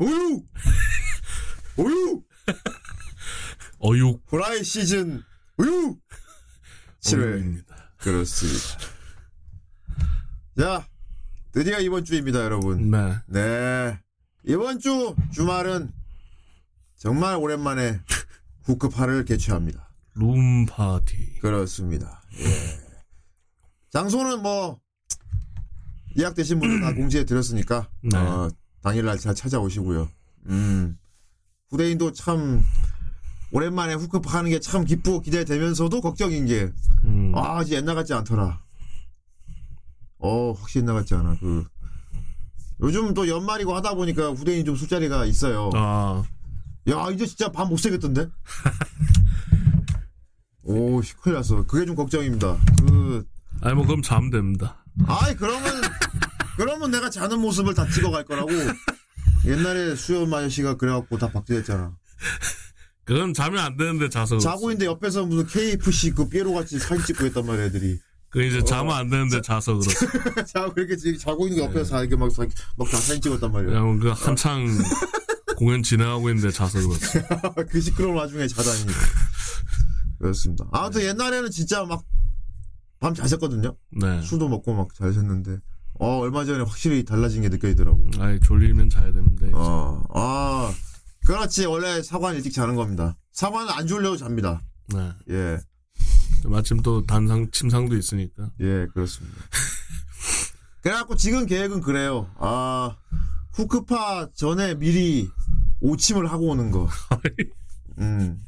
어유! 우유! 어육 후라이 시즌 우유! 7회. 어육입니다. 그렇습니다. 자, 드디어 이번 주입니다, 여러분. 네. 네. 이번 주 주말은 정말 오랜만에 후크파를 개최합니다. 룸 파티. 그렇습니다. 예. 장소는 뭐 예약되신 분들 다 공지해 드렸으니까 네. 어, 당일날 잘 찾아오시고요. 음. 후대인도 참 오랜만에 후크파 하는 게 참 기쁘고 기대되면서도 걱정인 게 음. 아, 이제 옛날 같지 않더라. 어, 확실히 옛날 같지 않아. 그 요즘 또 연말이고 하다 보니까 후대인이 좀 술자리가 있어요. 아, 야, 이제 진짜 밤못 새겠던데? 오, 씨, 큰일 났어. 그게 좀 걱정입니다. 그, 아니 뭐 그럼 자면 됩니다. 아이, 그러면, 그러면 내가 자는 모습을 다 찍어갈 거라고. 옛날에 수염 아저씨가 그래갖고 다 박제했잖아. 그건 자면 안 되는데 자서. 자고 있는데 옆에서 무슨 KFC 그 삐에로 같이 사진 찍고 했단 말이야, 애들이. 그 이제 자면 안 되는데 자 서 그렇어. 자고 이렇게 지금 자고 있는 게 옆에서 다 이렇게 막, 사- 막다 사진 찍었단 말이야. 그 한창 공연 진행하고 있는데 자서 그렇어. 그 시끄러운 와중에 자다니. 그렇습니다. 아무튼 옛날에는 진짜 막 밤잘 샜거든요. 네. 술도 먹고 막잘 샜는데, 어, 얼마 전에 확실히 달라진 게 느껴지더라고. 아이 졸리면 자야 되는데. 어, 아, 그렇지. 원래 사관 일찍 자는 겁니다. 사관은 안 졸려도 잡니다. 네. 예, 마침 또 단상 침상도 있으니까. 예, 그렇습니다. 그래갖고 지금 계획은 그래요. 아, 후크파 전에 미리 오침을 하고 오는 거. 음.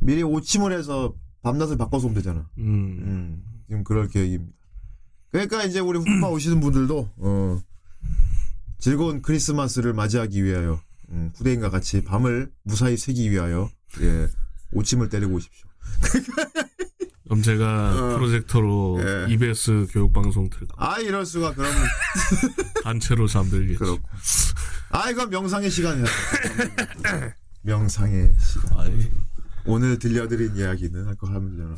미리 오침을 해서 밤낮을 바꿔서 오면 되잖아. 음. 음, 지금 그럴 계획입니다. 그러니까 이제 우리 후파 오시는 분들도 어, 즐거운 크리스마스를 맞이하기 위하여 음, 후대인과 같이 밤을 무사히 새기 위하여 예, 오침을 때리고 오십시오. 그럼 제가 어. 프로젝터로 예. EBS 교육방송 틀고 아 이럴 수가 그러면 단체로 잠들겠지. 그렇고. 아 이건 명상의 시간이야. 명상의 시간. 아이, 오늘 들려드린 이야기는 할거 하면 되잖아.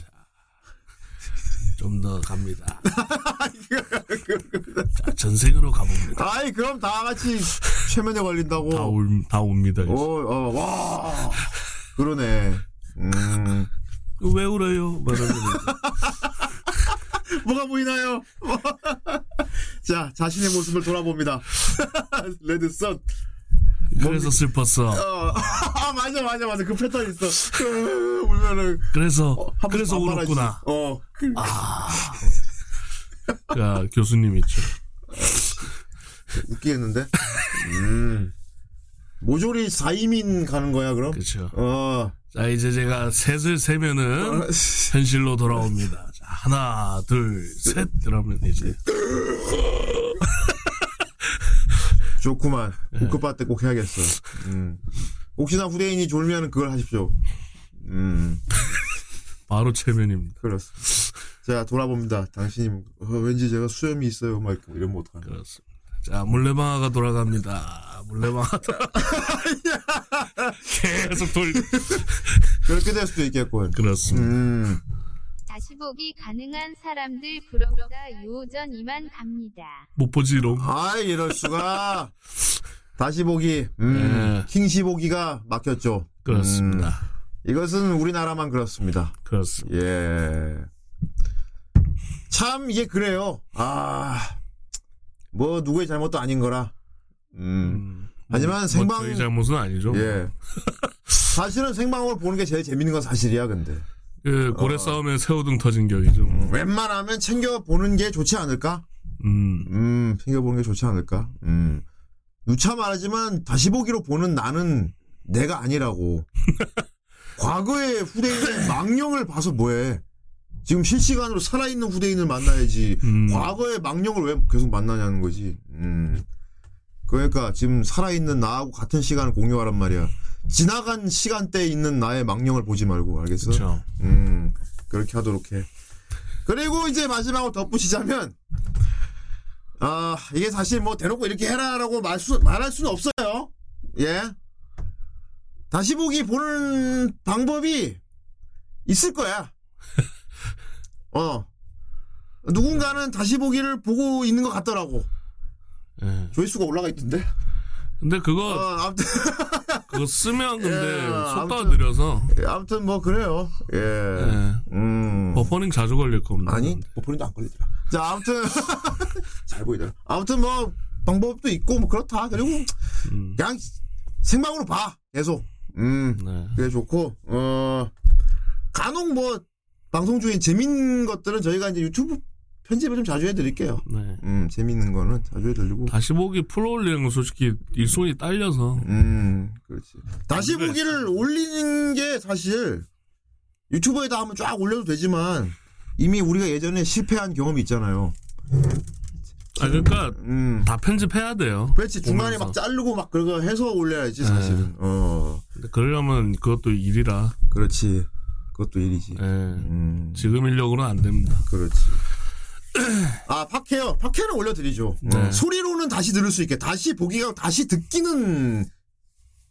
좀 더 갑니다. 자, 전생으로 가봅니다. 아이 그럼 다 같이 최면에 걸린다고. 다, 올, 다 옵니다. 이제. 어, 어, 와. 그러네. 음. 왜 울어요? 말하면 뭐가 보이나요? 자, 자신의 모습을 돌아봅니다. 레드썬. 그래서 슬펐어. 어, 아, 맞아, 맞아, 맞아. 그 패턴 있어. 그, 울면은. 그래서 한 그래서. 울었구나. 어. 자 교수님 있죠. 웃기겠는데? 음. 모조리 4이민 가는 거야, 그럼? 그렇죠. 어. 자 이제 제가 셋을 세면은 어, 현실로 돌아옵니다. 자, 하나, 둘, 셋. 그러면 이제 좋구만. 국급바 때꼭 해야겠어. 음. 혹시나 후대인이 졸면 그걸 하십시오. 음. 바로 체면입니다. 그렇습니다. 자, 돌아봅니다. 당신이, 어, 왠지 제가 수염이 있어요. 막 이러면 어떡하나. 그렇습니다. 자 물레방아가 돌아갑니다. 물레방아 돌아. 계속 돌. 그렇게 될 수도 있겠군. 그렇습니다. 음. 다시 보기 가능한 사람들 부럽다 요전 이만 갑니다. 못 보지롱. 아이, 이럴 수가. 다시 보기, 음, 네. 킹시 보기가 막혔죠. 그렇습니다. 음, 이것은 우리나라만 그렇습니다. 그렇습니다. 예. 참, 이게 그래요. 아, 뭐, 누구의 잘못도 아닌 거라. 음. 음, 하지만 뭐 생방- 저희 잘못은 아니죠. 예. 사실은 생방송을 보는 게 제일 재밌는 건 사실이야, 근데. 그 어. 고래 싸움에 새우등 터진 격이죠. 웬만하면 챙겨 보는 게 좋지 않을까? 음, 음, 챙겨 보는 게 좋지 않을까? 음. 누차 말하지만 다시 보기로 보는 나는 내가 아니라고. 과거의 후대인의 망령을 봐서 뭐해. 지금 실시간으로 살아있는 후대인을 만나야지. 음. 과거의 망령을 왜 계속 만나냐는 거지. 음. 그러니까 지금 살아있는 나하고 같은 시간을 공유하란 말이야. 지나간 시간대에 있는 나의 망령을 보지 말고, 알겠어? 그렇죠. 음, 그렇게 하도록 해. 그리고 이제 마지막으로 덧붙이자면, 아, 이게 사실 뭐 대놓고 이렇게 해라라고 말 수, 말할 수는 없어요. 예. 다시 보기 보는 방법이 있을 거야. 어. 누군가는 다시 보기를 보고 있는 것 같더라고. 예. 조회수가 올라가 있던데? 근데 어, 그거 아무튼 그거 쓰면 근데 예, 속도가 아무튼- 느려서 아무튼 뭐 그래요. 예. 예. 음. 버퍼링 자주 걸릴 겁니다. 아니, 버퍼링도 안 걸리더라. 자, 아무튼 잘 보이더라. 아무튼 뭐 방법도 있고 뭐 그렇다. 그리고 음, 그냥 생방으로 봐. 계속. 음. 네. 그게 좋고 어 간혹 뭐 방송 중에 재밌는 것들은 저희가 이제 유튜브 편집을 좀 자주 해드릴게요. 네. 음 재밌는 거는 자주 해드리고. 다시 보기 풀 올리는 건 솔직히 일손이 딸려서 음 그렇지. 다시. 보기를 올리는 게 사실 유튜브에다 한번 쫙 올려도 되지만 이미 우리가 예전에 실패한 경험이 있잖아요. 아 그러니까 음. 다 편집해야 돼요. 그렇지 중간에 보면서. 막 자르고 막 그거 해서 올려야지 사실은. 어 근데 그러려면 그것도 일이라 그렇지. 그것도 일이지. 예. 음. 지금 인력으로는 안 됩니다. 그렇지. 아, 팟캐요. 팟캐는 올려드리죠. 네. 어, 소리로는 다시 들을 수 있게. 다시 보기가, 다시 듣기는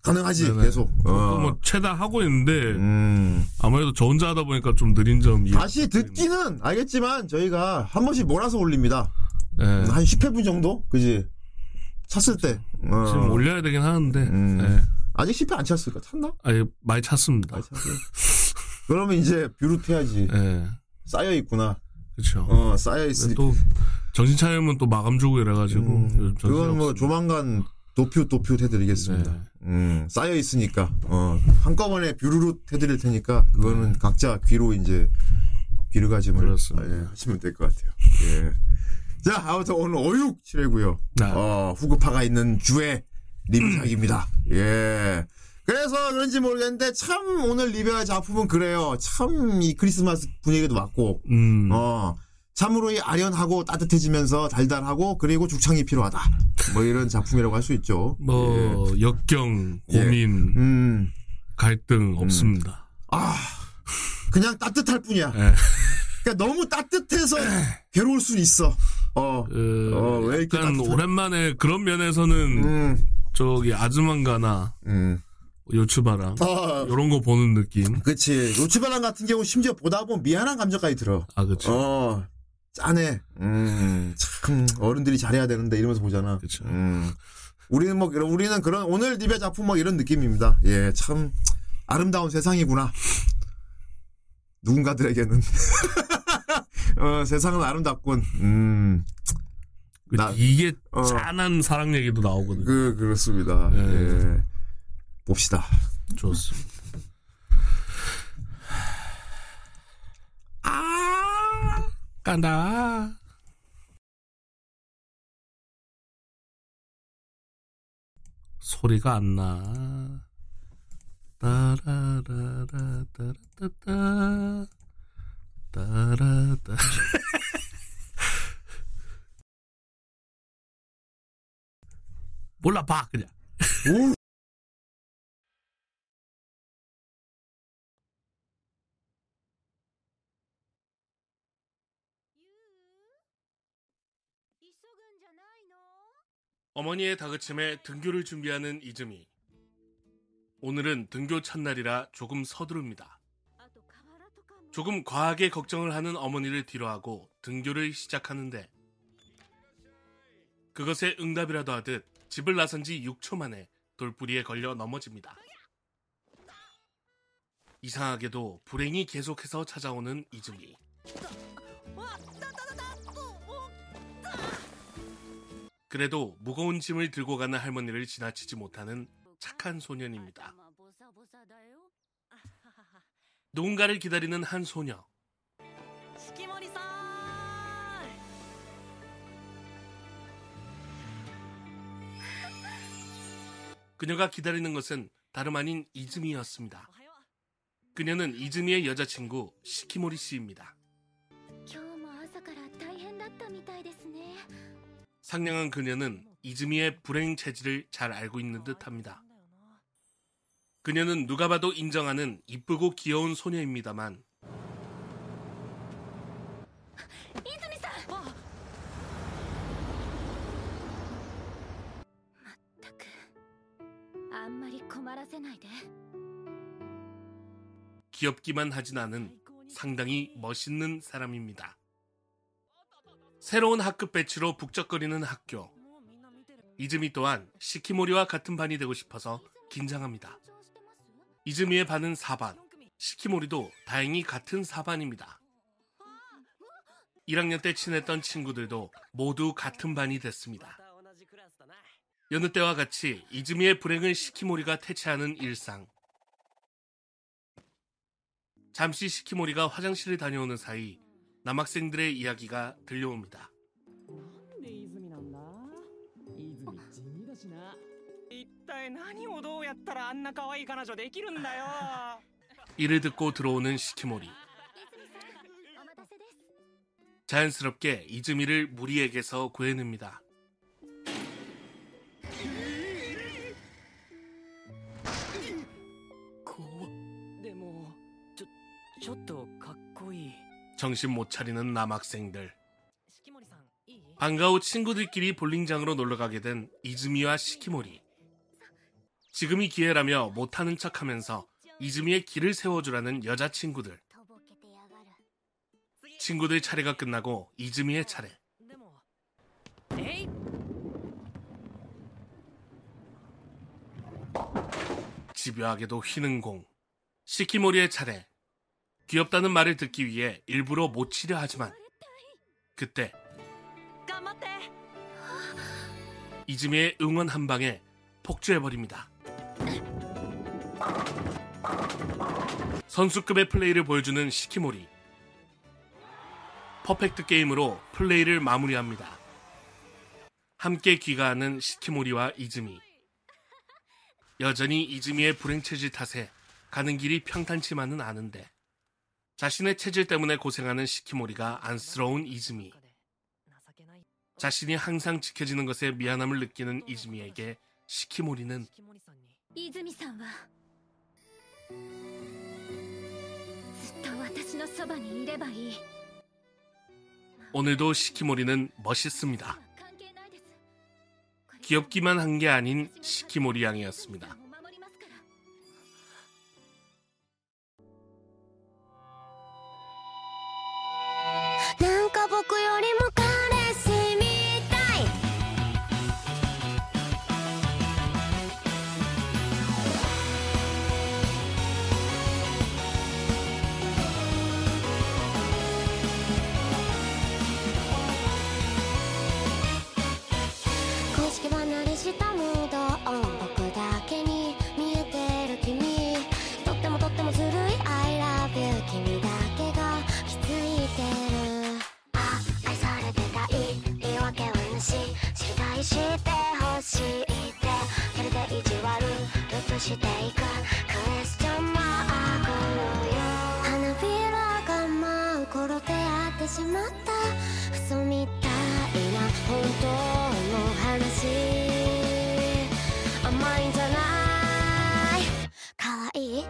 가능하지, 네네. 계속. 그것도 어. 뭐 최다 하고 있는데 음. 아무래도 저 혼자 하다 보니까 좀 느린 점이 다시 듣기는 알겠지만, 저희가 한 번씩 몰아서 올립니다. 예. 한 10회분 정도? 그지? 찼을 때. 어. 지금 올려야 되긴 하는데 음. 예. 아직 10회 안 찼을까? 찼나? 아니 많이 찼습니다. 안 찼어. 그러면 이제 뷰릇해야지. 예. 쌓여 있구나. 그렇죠. 어, 쌓여 있으니까. 또 정신 차리면 또 마감 주고 이래가지고 음, 그건 뭐 없습니다. 조만간 도표 도표 해드리겠습니다. 네. 음, 쌓여 있으니까 어, 한꺼번에 뷰루루 해드릴 테니까 그거는 네. 각자 귀로 이제 귀르가짐을 그렇습니다. 아, 예, 하시면 될 것 같아요. 예. 자, 아무튼 오늘 어육 칠회고요. 네. 어, 후급파가 있는 주의 리뷰작입니다. 예. 그래서 그런지 모르겠는데 참 오늘 리뷰할 작품은 그래요. 참 이 크리스마스 분위기도 맞고 음, 어, 참으로 이 아련하고 따뜻해지면서 달달하고 그리고 죽창이 필요하다. 뭐 이런 작품이라고 할 수 있죠. 뭐 역경, 예. 고민, 음, 갈등 없습니다. 아, 그냥 따뜻할 뿐이야. 예. 그러니까 너무 따뜻해서 괴로울 수 있어. 어, 그, 어, 왜 이렇게 오랜만에 그런 면에서는 음, 저기 아즈만가나 음. 요츠바랑 아, 이런 거 보는 느낌. 그치. 로치바랑 같은 경우 심지어 보다 보면 미안한 감정까지 들어. 아 그렇죠. 어, 짠해. 음, 참 어른들이 잘해야 되는데 이러면서 보잖아. 그쵸. 음, 우리는 뭐 이런 우리는 그런 오늘 리베 작품 뭐 이런 느낌입니다. 예, 참 아름다운 세상이구나. 누군가들에게는 어, 세상은 아름답군. 음, 그 나- 이게 어. 짠한 사랑 얘기도 나오거든요. 그 그렇습니다. 예. 예. 봅시다. 좋습니다. 아 간다. 소리가 안 나. 따라라라따라따따 따라따 몰라 봐 그냥 어머니의 다그침에 등교를 준비하는 이즈미. 오늘은 등교 첫날이라 조금 서두릅니다. 조금 과하게 걱정을 하는 어머니를 뒤로하고 등교를 시작하는데 그것에 응답이라도 하듯 집을 나선 지 6초 만에 돌부리에 걸려 넘어집니다. 이상하게도 불행이 계속해서 찾아오는 이즈미. 그래도 무거운 짐을 들고 가는 할머니를 지나치지 못하는 착한 소년입니다. 누군가를 기다리는 한 소녀. 그녀가 기다리는 것은 다름 아닌 이즈미였습니다. 그녀는 이즈미의 여자친구 시키모리 씨입니다. 상냥한 그녀는 이즈미의 불행 체질을 잘 알고 있는 듯합니다. 그녀는 누가 봐도 인정하는 이쁘고 귀여운 소녀입니다만. 어. 귀엽기만 하진 않은 상당히 멋있는 사람입니다. 새로운 학급 배치로 북적거리는 학교. 이즈미 또한 시키모리와 같은 반이 되고 싶어서 긴장합니다. 이즈미의 반은 4반, 시키모리도 다행히 같은 4반입니다. 1학년 때 친했던 친구들도 모두 같은 반이 됐습니다. 여느 때와 같이 이즈미의 불행을 시키모리가 퇴치하는 일상. 잠시 시키모리가 화장실을 다녀오는 사이 남학생들의 이야기가 들려옵니다. 이를 듣고 들어오는 시키모리. 자연스럽게 이즈미를 무리에게서 구해냅니다. 정신 못 차리는 남학생들. 방과 후 친구들끼리 볼링장으로 놀러 가게 된 이즈미와 시키모리. 지금이 기회라며 못하는 척 하면서 이즈미의 길을 세워주라는 여자친구들. 친구들 차례가 끝나고 이즈미의 차례. 집요하게도 휘는 공. 시키모리의 차례. 귀엽다는 말을 듣기 위해 일부러 못 치려 하지만 그때 이즈미의 응원 한 방에 폭주해버립니다. 선수급의 플레이를 보여주는 시키모리. 퍼펙트 게임으로 플레이를 마무리합니다. 함께 귀가하는 시키모리와 이즈미. 여전히 이즈미의 불행체질 탓에 가는 길이 평탄치만은 않은데 자신의 체질 때문에 고생하는 시키모리가 안쓰러운 이즈미. 情けない 자신이 항상 지켜지는 것에 미안함을 느끼는 이즈미에게 시키모리는 四季森さんに泉さんはずっと私のそばにいればいい 오늘도 시키모리는 멋있습니다. 関係ないですこれ 귀엽기만 한 게 아닌 시키모리 양이었습니다. 僕よりも彼氏みたい。公式離れしたムード。し知りたい知ってほしいってそれで意地悪移していくクエスチョンマークよ花びらが舞う頃出会ってしまった嘘みたいな本当の話甘いんじゃない？可愛い？だ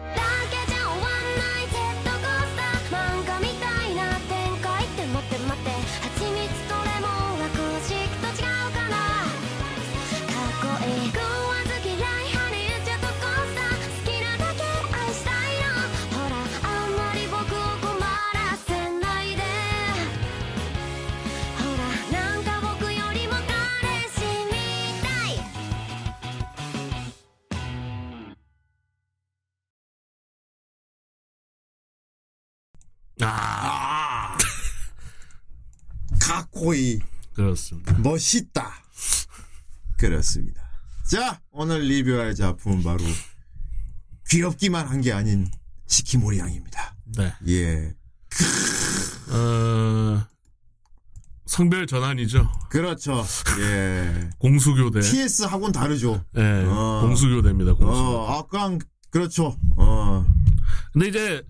가코이 그렇습니다. 멋있다. 그렇습니다. 자, 오늘 리뷰할 작품은 바로 귀엽기만 한 게 아닌 시키모리 양입니다. 네. 예. 어, 성별 전환이죠. 그렇죠. 예. 공수교대. TS 하고는 다르죠. 예, 어. 공수교대입니다. 공수. 어, 아까 그렇죠. 어. 근데 이제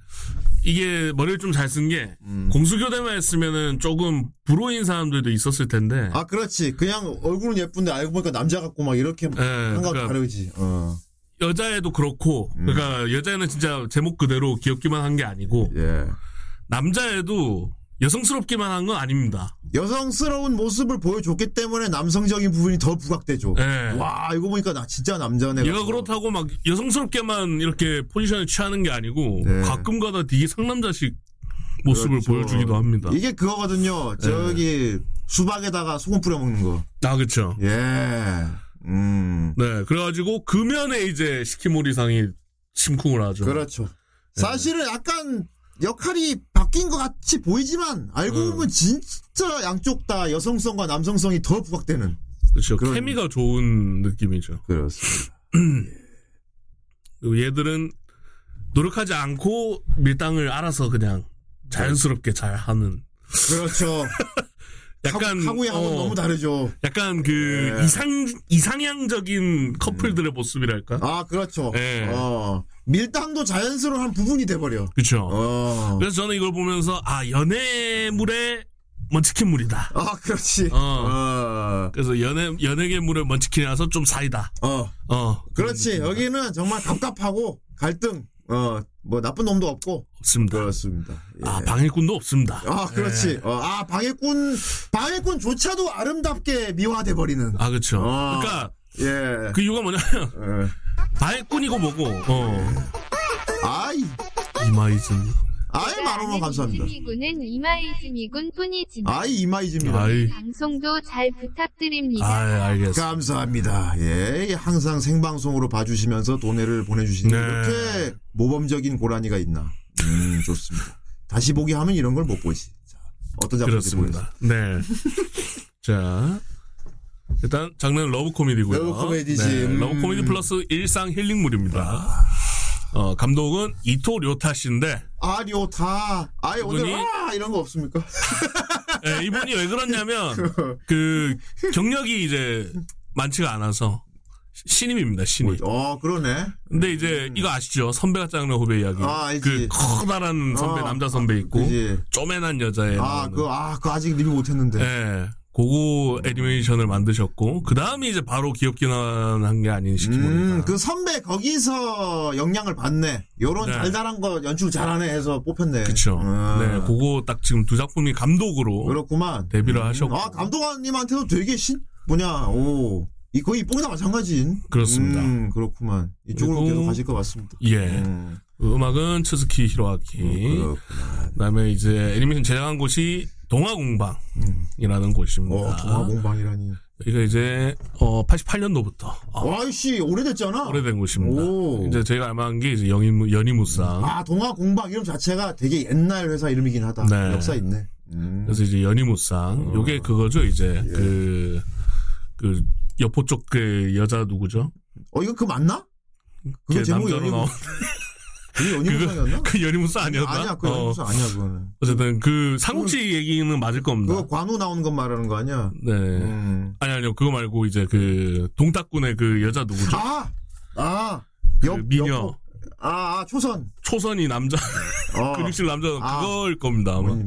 이게 머리를 좀 잘 쓴 게 음. 공수교대만 했으면은 조금 불호인 사람들도 있었을 텐데. 아, 그렇지. 그냥 얼굴은 예쁜데 알고 보니까 남자 같고 막 이렇게 예, 한거 그러니까 다르지. 어. 여자애도 그렇고, 음. 그러니까 여자애는 진짜 제목 그대로 귀엽기만 한 게 아니고 예. 남자애도 여성스럽기만 한 건 아닙니다. 여성스러운 모습을 보여줬기 때문에 남성적인 부분이 더 부각되죠. 예. 와, 이거 보니까 나 진짜 남자네. 얘가 그렇다고 막 여성스럽게만 이렇게 포지션을 취하는 게 아니고 네. 가끔가다 되게 상남자식 모습을 그렇죠. 보여주기도 합니다. 이게 그거거든요. 저기 수박에다가 소금 뿌려 먹는 거. 아 그렇죠. 예. 음. 네, 그래가지고 금연에 이제 시키모리상이 심쿵을 하죠. 그렇죠. 사실은 약간 역할이 바뀐 것 같이 보이지만 알고 음. 보면 진짜 양쪽 다 여성성과 남성성이 더 부각되는. 그렇죠. 그런- 케미가 좋은 느낌이죠. 그렇습니다. 그리고 얘들은 노력하지 않고 밀당을 알아서 그냥 자연스럽게 잘 하는. 그렇죠. 약간 하구야하고 어, 너무 다르죠. 약간 그 네. 이상 이상향적인 커플들의 모습이랄까. 아 그렇죠. 네. 어 밀당도 자연스러운 한 부분이 돼버려. 그렇죠. 어. 그래서 저는 이걸 보면서 아 연애물의 먼치킨 물이다. 아 그렇지. 어. 어. 그래서 연애 연예계물의 먼치킨이라서 좀 사이다. 어. 어 그렇지. 여기는 정말 갑갑하고 갈등. 어. 뭐 나쁜 놈도 없고. 없습니다. 그렇습니다. 예. 아 방해꾼도 없습니다. 아, 그렇지. 예. 어, 아, 방해꾼, 방해꾼조차도 아름답게 미화돼 버리는. 아 그렇죠. 어. 그러니까 예. 그 이유가 뭐냐면 예. 방해꾼이고 뭐고 어 아이, 이마이즘 아이, 만원만 감사합니다. 이즈미군은 이마이즈미군 뿐이지만 아이, 이마이즈입니다. 아이 방송도 잘 부탁드립니다. 아 알겠어. 감사합니다. 예. 항상 생방송으로 봐주시면서 돈을 보내주시는 네. 이렇게 모범적인 고라니가 있나. 음, 좋습니다. 다시 보기 하면 이런 걸 못 보지. 자, 어떤 작품인지 보겠습니다. 그렇습니다. 네. 자 일단 장르는 love 코미디고요. love 코미디지. 네, 음. love 코미디 플러스 일상 healing물입니다. 어, 감독은 이토 료타 씨인데 아, 료타. 아이, 오늘, 아, 이런 거 없습니까? 예, 이분이 왜 그러냐면 그 경력이 이제 많지가 않아서 신임입니다. 신임. 어, 그러네. 근데 이제 이거 아시죠? 선배가 짱는 후배 이야기. 아, 알지. 그 커다란 선배 어, 남자 선배 있고 그지. 쪼맨한 여자애 아, 나오는. 그, 아, 그 아직 리뷰 못 했는데. 예. 그거 애니메이션을 만드셨고 그 다음에 이제 바로 기업기난한 게 아닌 시키모리가. 음, 그 선배 거기서 영향을 받네. 요런 네. 달달한 거 연출 잘하네 해서 뽑혔네. 그쵸. 음. 네, 그거 딱 지금 두 작품이 감독으로 그렇구만. 데뷔를 하셨고. 아, 감독님한테도 되게 신, 뭐냐, 오. 이 거의 이뽕이나 마찬가지인. 그렇습니다. 음, 그렇구만. 이쪽으로 그리고- 계속 가실 것 같습니다. 예. 음, 음악은 츠스키 히로아키. 그렇구나. 그다음에 이제 애니메이션 제작한 곳이 동화공방이라는 곳입니다. 어, 동화공방이라니. 이거 이제 어 88년도부터 와이씨, 오래됐잖아. 오래된 곳입니다. 오. 이제 저희가 알만한 게 이제 영인 연희무쌍. 아, 동화공방 이름 자체가 되게 옛날 회사 이름이긴 하다. 네. 역사 있네. 음. 그래서 이제 연희무쌍. 요게 그거죠. 이제 예. 그, 그 여포 쪽 그 여자 누구죠? 어, 이거 그 맞나? 걔 제목이 연희무, 그게 연희무쌍이었나? 그 연희무쌍 아니었나? 아니야, 그 어. 연희무쌍 아니야, 그거는. 어쨌든 그 삼국지 얘기는 맞을 겁니다. 그거 관우 나오는 것 말하는 거 아니야? 네. 음. 아니 아니요 그거 말고 이제 그 동탁군의 그 여자 누구죠? 아! 아! 그 역, 미녀 역- 아, 아, 초선. 초선이 남자 어. 근육질 남자 아. 그거일 겁니다 아마.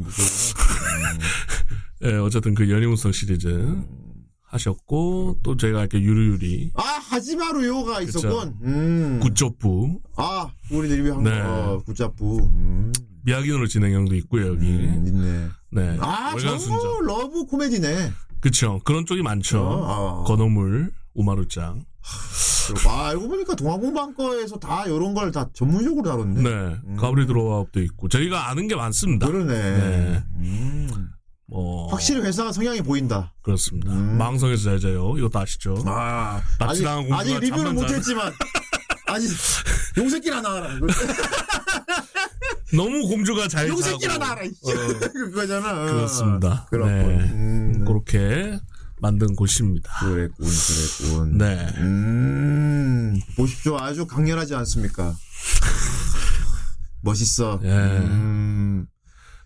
예, 어쨌든 그 연희무쌍 시리즈 음. 하셨고 또 제가 이렇게 유리유리 아, 하지마루요가 있었군. 음. 굿조프 아, 우리 리뷰 한 네. 거. 어, 굿잡부. 음. 미확인으로 진행형도 있고요 여기. 음, 있네. 네. 아, 순정. 전부 love 코미디네. 그쵸 그런 쪽이 많죠. 어, 어. 건어물 우마루짱. 그리고 아, 알고 보니까 동화공방 거에서 다 요런 걸 다 전문적으로 다뤘네. 네. 가브릴 드롭아웃도 있고 저희가 아는 게 많습니다. 그러네. 네. 음. 뭐 확실히 회사 성향이 보인다. 그렇습니다. 음. 마왕성에서 잘 자요. 이것도 아시죠? 아, 아직, 납치당한 아직 리뷰를 못했지만, 아직, 용새끼나 나와라. 너무 공주가 잘 자고. 나와라. 이씨. 어, 그거잖아. 그렇습니다. 그렇군. 네. 음, 그렇게 만든 곳입니다. 그랬군, 그랬군. 네. 음, 보십시오. 아주 강렬하지 않습니까? 멋있어. 예. 음,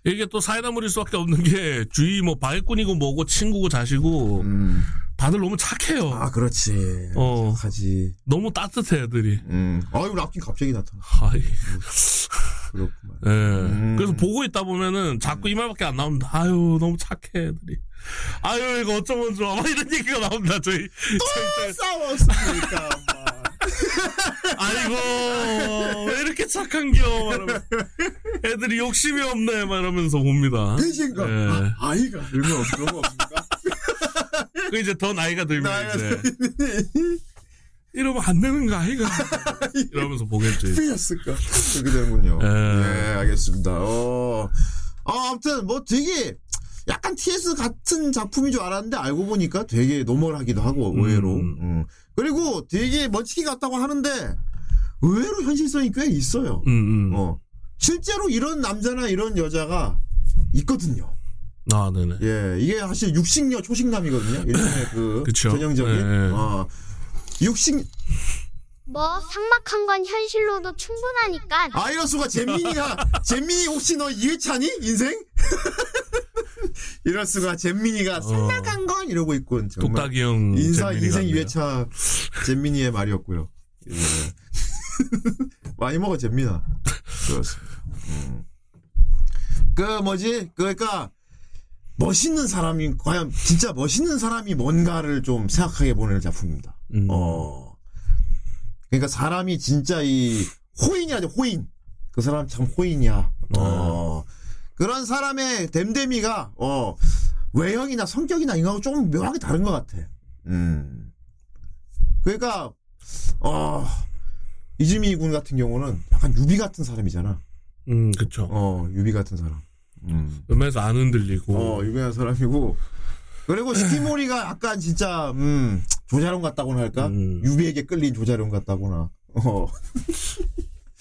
이게 또 사이다물일 수밖에 없는 게 주위 뭐 바이꾼이고 뭐고 친구고 자시고 음. 다들 너무 착해요. 아, 그렇지. 어. 하지. 너무 따뜻해 애들이. 음. 아유, 랍킨 갑자기 나타나. 아이. 그렇구만. 예. 음. 그래서 보고 있다 보면은 자꾸 이 말밖에 안 나옵니다. 아유 너무 착해 애들이. 아유 이거 어쩌면 좋아. 막 이런 얘기가 나옵니다. 저희 싸웠으니까, 막. 아이고 왜 이렇게 착한겨 말하면 애들이 욕심이 없네 막 이러면서 봅니다. 배신감. 예. 아, 아이가. 이런 거 없, 그런 거 없습니까? 그 이제 더 나이가 들면 나이가 이제 이러면 안 되는 거 아이가 이러면서 보겠죠. 이제. 삐였을까? 그렇게 되는군요. 예. 예, 알겠습니다. 어, 아, 아무튼, 뭐 되게, 약간 TS 같은 작품인 줄 알았는데 알고 보니까 되게 노멀하기도 하고 의외로. 음. 음. 그리고 되게 멋지게 갔다고 하는데 의외로 현실성이 꽤 있어요. 음, 음. 어. 실제로 이런 남자나 이런 여자가 있거든요. 아, 네네. 예, 이게 사실 육식녀 초식남이거든요. 일종의 그 그쵸. 전형적인 네. 어. 육식 뭐 삭막한 건 현실로도 충분하니까 아 이럴 수가 잼민이가 잼민이 혹시 너 이해차니 인생? 이럴 수가 잼민이가 생각한 건 이러고 있군 정말 똑딱이 형. 인사 인생 같네요. 2회차 잼민이의 말이었고요. 예. 많이 먹어 잼민아. 그렇습니다. 음. 그 뭐지 그러니까 멋있는 사람이 과연 진짜 멋있는 사람이 뭔가를 좀 생각하게 보내는 작품입니다. 음. 어. 그러니까 사람이 진짜 이 호인이야, 호인. 그 사람 참 호인이야. 어. 그런 사람의 댐댐이가 어 외형이나 성격이나 이거하고 좀 묘하게 다른 것 같아. 음. 그러니까 어 이즈미 군 같은 경우는 약간 유비 같은 사람이잖아. 음, 그쵸. 어 유비 같은 사람. 음. 음에서 안 흔들리고. 어, 유명한 사람이고. 그리고 시키모리가 약간 진짜, 음, 조자룡 같다고나 할까? 음. 유비에게 끌린 조자룡 같다거나. 어,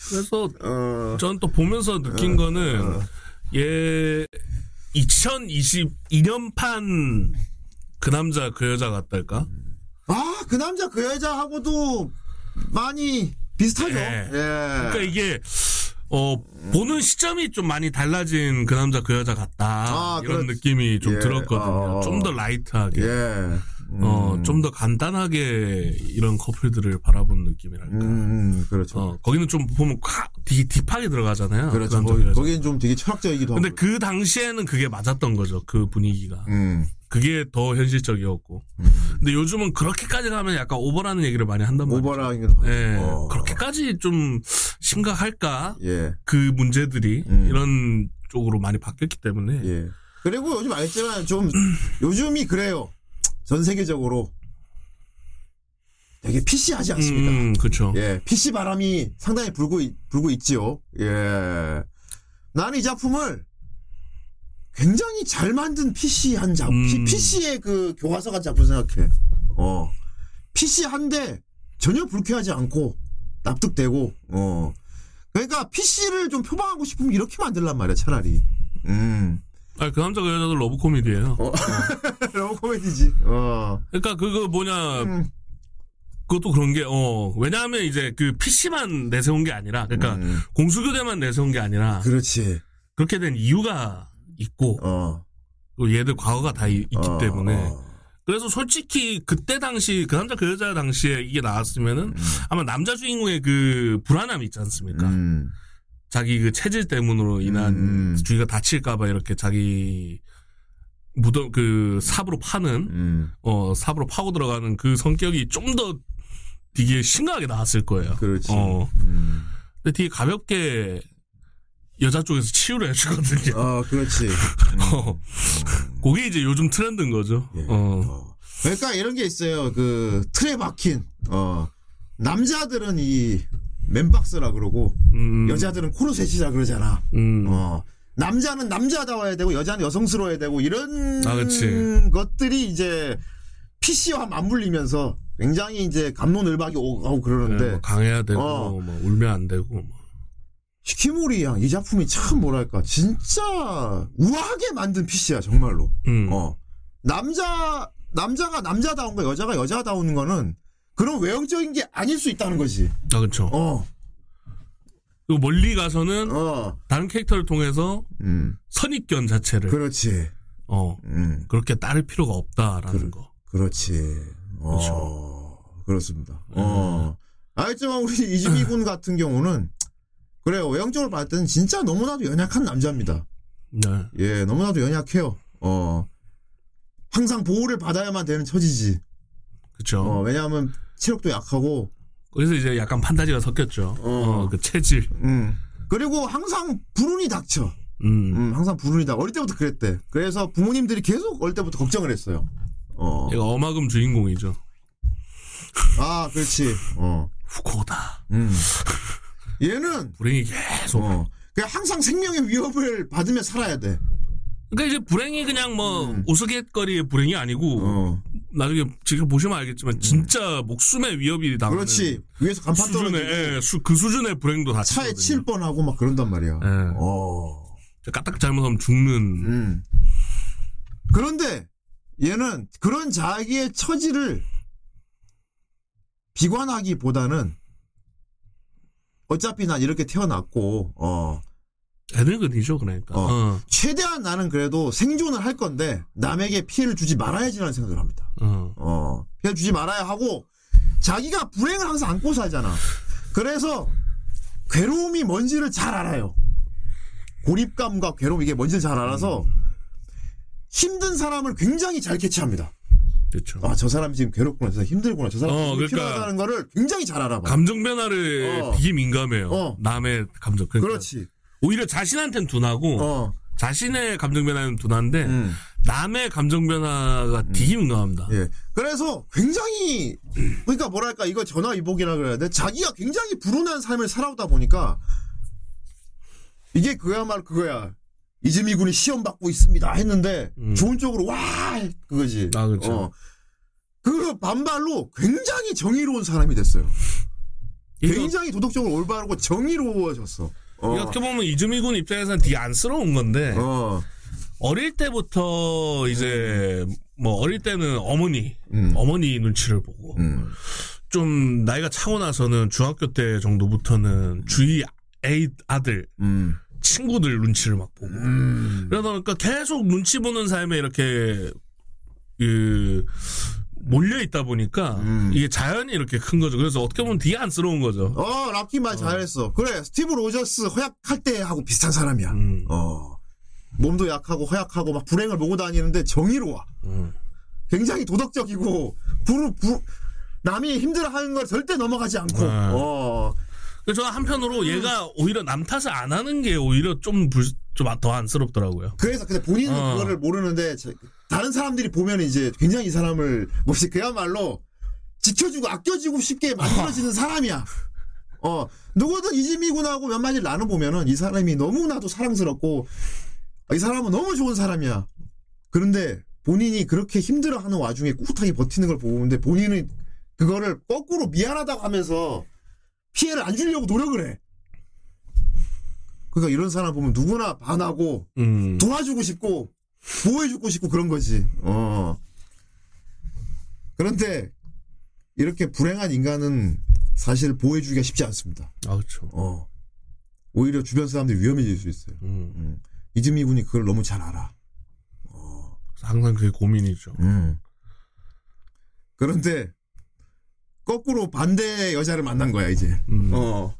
그래서 어, 전또 보면서 느낀 거는 어. 얘 2022년판 그 남자 그 여자 같달까? 아, 그 남자 그 여자하고도 많이 비슷하죠. 예. 예. 그러니까 이게 어 보는 시점이 좀 많이 달라진 그 남자 그 여자 같다 아, 이런 그렇- 느낌이 좀 예. 들었거든요. 어. 좀더 라이트하게, 예. 음. 어 좀 더 간단하게 이런 커플들을 바라본 느낌이랄까. 음, 음, 그렇죠. 어 거기는 좀 보면 꽉 되게 딥하게 들어가잖아요. 그렇죠. 그 거기. 거기는 좀 되게 철학적이기도 근데 하고. 그 당시에는 그게 맞았던 거죠. 그 분위기가. 음, 그게 더 현실적이었고. 음. 근데 요즘은 그렇게까지 가면 약간 오버라는 얘기를 많이 한단 말이에요. 오버라기도 하고. 예. 어. 그렇게까지 좀 심각할까? 예. 그 문제들이 음. 이런 쪽으로 많이 바뀌었기 때문에. 예. 그리고 요즘 알지만 좀 요즘이 그래요. 전 세계적으로 되게 PC하지 않습니까? 음, 그렇죠. 예, PC 바람이 상당히 불고 있, 불고 있지요. 예. 나는 이 작품을 굉장히 잘 만든 PC 한 작품, 음. PC의 그 교과서 같은 작품 생각해. 어. PC 한데 전혀 불쾌하지 않고 납득되고, 어. 그러니까 PC를 좀 표방하고 싶으면 이렇게 만들란 말이야, 차라리. 음. 아니, 그 남자 그 여자도 love 코미디예요. 너무 코미디지. 어. 그러니까 그거 뭐냐 음. 그것도 그런 게 어, 왜냐하면 이제 그 PC만 내세운 게 아니라 그러니까 음. 공수교대만 내세운 게 아니라 그렇지. 그렇게 된 이유가 있고 어. 또 얘들 과거가 다 이- 있기 어, 때문에 어. 그래서 솔직히 그때 당시 그 남자 그 여자 당시에 이게 나왔으면은 아마 남자 주인공의 그 불안함이 있지 않습니까? 음. 자기 그 체질 때문으로 인한 음. 주위가 다칠까봐 이렇게 자기 무덤 그 삽으로 파는 음. 어 삽으로 파고 들어가는 그 성격이 좀 더 되게 심각하게 나왔을 거예요. 그렇지. 어 음. 근데 되게 가볍게 여자 쪽에서 치유를 해주거든요. 어, 그렇지. 어. 그게 이제 요즘 트렌드인 거죠. 예. 어. 어. 그러니까 이런 게 있어요. 그 틀에 박힌 어 남자들은 이 맨박스라 그러고 음, 여자들은 코르셋이라 그러잖아. 음. 어 남자는 남자다워야 되고 여자는 여성스러워야 되고 이런 아. 것들이 이제 PC와 맞물리면서 굉장히 이제 감론을박이 오고 네, 그러는데 뭐 강해야 되고 어. 뭐 울면 안 되고 뭐. 시키모리 양이 작품이 참 뭐랄까 진짜 우아하게 만든 PC야 정말로. 음. 어. 남자, 남자가 남자다운 거, 여자가 여자다운 거는 그런 외형적인 게 아닐 수 있다는 거지. 아 그렇죠. 어, 그리고 멀리 가서는 어, 다른 캐릭터를 통해서 음, 선입견 자체를 그렇지. 어 음, 그렇게 따를 필요가 없다라는 거. 그렇지. 어, 그렇죠. 그렇습니다. 어. 알지만 우리 이지미 군 같은 경우는 그래요. 외형적으로 봤을 때는 진짜 너무나도 연약한 남자입니다. 네. 예, 너무나도 연약해요. 어. 항상 보호를 받아야만 되는 처지지. 그렇죠. 어, 왜냐하면 체력도 약하고, 거기서 이제 약간 판타지가 섞였죠. 어. 어, 그 체질. 음. 그리고 항상 불운이 닥쳐. 음. 음, 항상 불운이다. 어릴 때부터 그랬대. 그래서 부모님들이 계속 어릴 때부터 걱정을 했어요. 어. 얘가 어마금 주인공이죠. 아, 그렇지. 어. 후코다. 음. 얘는, 불행이 계속. 어. 그냥 항상 생명의 위협을 받으며 살아야 돼. 그러니까 이제 불행이 그냥 뭐 음. 우스갯거리의 불행이 아니고 어. 나중에 지금 보시면 알겠지만 진짜 목숨의 위협이 당하는 그렇지. 위에서 간판 떨어지고 예, 수, 그 수준의 불행도 다 차에. 칠 뻔하고 막 그런단 말이야. 예. 어. 까딱 잘못하면 죽는 음. 그런데 얘는 그런 자기의 처지를 비관하기보다는 어차피 난 이렇게 태어났고 어 애늙은이죠 그러니까. 어. 어. 최대한 나는 그래도 생존을 할 건데 남에게 피해를 주지 말아야지라는 생각을 합니다. 어. 어 피해 주지 말아야 하고 자기가 불행을 항상 안고 살잖아. 그래서 괴로움이 뭔지를 잘 알아요. 고립감과 괴로움 이게 뭔지를 잘 알아서 힘든 사람을 굉장히 잘 캐치합니다. 그렇죠. 아 저 사람이 지금 괴롭구나, 저 사람 힘들구나, 저 사람 어, 그러니까 필요하다는 거를 굉장히 잘 알아봐. 감정 변화를 어. 되게 민감해요. 어. 남의 감정. 그러니까 그렇지. 오히려 자신한테는 둔하고 어, 자신의 감정 변화는 둔한데 음, 남의 감정 변화가 되게 민감합니다. 예. 그래서 굉장히 그러니까 뭐랄까 이거 전화 위복이라 그래야 돼. 자기가 굉장히 불운한 삶을 살아오다 보니까 이게 그야말로 그거야. 이즈미 군이 시험 받고 있습니다 했는데 음. 좋은 쪽으로 와 그거지. 아, 그렇죠. 어. 그 반발로 굉장히 정의로운 사람이 됐어요. 이거, 굉장히 도덕적으로 올바르고 정의로워졌어. 어. 어떻게 보면 이주미 군 입장에서는 되게 안쓰러운 건데 어. 어릴 때부터 이제 뭐 어릴 때는 어머니 음. 어머니 눈치를 보고 음. 좀 나이가 차고 나서는 중학교 때 정도부터는 주위 애들 음. 친구들 눈치를 막 보고 음. 그러다 보니까 계속 눈치 보는 삶에 이렇게 그 몰려 있다 보니까 음. 이게 자연이 이렇게 큰 거죠. 그래서 어떻게 보면 되게 안쓰러운 거죠. 어, 락키 말 잘했어. 그래, 스티브 로저스 허약할 때 하고 비슷한 사람이야. 음. 어. 몸도 약하고 허약하고 막 불행을 모고 다니는데 정의로워. 음. 굉장히 도덕적이고 부르 부 남이 힘들어하는 걸 절대 넘어가지 않고. 네. 어. 그래서 저는 한편으로 얘가 오히려 남 탓을 안 하는 게 오히려 좀좀더 안쓰럽더라고요. 그래서 근데 본인은 어. 그거를 모르는데 저- 다른 사람들이 보면 이제 굉장히 이 사람을 뭐지 그야말로 지켜주고 아껴주고 쉽게 만들어지는 사람이야. 어 누구든 이지미군하고 몇 마디를 나눠보면은 이 사람이 너무나도 사랑스럽고 이 사람은 너무 좋은 사람이야. 그런데 본인이 그렇게 힘들어하는 와중에 꿋꿋하게 버티는 걸 보는데 본인은 그거를 거꾸로 미안하다고 하면서 피해를 안 주려고 노력을 해. 그러니까 이런 사람 보면 누구나 반하고 음. 도와주고 싶고 보호해주고 싶고 그런 거지. 어. 그런데 이렇게 불행한 인간은 사실 보호해주기가 쉽지 않습니다. 아 그렇죠. 어. 오히려 주변 사람들이 위험해질 수 있어요. 음. 이즈미 군이 그걸 너무 잘 알아. 그래서 항상 그게 고민이죠. 음. 그런데 거꾸로 반대의 여자를 만난 거야 이제. 음. 어.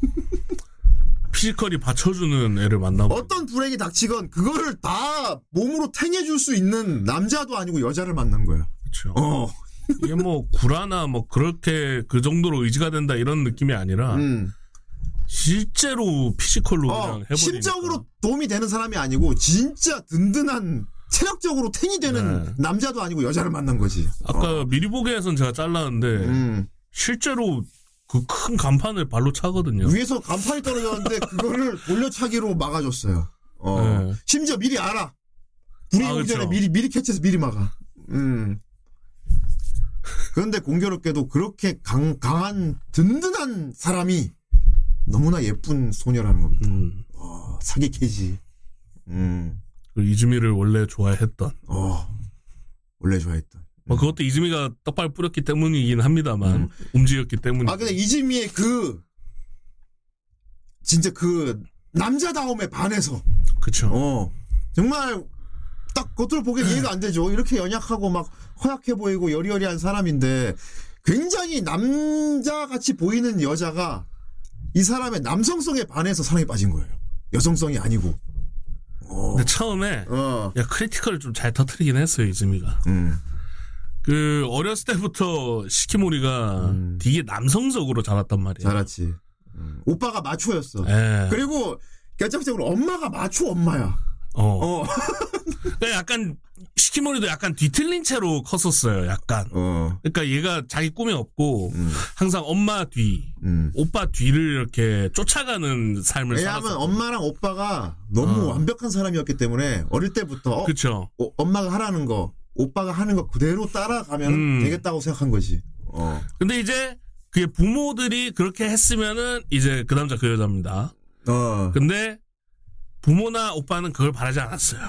피지컬이 받쳐주는 애를 만나고 어떤 불행이 닥치건 그거를 다 몸으로 탱해줄 수 있는 남자도 아니고 여자를 만난 거야. 그렇죠. 어. 이게 뭐 구라나 뭐 그렇게 그 정도로 의지가 된다 이런 느낌이 아니라 음. 실제로 physical로 어, 그냥 해버리니까. 심적으로 도움이 되는 사람이 아니고 진짜 든든한 체력적으로 탱이 되는 네. 남자도 아니고 여자를 만난 거지. 아까 어. 미리 보기에선 제가 잘랐는데 음. 실제로 그 큰 간판을 발로 차거든요. 위에서 간판이 떨어졌는데 그거를 돌려차기로 막아줬어요. 어. 네. 심지어 미리 알아. 불이 아, 오기. 전에 미리 미리 캐치해서 미리 막아. 음. 그런데 공교롭게도 그렇게 강, 강한 든든한 사람이 너무나 예쁜 소녀라는 겁니다. 음. 어, 사기 캐지. 음. 그 이즈미를 원래 좋아했던. 어. 원래 좋아했던. 뭐 그것도 이즈미가 떡발 뿌렸기 때문이긴 합니다만 음. 움직였기 때문에. 아, 근데 이지미의 그, 진짜 그, 남자다움에 반해서, 그쵸. 어, 정말, 딱 겉으로 보기엔 이해가 안 되죠. 이렇게 연약하고 막 허약해 보이고 여리여리한 사람인데, 굉장히 남자같이 보이는 여자가 이 사람의 남성성에 반해서 사랑에 빠진 거예요. 여성성이 아니고. 어, 근데 처음에 어, 야 크리티컬을 좀 잘 터트리긴 했어요 이즈미가. 음, 그 어렸을 때부터 시키모리가 음. 되게 남성적으로 자랐단 말이에요. 잘았지. 음, 오빠가 마초였어. 예. 그리고 결정적으로 엄마가 마초 엄마야. 어. 어. 그러니까 약간 시키모리도 약간 뒤틀린 채로 컸었어요. 약간. 어. 그러니까 얘가 자기 꿈이 없고 음. 항상 엄마 뒤, 음. 오빠 뒤를 이렇게 쫓아가는 삶을 왜냐하면 살았어. 엄마랑 오빠가 너무 어. 완벽한 사람이었기 때문에 어릴 때부터 어, 그쵸. 어, 엄마가 하라는 거, 오빠가 하는 거 그대로 따라가면 음. 되겠다고 생각한 거지. 어. 근데 이제 그게 부모들이 그렇게 했으면은 이제 그 남자 그 여자입니다. 어. 근데 부모나 오빠는 그걸 바라지 않았어요.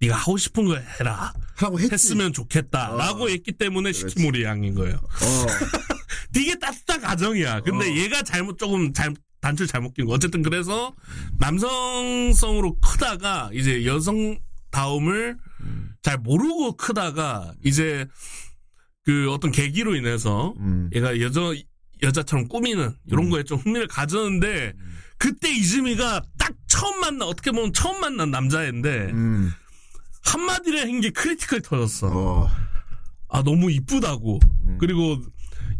네가 하고 싶은 거 해라. 하고 했지. 했으면 좋겠다라고 어. 했기 때문에. 시키모리 양인 거예요. 어. 되게 따뜻한 가정이야. 근데 어. 얘가 잘못 조금 잘 단추를 잘못 낀 거. 어쨌든 그래서 남성성으로 크다가 이제 여성 다움을 잘 모르고 크다가 이제 그 어떤 계기로 인해서 음. 얘가 여자 여자처럼 꾸미는 이런 거에 좀 흥미를 가졌는데 그때 이즈미가 딱 처음 만난 어떻게 보면 처음 만난 남자인데 음. 한마디를 한 게 critical 터졌어. 어. 아 너무 이쁘다고 음. 그리고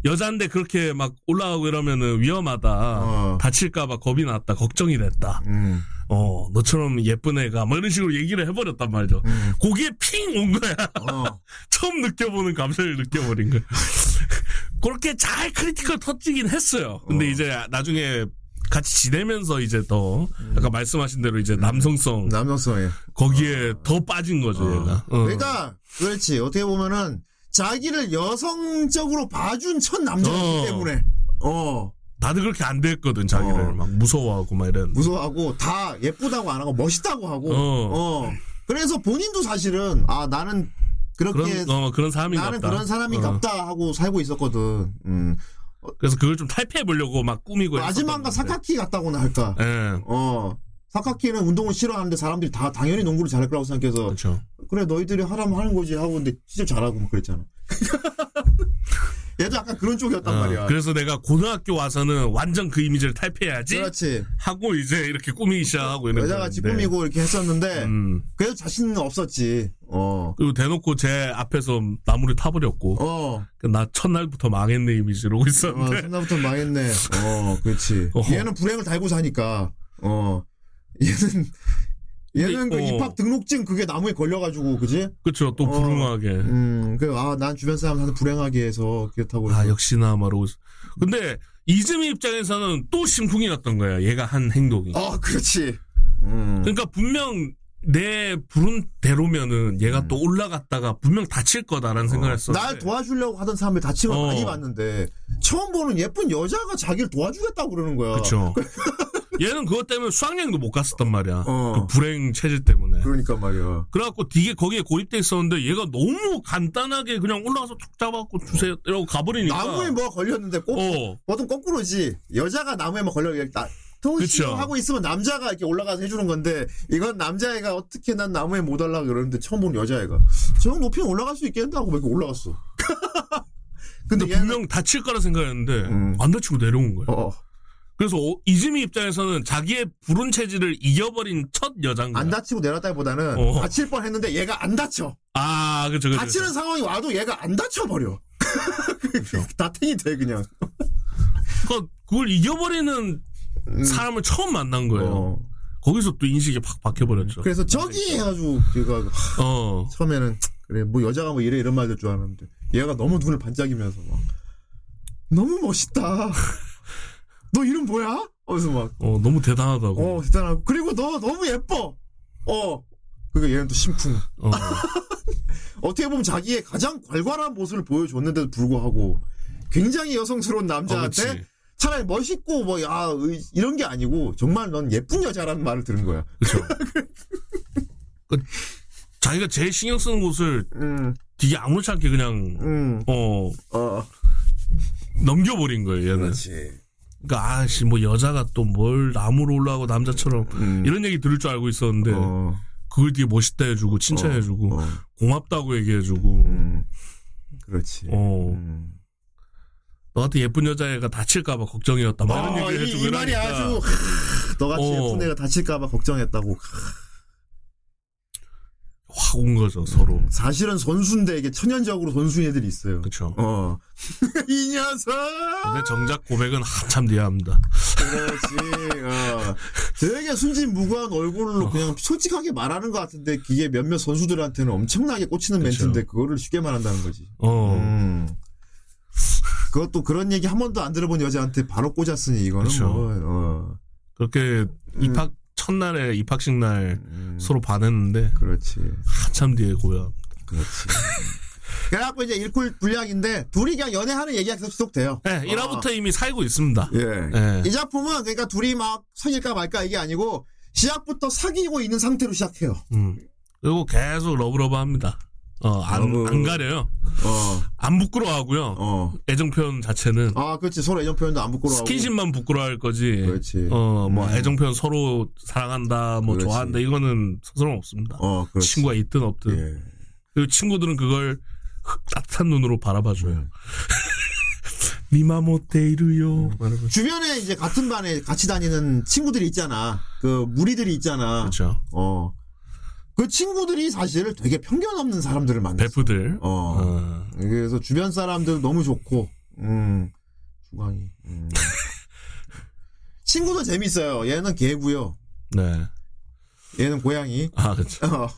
여잔데 그렇게 막 올라가고 이러면은 위험하다 어. 다칠까봐 겁이 났다 걱정이 됐다 음. 어 너처럼 예쁜 애가 뭐 이런 식으로 얘기를 해버렸단 말이죠 음. 거기에 핑 온 거야 어. 처음 느껴보는 감성을 느껴버린 거야 그렇게 잘 critical 터지긴 했어요 근데 어. 이제 나중에 같이 지내면서 이제 더 음. 아까 말씀하신 대로 이제 남성성 남성성에. 거기에 더 빠진 거죠 얘가 어. 그러니까 그렇지. 어떻게 보면은 자기를 여성적으로 봐준 첫 남자이기 어. 때문에 어 다들 그렇게 안 됐거든 자기를 어. 막 무서워하고 막 이런 무서워하고 다 예쁘다고 안 하고 멋있다고 하고 어. 어 그래서 본인도 사실은 아 나는 그렇게 그런 어 그런 사람인가 나는 보다. 그런 사람인가 어. 보다 하고 살고 있었거든. 음. 그래서 그걸 좀 탈피해 보려고 막 꾸미고 마지막과 했었던 건데. 사카키 같다고나 할까. 예. 어. 사카키는 운동을 싫어하는데 사람들이 다 당연히 농구를 잘할 거라고 생각해서 그렇죠. 그래 너희들이 하라면 하는 거지 하고 근데 진짜 잘하고 막 그랬잖아. 얘도 약간 그런 쪽이었단 어, 말이야. 그래서 내가 고등학교 와서는 완전 그 이미지를 탈피해야지 그렇지. 하고 이제 이렇게 꾸미기 시작하고 이런 여자같이 거였는데. 꾸미고 이렇게 했었는데 음. 그래도 자신은 없었지. 어. 그리고 대놓고 제 앞에서 나무를 타버렸고 어. 그나 첫날부터 망했네 이미지로 어, 있었는데 첫날부터 망했네. 어, 그렇지. 어허. 얘는 불행을 달고 사니까. 어. 얘는 얘는 그 어. 입학 등록증 그게 나무에 걸려가지고 그지? 그렇죠 또 어. 불응하게 음, 그, 아, 난 주변 사람한테 불행하게 해서 그렇다고. 아. 역시나 말하고. 근데 이즈미 입장에서는 또 심쿵이었던 거야 얘가 한 행동이 어, 그렇지. 음. 그러니까 분명 내 부른 대로면은 얘가 또 올라갔다가 분명 다칠 거다라는 생각을 했었는데 날 도와주려고 하던 사람을 다친 걸 어. 많이 봤는데, 처음 보는 예쁜 여자가 자기를 도와주겠다고 그러는 거야. 그쵸 얘는 그것 때문에 수학여행도 못 갔었단 말이야 어. 그 불행 체질 때문에 그러니까 말이야. 그래갖고 되게 거기에 고립돼 있었는데 얘가 너무 간단하게 그냥 올라가서 툭 잡아갖고 주세요 이러고 가버리니까 나무에 뭐 걸렸는데 꼭, 어 보통 거꾸로지. 여자가 나무에 뭐 걸려, 나. 도시로 하고 있으면 남자가 이렇게 올라가서 해주는 건데, 이건 남자애가 어떻게 난 나무에 못 올라가 그러는데 처음 보는 여자애가. 저 높이는 올라갈 수 있겠는데 하고 막 이렇게 올라갔어. 근데 근데 얘는, 분명 다칠 거라 생각했는데 음. 안 다치고 내려온 거야 어, 그래서 어, 이즈미 입장에서는 자기의 불운 체질을 이겨버린 첫 거야 안 다치고 내렸다기보다는 어. 다칠 뻔 했는데 얘가 안 다쳐. 아 그쵸 다치는 상황이 와도 얘가 안 다쳐 버려. 다탱이 돼, 그냥. 그러니까 그걸 이겨버리는 사람을 처음 만난 거예요. 어. 거기서 또 인식이 팍 바뀌어버렸죠. 그래서 저기 해가지고 걔가 어. 처음에는 그래 뭐 여자가 뭐 이래 이런 말 될 줄 알았는데 얘가 너무 눈을 반짝이면서 막 너무 멋있다. 너 이름 뭐야? 어디서 막 어, 너무 대단하다고. 어, 대단하고. 그리고 너 너무 예뻐. 어. 그러니까 얘는 또 심쿵. 어. 어떻게 보면 자기의 가장 괄괄한 모습을 보여줬는데도 불구하고 굉장히 여성스러운 어, 남자한테 그치. 차라리 멋있고 뭐, 야, 의- 이런 게 아니고 정말 넌 예쁜 여자라는 말을 들은 거야. 그쵸. 그, 자기가 제일 신경 쓰는 곳을 음, 되게 아무렇지 않게 그냥, 음, 어, 어. 넘겨버린 거예요, 얘는. 그렇지. 그러니까, 아씨, 뭐 여자가 또 뭘 나무로 올라가고 남자처럼 음. 이런 얘기 들을 줄 알고 있었는데, 어, 그걸 되게 멋있다 해주고, 칭찬해주고, 어, 고맙다고 얘기해주고, 음, 그렇지. 어. 음. 너한테 예쁜 여자애가 다칠까봐 걱정이었다. 막 이런 어, 얘기를 이, 해주고 이 말이 아주 너같이 어. 예쁜 애가 다칠까봐 걱정했다고. 확 온 거죠, 서로. 사실은 선수인데 이게 천연적으로 선수인 애들이 있어요. 그쵸. 어. 이 녀석! 근데 정작 고백은 한참 뒤에 합니다. 그렇지. 어. 되게 순진무구한 얼굴로 그냥 솔직하게 말하는 것 같은데 그게 몇몇 선수들한테는 엄청나게 꽂히는 그쵸. 멘트인데 그거를 쉽게 말한다는 거지. 어. 음. 그것도 그런 얘기 한 번도 안 들어본 여자한테 바로 꽂았으니 이거는 그쵸. 뭐 어. 그렇게 입학 첫날에 입학식 날 서로 반했는데 그렇지. 한참 뒤에 고요. 그렇지. 그래갖고 이제 일쿨 분량인데 둘이 그냥 연애하는 얘기가 계속 지속돼요. 네, 1화부터 이미 살고 있습니다. 예. 예. 이 작품은 그러니까 둘이 막 사귈까 말까 이게 아니고 시작부터 사귀고 있는 상태로 시작해요. 음. 그리고 계속 love love 합니다. 어, 안, love. 안 가려요. 어, 안 부끄러워하고요. 어. 애정 표현 자체는 아, 그렇지. 서로 애정 표현도 안 부끄러워하고. 스킨십만 부끄러워할 거지. 그렇지. 어, 뭐 음. 애정 표현 서로 사랑한다, 뭐 그렇지. 좋아한다 이거는 서슴 없습니다. 어, 그렇지. 친구가 있든 없든. 예. 그리고 친구들은 그걸 따뜻한 눈으로 바라봐줘요. 음. 미마모테이루요. 말하면서. 주변에 이제 같은 반에 같이 다니는 친구들이 있잖아. 그 무리들이 있잖아. 그렇죠. 어. 그 친구들이 사실 되게 편견 없는 사람들을 만났어. 베프들. 어. 어. 그래서 주변 사람들 너무 좋고, 음, 주광이. 음. 친구도 재밌어요. 얘는 개고요. 네. 얘는 고양이. 아, 그렇죠. 어.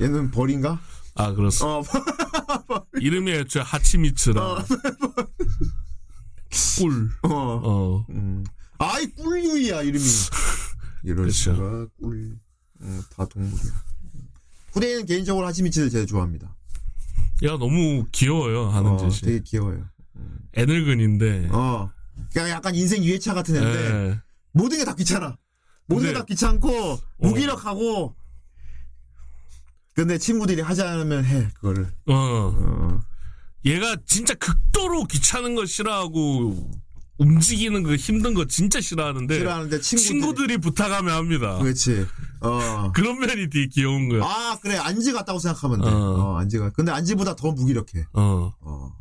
얘는 벌인가? 아, 그렇습니다. 어, 이름이 애초에 하치미츠라. 꿀. 어. 어. 음. 아이, 꿀유이야, 이름이. 이럴 그렇죠. 수가, 꿀. 음, 다 동물이야. 후대인은 개인적으로 하치미치를 제일 좋아합니다. 얘가 너무 귀여워요, 하는 어, 짓이. 되게 귀여워요. 애늙은인데. 어. 그냥 약간 인생 유해차 같은 애인데, 예. 모든 게 다 귀찮아. 모든 게 다 귀찮고, 무기력하고, 근데 친구들이 하자면 해, 그거를. 어. 어. 얘가 진짜 극도로 귀찮은 거 싫어하고 움직이는 거 힘든 거 진짜 싫어하는데 싫어하는데 친구들이. 친구들이 부탁하면 합니다. 그렇지. 어. 그런 면이 되게 귀여운 거야. 아, 그래. 안지 같다고 생각하면 돼. 어. 어, 안지가. 근데 안지보다 더 무기력해. 어. 어.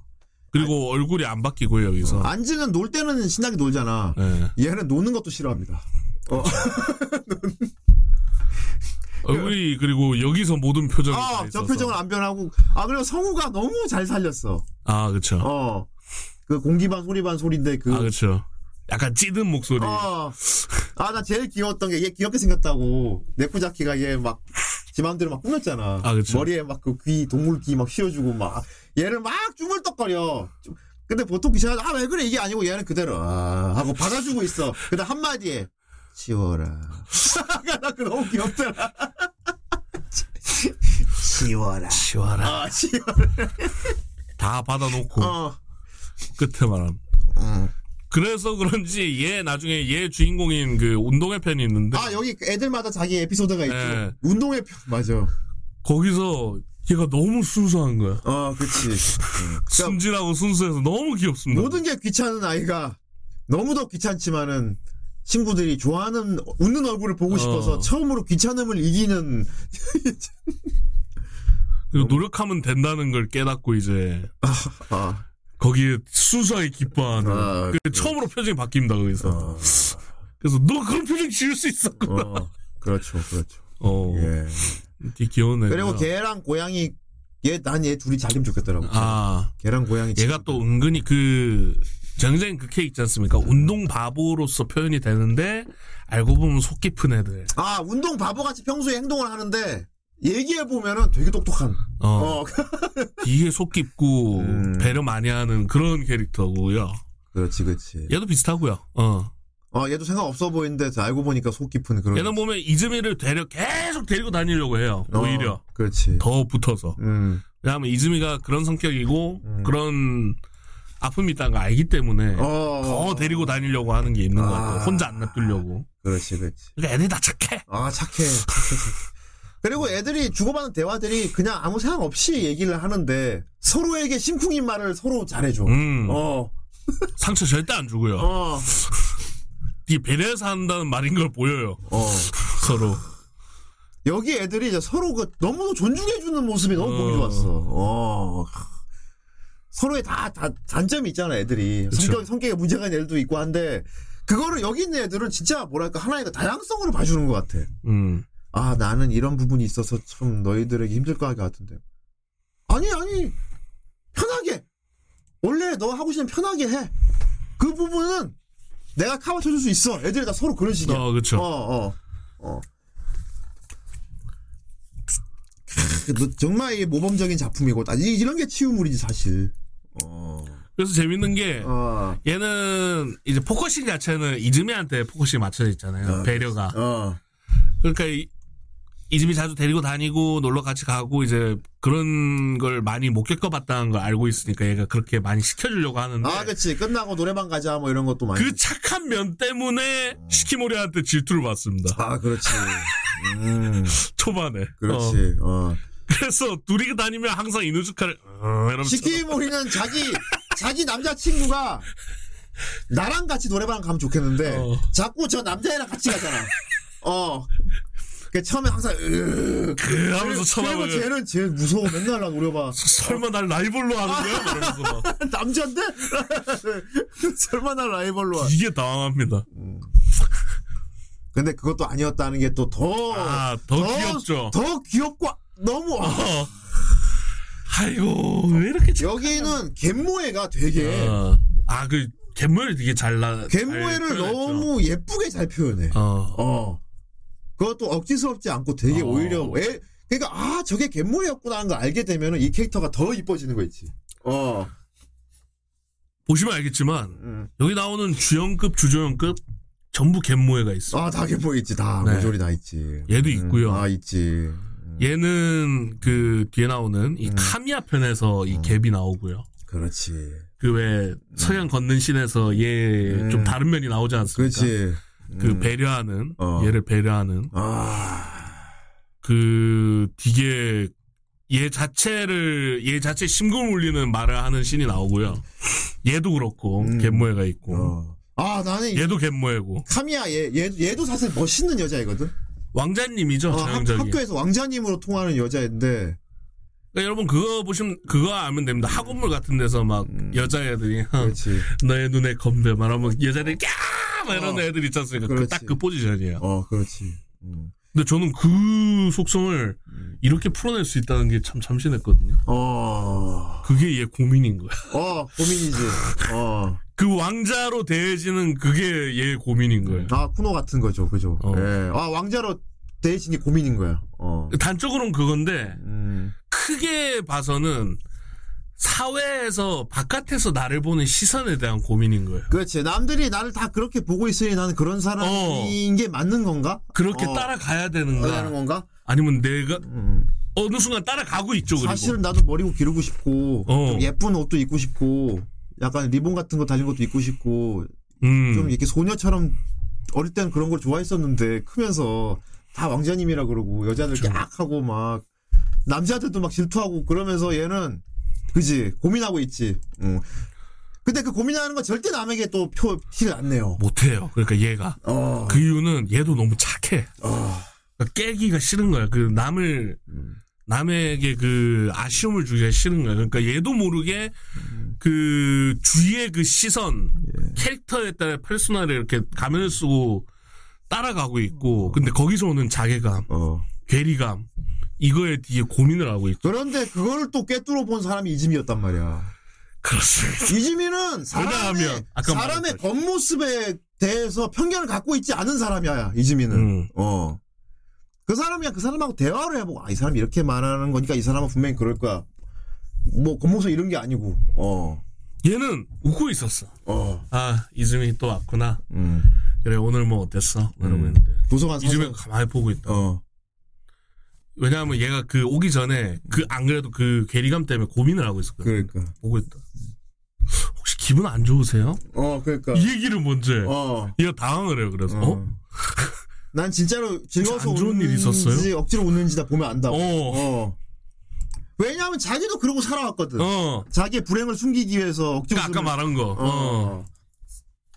그리고 얼굴이 안 바뀌고 여기서. 안지는 놀 때는 신나게 놀잖아. 예. 얘는 노는 것도 싫어합니다. 어. 얼굴이 그리고 여기서 모든 표정이 다 아, 있어서. 저 표정을 안 변하고. 아, 그리고 성우가 너무 잘 살렸어. 아, 그렇죠. 어. 그 공기 반 소리 반 소리인데 그. 아, 그렇죠. 약간 찌든 목소리. 어. 아, 나 제일 귀여웠던 게 얘 귀엽게 생겼다고. 네쿠자키가 얘 막, 지 맘대로 막 꾸몄잖아. 아, 그쵸. 머리에 막 그 귀, 동물 귀 막 씌워주고 막. 얘를 막 주물떡거려. 좀- 근데 보통 귀찮아. 아, 왜 그래? 이게 아니고 얘는 그대로. 아, 하고 받아주고 있어. 그 다음 한마디에. 치워라. 나 너무 귀엽더라. 치워라. 치워라. 아, 치워라. 다 받아놓고 어. 끝에 말함. 음. 그래서 그런지 얘 나중에 얘 주인공인 그 운동회 편이 있는데 아, 여기 애들마다 자기 에피소드가 있죠. 예. 운동의 편, 맞아. 거기서 얘가 너무 순수한 거야. 어, 그치. 음. 순진하고 순수해서 너무 귀엽습니다. 모든 게 귀찮은 아이가 너무도 귀찮지만은 친구들이 좋아하는 웃는 얼굴을 보고 어. 싶어서 처음으로 귀찮음을 이기는 그리고 노력하면 된다는 걸 깨닫고 이제 아, 거기에 순수하게 기뻐하는. 아, 그 처음으로 표정이 바뀝니다 거기서. 어, 그래서 너 그런 표정 지을 수 있었구나. 어, 그렇죠, 그렇죠. 어, 예. 귀여운 애. 그리고 개랑 고양이 얘 난 얘 둘이 잘 되면 좋겠더라고. 아, 개랑 고양이 얘가 또 은근히 그 정생 그케 있지 않습니까? 운동 바보로서 표현이 되는데 알고 보면 속 깊은 애들. 아 운동 바보같이 평소에 행동을 하는데 얘기해 보면은 되게 똑똑한. 어, 어, 되게 속 깊고 음. 배려 많이 하는 그런 캐릭터고요. 그렇지, 그렇지. 얘도 비슷하고요. 어. 어, 얘도 생각 없어 보이는데 알고 보니까 속 깊은 그런. 얘는 보면 이즈미를 데려 계속 데리고 다니려고 해요. 어, 오히려 그렇지. 더 붙어서. 음, 왜냐하면 이즈미가 그런 성격이고 음. 그런 아픔이 있다는 걸 알기 때문에 어, 더 데리고 다니려고 하는 게 있는 것 같아요. 아. 혼자 안 놔두려고. 그렇지, 그렇지. 그러니까 애들이 다 착해. 아, 착해. 착해, 착해. 그리고 애들이 주고받는 대화들이 그냥 아무 생각 없이 얘기를 하는데 서로에게 심쿵인 말을 서로 잘해줘. 음. 어, 상처 절대 안 주고요. 어, 이게 배려해서 한다는 말인 걸 보여요. 어. 서로. 여기 애들이 이제 서로 그 너무 존중해주는 모습이 너무 보기 어. 좋았어. 어. 서로의 다, 다, 단점이 있잖아, 애들이. 그쵸. 성격, 성격에 문제가 있는 애들도 있고 한데, 그거를 여기 있는 애들은 진짜 뭐랄까, 하나의 그 다양성으로 봐주는 것 같아. 음. 아, 나는 이런 부분이 있어서 참 너희들에게 힘들 것 같은데. 아니, 아니, 편하게. 원래 너 하고 싶으면 편하게 해. 그 부분은 내가 카바 쳐줄 수 있어. 애들이 다 서로 그런 식이야. 어, 그쵸. 어, 어, 어. 정말 이 모범적인 작품이고, 아, 이- 이런 게 치유물이지, 사실. 어. 그래서 재밌는 게 어. 얘는 이제 focusing 자체는 이즈미한테 focusing이 맞춰져 있잖아요. 배려가. 어. 그러니까 이, 이즈미 자주 데리고 다니고 놀러 같이 가고 이제 그런 걸 많이 못 겪어봤다는 걸 알고 있으니까 얘가 그렇게 많이 시켜주려고 하는데 아, 그치. 끝나고 노래방 가자, 뭐 이런 것도 많이. 그 착한 면 때문에 시키모리한테 질투를 받습니다. 아, 그렇지. 음, 초반에. 그렇지. 어, 어. 그래서 둘이 다니면 항상 이누즈카를 어, 시키모리는 자기, 자기 남자친구가 나랑 같이 노래방 가면 좋겠는데, 어. 자꾸 저 남자애랑 같이 가잖아. 어. 그 처음에 항상, 으그 하면서 그리고 쳐다보고 쟤는 제일 무서워. 맨날 나 노려봐. 설마 날 라이벌로 하는 거야? 뭐 이러면서 막 남자인데? 설마 나 라이벌로 와. 이게 당황합니다. 근데 그것도 아니었다는 게 또 더, 아, 더 귀엽죠. 더 귀엽고, 너무, 아, 어. 아이고 왜 이렇게 참- 여기는 갯모애가 되게, 어. 아그 갯모를 되게 잘 나. 갯모애를. 너무 예쁘게 잘 표현해. 어. 어. 그것도 억지스럽지 않고 되게 어. 오히려, 애, 그러니까, 아, 저게 갯모애였구나 하는 걸 알게 되면은 이 캐릭터가 더 이뻐지는 거 있지. 어. 보시면 알겠지만 음. 여기 나오는 주연급 주조연급 전부 갯모애가 있어. 아, 다 갯모애 있지. 다. 네. 모조리 다 있지. 얘도 음, 있고요. 아, 있지. 얘는 그 뒤에 나오는 이 음. 카미야 편에서 이 갭이 나오고요. 그렇지. 그 왜 서양 걷는 신에서 얘 음. 좀 다른 면이 나오지 않습니까? 그렇지. 그 음. 배려하는 어. 얘를 배려하는 아. 그 되게 얘 자체를 얘 자체 심금을 울리는 말을 하는 신이 나오고요. 얘도 그렇고 음. 갯모애가 있고 어. 아, 나는 이 얘도 갯모애고 카미야 얘, 얘 얘도 사실 멋있는 여자이거든. 왕자님이죠 어, 학. 학교에서 왕자님으로 통하는 여자인데 그러니까 여러분 그거 보시면 그거 알면 됩니다. 학원물 같은 데서 막 여자애들이 어, 음. 그렇지. 너의 눈에 건배 말하면 여자들이 까 이런 어. 애들 있지 않습니까? 그렇지. 딱그 포지션이에요. 어, 그렇지. 음. 근데 저는 그 속성을 이렇게 풀어낼 수 있다는 게참 참신했거든요. 어. 그게 얘 고민인 거야. 어, 고민이지. 어. 그 왕자로 대해지는 그게 얘 고민인 거예요. 아, 쿠노 같은 거죠. 그죠. 어. 예. 아, 왕자로 대신 게 고민인 거야. 어. 단적으로는 그건데 음. 크게 봐서는 사회에서 바깥에서 나를 보는 시선에 대한 고민인 거예요. 그렇지. 남들이 나를 다 그렇게 보고 있으니 나는 그런 사람인 게 맞는 건가? 그렇게 어. 따라가야 되는가? 건가? 아니면 내가 음. 어느 순간 따라가고 있죠. 그리고 사실은 나도 머리고 기르고 싶고 어. 좀 예쁜 옷도 입고 싶고 약간 리본 같은 거 달린 것도 입고 싶고 음. 좀 이렇게 소녀처럼 어릴 때는 그런 걸 좋아했었는데 크면서 다 왕자님이라 그러고 여자들 그렇죠. 깍 하고 막 남자들도 막 질투하고 그러면서 얘는 그지 고민하고 있지. 응. 근데 그 고민하는 건 절대 남에게 또 표, 티를 안 내요. 못해요. 그러니까 얘가 어. 그 이유는 얘도 너무 착해. 어. 그러니까 깨기가 싫은 거야. 그 남을 음. 남에게 그 아쉬움을 주기가 싫은 거야. 그러니까 얘도 모르게 그 주위의 그 시선 예. 캐릭터에 따라 페르소나를 이렇게 가면을 쓰고 따라가고 있고 근데 거기서 오는 자괴감, 어. 괴리감 이거에 뒤에 고민을 하고 있죠. 그런데 그거를 또 꿰뚫어 본 사람이 이즈미였단 말이야. 그렇습니다. 이즈미는 사람의, 사람의. 겉모습에 대해서 편견을 갖고 있지 않은 사람이야, 이즈미는. 음. 어. 그 사람이야, 그 사람하고 대화를 해보고, 아, 이 사람이 이렇게 말하는 거니까 이 사람은 분명히 그럴 거야. 뭐, 겉모습 이런 게 아니고, 어, 얘는 웃고 있었어. 어, 아 이즈미 또 왔구나. 음. 그래 오늘 뭐 어땠어? 이러고 음. 있는데 도서관 이즈미 사서, 가만히 보고 있다. 어, 왜냐하면 얘가 그 오기 전에 그 안 그래도 그 괴리감 때문에 고민을 하고 있었거든. 그러니까. 보고 있다. 혹시 기분 안 좋으세요? 어, 그러니까. 이 얘기를 먼저 해. 어. 얘가 당황을 해요. 그래서 어? 어. 난 진짜로 즐거워서 안 좋은 일 웃는지 있었어요? 억지로 웃는지 다 보면 안다고. 어. 어. 왜냐하면 자기도 그러고 살아왔거든. 어. 자기의 불행을 숨기기 위해서 억지로 그러니까 아까 말한 거. 어. 어.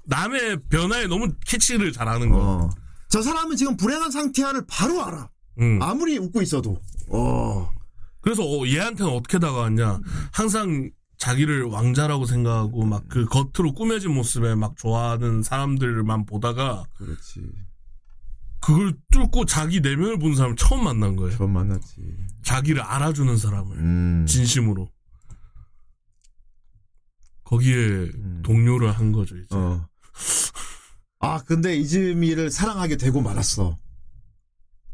남의 변화에 너무 캐치를 잘하는 거. 어. 저 사람은 지금 불행한 상태야를 바로 알아. 응. 아무리 웃고 있어도. 어. 그래서 어, 얘한테는 어떻게 다가왔냐? 항상 자기를 왕자라고 생각하고 막 그 겉으로 꾸며진 모습에 막 좋아하는 사람들만 보다가 그렇지. 그걸 뚫고 자기 내면을 본 사람 처음 만난 거예요. 처음 만났지. 자기를 알아주는 사람을 음. 진심으로 거기에 음. 동료를 한 거죠 이제. 어. 아 근데 이즈미를 사랑하게 되고 말았어.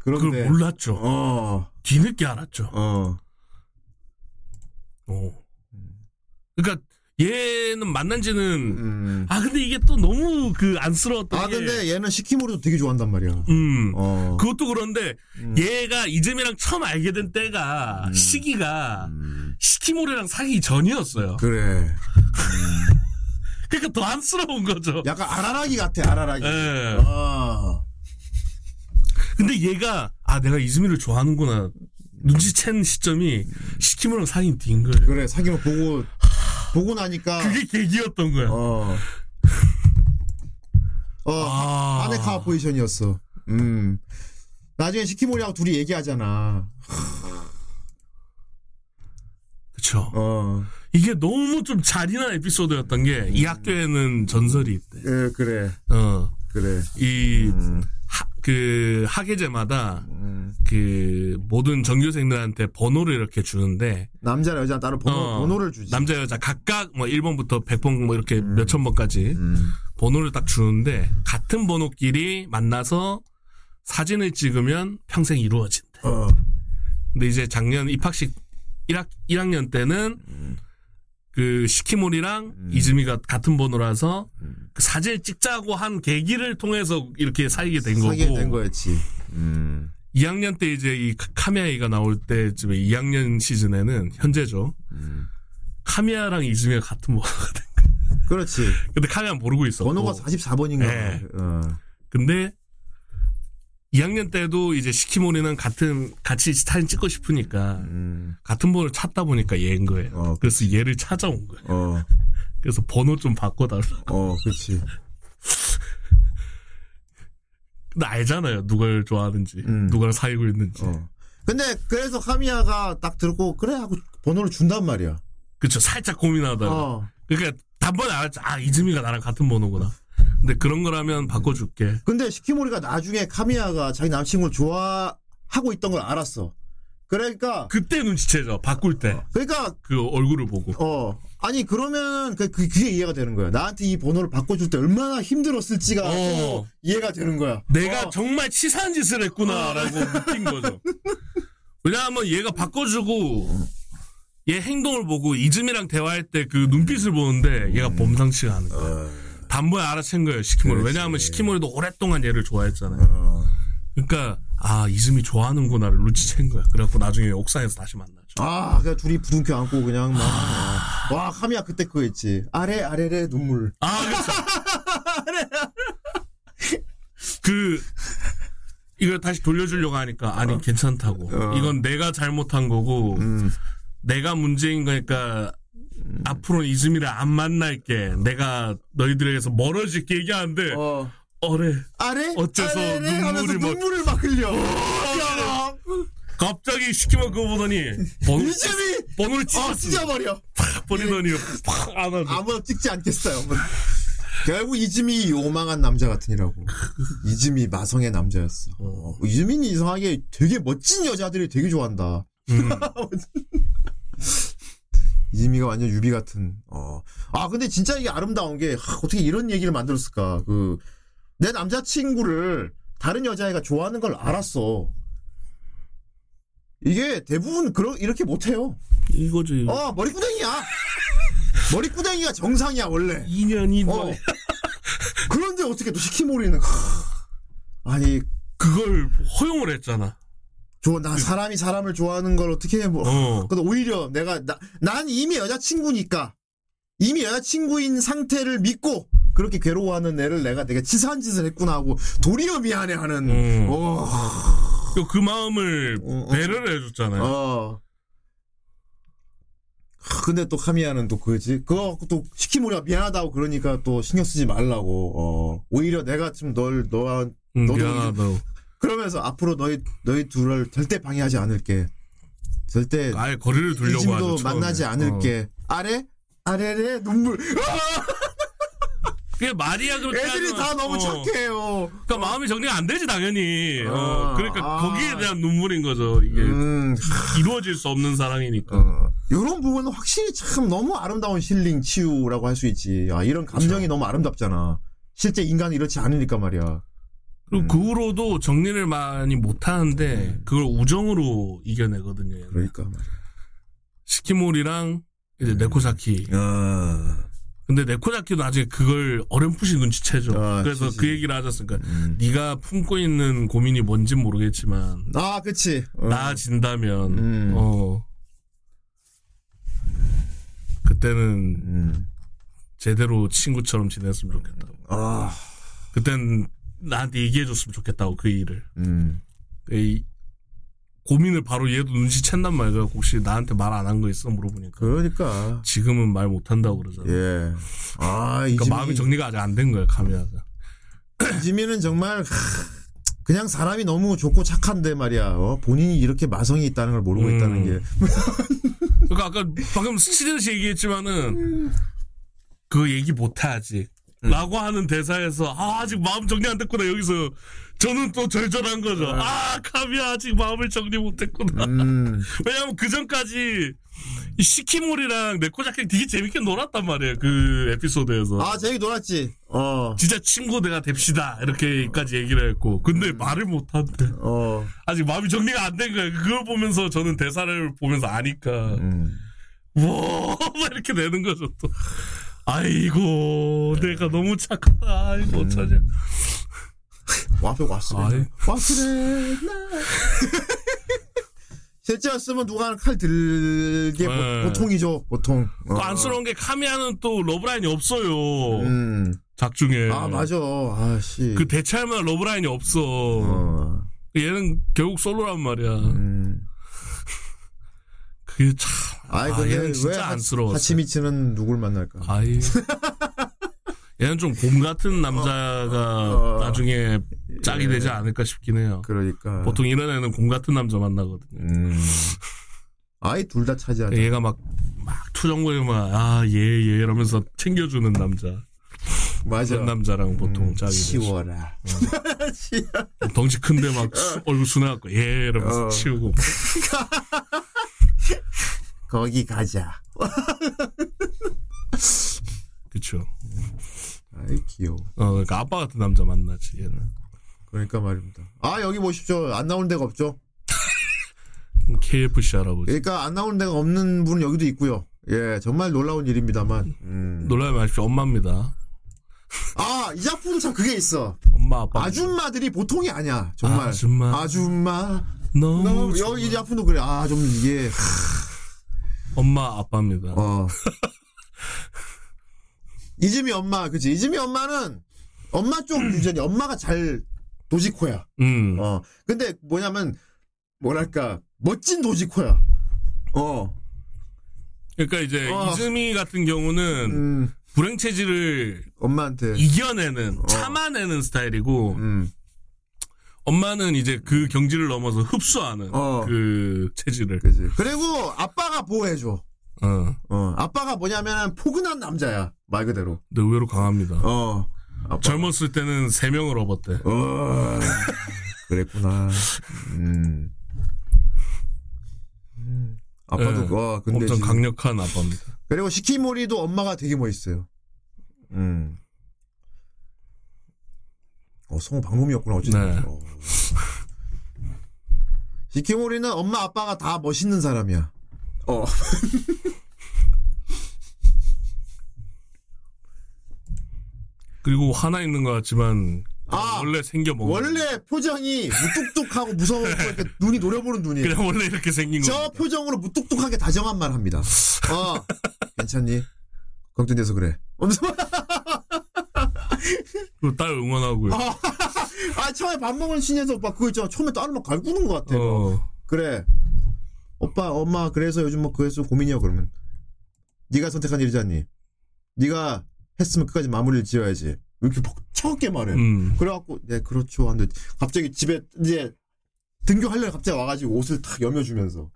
그런데 그걸 몰랐죠. 어, 뒤늦게 알았죠. 어, 어. 그러니까 얘는 만난 지는 음. 아 근데 이게 또 너무 그 안쓰러웠던 아게 근데 얘는 시키모리도 되게 좋아한단 말이야. 음. 어, 그것도 그런데 음. 얘가 이즈미랑 처음 알게 된 때가 시기가 음. 시키모리랑 사귀기 전이었어요. 그래. 그러니까 더 안쓰러운 거죠. 약간 아라라기 같아 아라라기. 예. 아, 근데 얘가 아 내가 이즈미를 좋아하는구나 눈치챈 시점이 시키모리랑 사귄 뒤인 거예요. 그래 사귀면 보고 보고 나니까 그게 계기였던 거야. 어. 어, 아. 아네카 포지션이었어. 음. 나중에 시키모리하고 둘이 얘기하잖아. 그쵸. 어. 이게 너무 좀 잔인한 에피소드였던 게이 학교에는 전설이 있대. 예, 그래. 어. 그래. 이, 음. 하, 그, 학예제마다 음. 그 모든 전교생들한테 번호를 이렇게 주는데 남자나 여자 따로 번호, 어, 번호를 주지. 남자 여자 각각 뭐 1번부터 100번 뭐 이렇게 몇천 번까지 음. 번호를 딱 주는데 같은 번호끼리 만나서 사진을 찍으면 평생 이루어진대. 어. 근데 이제 작년 입학식 1학 1학년 때는 그 시키모리랑 이즈미가 같은 번호라서 그 사진을 찍자고 한 계기를 통해서 이렇게 사귀게 된 거고 사귀게 된 거였지. 음. 2학년 때 이제 이 카- 카미아이가 나올 때쯤에 2학년 시즌에는 현재죠. 음. 카미아랑 이즈미가 같은 번호가 돼. 그렇지. 근데 카미아는 모르고 있었고. 번호가 44번인가. 네. 어. 근데 2학년 때도 이제 시키모리는 같은 같이 사진 찍고 싶으니까 음. 같은 번호를 찾다 보니까 얘인 거예요. 어, 그래서 얘를 찾아온 거예요. 어. 그래서 번호 좀 바꿔달라. 어, 그렇지. 근데 알잖아요. 누굴 좋아하는지, 음. 누구랑 사귀고 있는지. 어. 근데 그래서 카미야가 딱 들고 그래 하고 번호를 준단 말이야. 그쵸. 살짝 고민하다가. 어. 그러니까 단번에 알았죠. 아 이즈미가 나랑 같은 번호구나. 근데 그런 거라면 바꿔줄게. 근데 시키모리가 나중에 카미야가 자기 남친구를 좋아하고 있던 걸 알았어. 그러니까 그때 눈치채죠. 바꿀 때. 그러니까 그 얼굴을 보고. 어 아니 그러면 그, 그 그게 이해가 되는 거야. 나한테 이 번호를 바꿔줄 때 얼마나 힘들었을지가 어. 또 이해가 되는 거야. 내가 어. 정말 치사한 짓을 했구나라고 느낀 거죠. 왜냐하면 얘가 바꿔주고 얘 행동을 보고 이즈미랑 대화할 때 그 눈빛을 보는데 얘가 범상치가 않은 거야. 단번에 알아챈 거예요, 시키모리. 그렇지. 왜냐하면 시키모리도 오랫동안 얘를 좋아했잖아요. 어. 그러니까 아 이즈미 좋아하는구나를 눈치챈 거야. 그래갖고 나중에 옥상에서 다시 만나죠. 아, 그냥 둘이 부둥켜 안고 그냥 막. 와, 카미야 그때 그거 있지. 아래, 아래래 눈물. 아 그렇죠. 그 이걸 다시 돌려주려고 하니까 아니 괜찮다고. 어. 이건 내가 잘못한 거고 음. 내가 문제인 거니까 앞으로 이즈미를 안 만날게. 내가 너희들에게서 멀어질게 얘기하는데 어. 어래 아래? 어째서 아래래 하면서 막- 눈물을 막 흘려. 야, 갑자기 시키면 그거 보더니 번호, 이즈미! 번호를 어. 찢어버려. 팍 버리더니 팍 안아줘. 아무나 찍지 않겠어요. 뭐. 결국 이즈미 요망한 남자 같으니라고. 이즈미 마성의 남자였어. 어, 이즈미는 이상하게 되게 멋진 여자들이 되게 좋아한다. 음. 이즈미가 완전 유비 같은. 어. 아 근데 진짜 이게 아름다운 게 하, 어떻게 이런 얘기를 만들었을까? 그 내 남자친구를 다른 여자애가 좋아하는 걸 알았어. 이게 대부분 그런 이렇게 못해요. 이거지. 어 머리구댕이야. 머리구댕이가 정상이야 원래. 2년이 어. 그런데 어떻게 또 시키모리는 아니 그걸 허용을 했잖아. 좋아 나 사람이 사람을 좋아하는 걸 어떻게 해 뭐. 어. 근데 오히려 내가 나, 난 이미 여자친구니까 이미 여자친구인 상태를 믿고 그렇게 괴로워하는 애를 내가 되게 치사한 짓을 했구나 하고 도리어 미안해하는 음. 어, 그- 그 마음을 어, 어. 배려를 해줬잖아요. 어. 하, 근데 또 카미야는 또 그지 그거 갖고 또 시키모리가 미안하다고 그러니까 또 신경 쓰지 말라고 어 오히려 내가 좀널 너와 응, 너도 미안하다. 그러면서 앞으로 너희 너희 둘을 절대 방해하지 않을게 절대 아예 거리를 두려고 이짐도 하죠. 처음에. 만나지 어. 않을게 아래 아래래 눈물 그게 말이야 그렇게 애들이 하지만, 다 너무 어. 착해요 그러니까 마음이 정리가 안 되지 당연히. 어, 어. 그러니까 아. 거기에 대한 눈물인 거죠. 이게 음 이루어질 수 없는 사랑이니까. 어. 이런 부분은 확실히 참 너무 아름다운 힐링 치유라고 할 수 있지 아 이런 감정이 너무 아름답잖아 실제 인간은 이렇지 않으니까 말이야. 그리고 그 후로도 정리를 많이 못 하는데 그걸 우정으로 이겨내거든요. 얘는. 그러니까. 시키모리랑 이제 네코사키. 아, 근데 네코자키도 나중에 그걸 어렴풋이 눈치채죠. 아, 그래서 그치. 그 얘기를 하셨으니까 음. 네가 품고 있는 고민이 뭔진 모르겠지만 아, 그치. 어. 나아진다면 음. 어 그때는 음. 제대로 친구처럼 지냈으면 좋겠다. 아, 그땐 나한테 얘기해줬으면 좋겠다고 그 일을. 음. 이 고민을 바로 얘도 눈치챘단 말이야. 혹시 나한테 말 안 한 거 있어 물어보니까 그러니까. 지금은 말 못한다고 그러잖아. 예. 아, 그러니까 이지미, 마음이 정리가 아직 안 된 거야 카미야가. 이지미는 정말, 하, 그냥 사람이 너무 좋고 착한데 말이야. 어? 본인이 이렇게 마성이 있다는 걸 모르고 음. 있다는 게. 그러니까 아까 방금 스치듯이 얘기했지만은 그 얘기 아직. 음. 라고 하는 대사에서 아 아직 마음 정리 안 됐구나 여기서 저는 또 절절한 거죠. 아 카미야 아직 마음을 정리 못했구나. 음. 왜냐면 그 전까지 이 시키모리랑 네코자키 되게 재밌게 놀았단 말이에요 그 에피소드에서. 아, 재미 놀았지. 어. 진짜 친구 내가 됩시다 이렇게까지 얘기를 했고 근데 말을 못한대. 어. 아직 마음이 정리가 안 된 거야. 그걸 보면서 저는 대사를 보면서 아니까. 음. 와, 막 이렇게 내는 거죠, 또. 아이고, 내가 너무 착하다. 아이고, 어쩌냐. 와, 앞에 왔어. 왔으래, 나. 실제였으면 누가 칼 들게 네. 보, 통이죠 보통. 어. 그 안쓰러운 게 카미야는 또 러브라인이 없어요. 음. 작중에. 아, 맞아. 아, 씨. 그 대체할만 러브라인이 없어. 어. 얘는 결국 솔로란 말이야. 음. 그게 참. 아이, 아, 근데 얘는 왜 진짜 하- 안쓰러웠어. 하치미치는 누굴 만날까? 아이. 얘는 좀 곰 같은 남자가 어. 나중에 짝이 예. 되지 않을까 싶긴 해요. 그러니까. 보통 이런 애는 곰 같은 남자 만나거든요. 음. 아이, 둘 다 차지하자. 얘가 막, 막 투정거리면, 아, 얘, 얘, 이러면서 챙겨주는 남자. 맞아. 그런 남자랑 보통 음, 짝이. 치워라. 덩치 큰데 막 수- 얼굴 순해갖고, 얘, 이러면서 어. 치우고. 거기 가자. 그쵸. 아이, 귀여워. 어, 그러니까 아빠 같은 남자 만나지, 얘는. 그러니까 말입니다. 아, 여기 보십시오. 안 나오는 데가 없죠? KFC 할아버지. 그러니까 안 나오는 데가 없는 분은 여기도 있고요. 예, 정말 놀라운 일입니다만. 음. 놀라지 마십시오. 엄마입니다. 아, 이 작품도 참 그게 있어. 엄마, 아빠. 아줌마들이 보통이 아니야. 정말. 아 줌마. 아줌마. 너무. 너무. 여기 이 작품도 그래. 아, 좀 이게, 엄마, 아빠입니다. 어. 이즈미 엄마, 그치. 이즈미 엄마는 엄마 쪽 유전이 엄마가 잘 도지코야. 음. 어. 근데 뭐냐면, 뭐랄까, 멋진 도지코야. 어. 그러니까 이제 어. 이즈미 같은 경우는 음, 불행 체질을 엄마한테. 이겨내는, 참아내는 스타일이고, 음. 엄마는 이제 그 경지를 넘어서 흡수하는 어. 그 체질을. 그지. 그리고 아빠가 보호해줘. 어. 어. 아빠가 뭐냐면 포근한 남자야. 말 그대로. 근데 의외로 강합니다. 어. 아빠. 젊었을 때는 세 명을 업었대. 어. 그랬구나. 음. 음. 아빠도, 네. 와, 근데. 엄청 지금- 강력한 아빠입니다. 그리고 시키모리도 엄마가 되게 멋있어요. 음. 어, 성 방금이었구나, 어쨌든. 네. 어. 시키모리는 엄마, 아빠가 다 멋있는 사람이야. 어. 그리고 하나 있는 것 같지만 아, 원래 생겨 먹는 원래 표정이 무뚝뚝하고 무서워 이렇게 눈이 노려보는 눈이에요. 그냥 원래 이렇게 생긴 거. 저 표정으로 무뚝뚝하게 다정한 말 합니다. 어, 괜찮니? 걱정돼서 그래. 엄청- 딸 응원하고요. 아, 처음에 밥 먹는 신에서 오빠 그거 있잖아. 처음에 딸을 막 갈구는 것 같아. 어. 그래. 오빠, 엄마, 그래서 요즘 뭐 그래서 고민이야, 그러면. 네가 선택한 일이잖니. 네가 했으면 끝까지 마무리를 지어야지. 왜 이렇게 퍽차게 말해. 음. 그래갖고, 네, 그렇죠. 하는데, 갑자기 집에, 이제, 등교하려고 갑자기 와가지고 옷을 탁 여며주면서.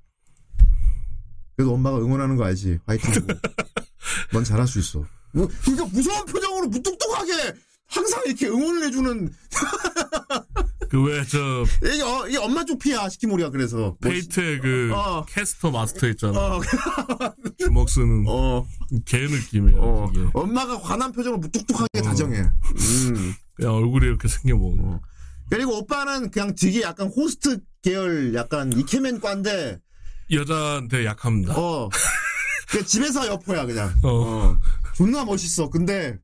그래도 엄마가 응원하는 거 알지? 화이팅. 넌 잘할 수 있어. 뭐, 그러니까 무서운 표정으로 무뚝뚝하게 항상 이렇게 응원을 해주는. 그 왜 저 이게, 어, 이게 엄마 쪽 피야 시키모리가 그래서. 페이트의 그 어. 캐스터 마스터 있잖아. 어, 주먹 쓰는 어, 걔 느낌이야. 어. 이게 엄마가 관한 표정으로 뚝뚝하게 어. 다정해. 음. 그냥 얼굴이 이렇게 생겨 먹어. 그리고 오빠는 그냥 되게 약간 호스트 계열 약간 이케맨과인데, 여자한테 약합니다. 어. 그냥 집에서 여포야, 그냥. 어. 어. 존나 멋있어. 근데,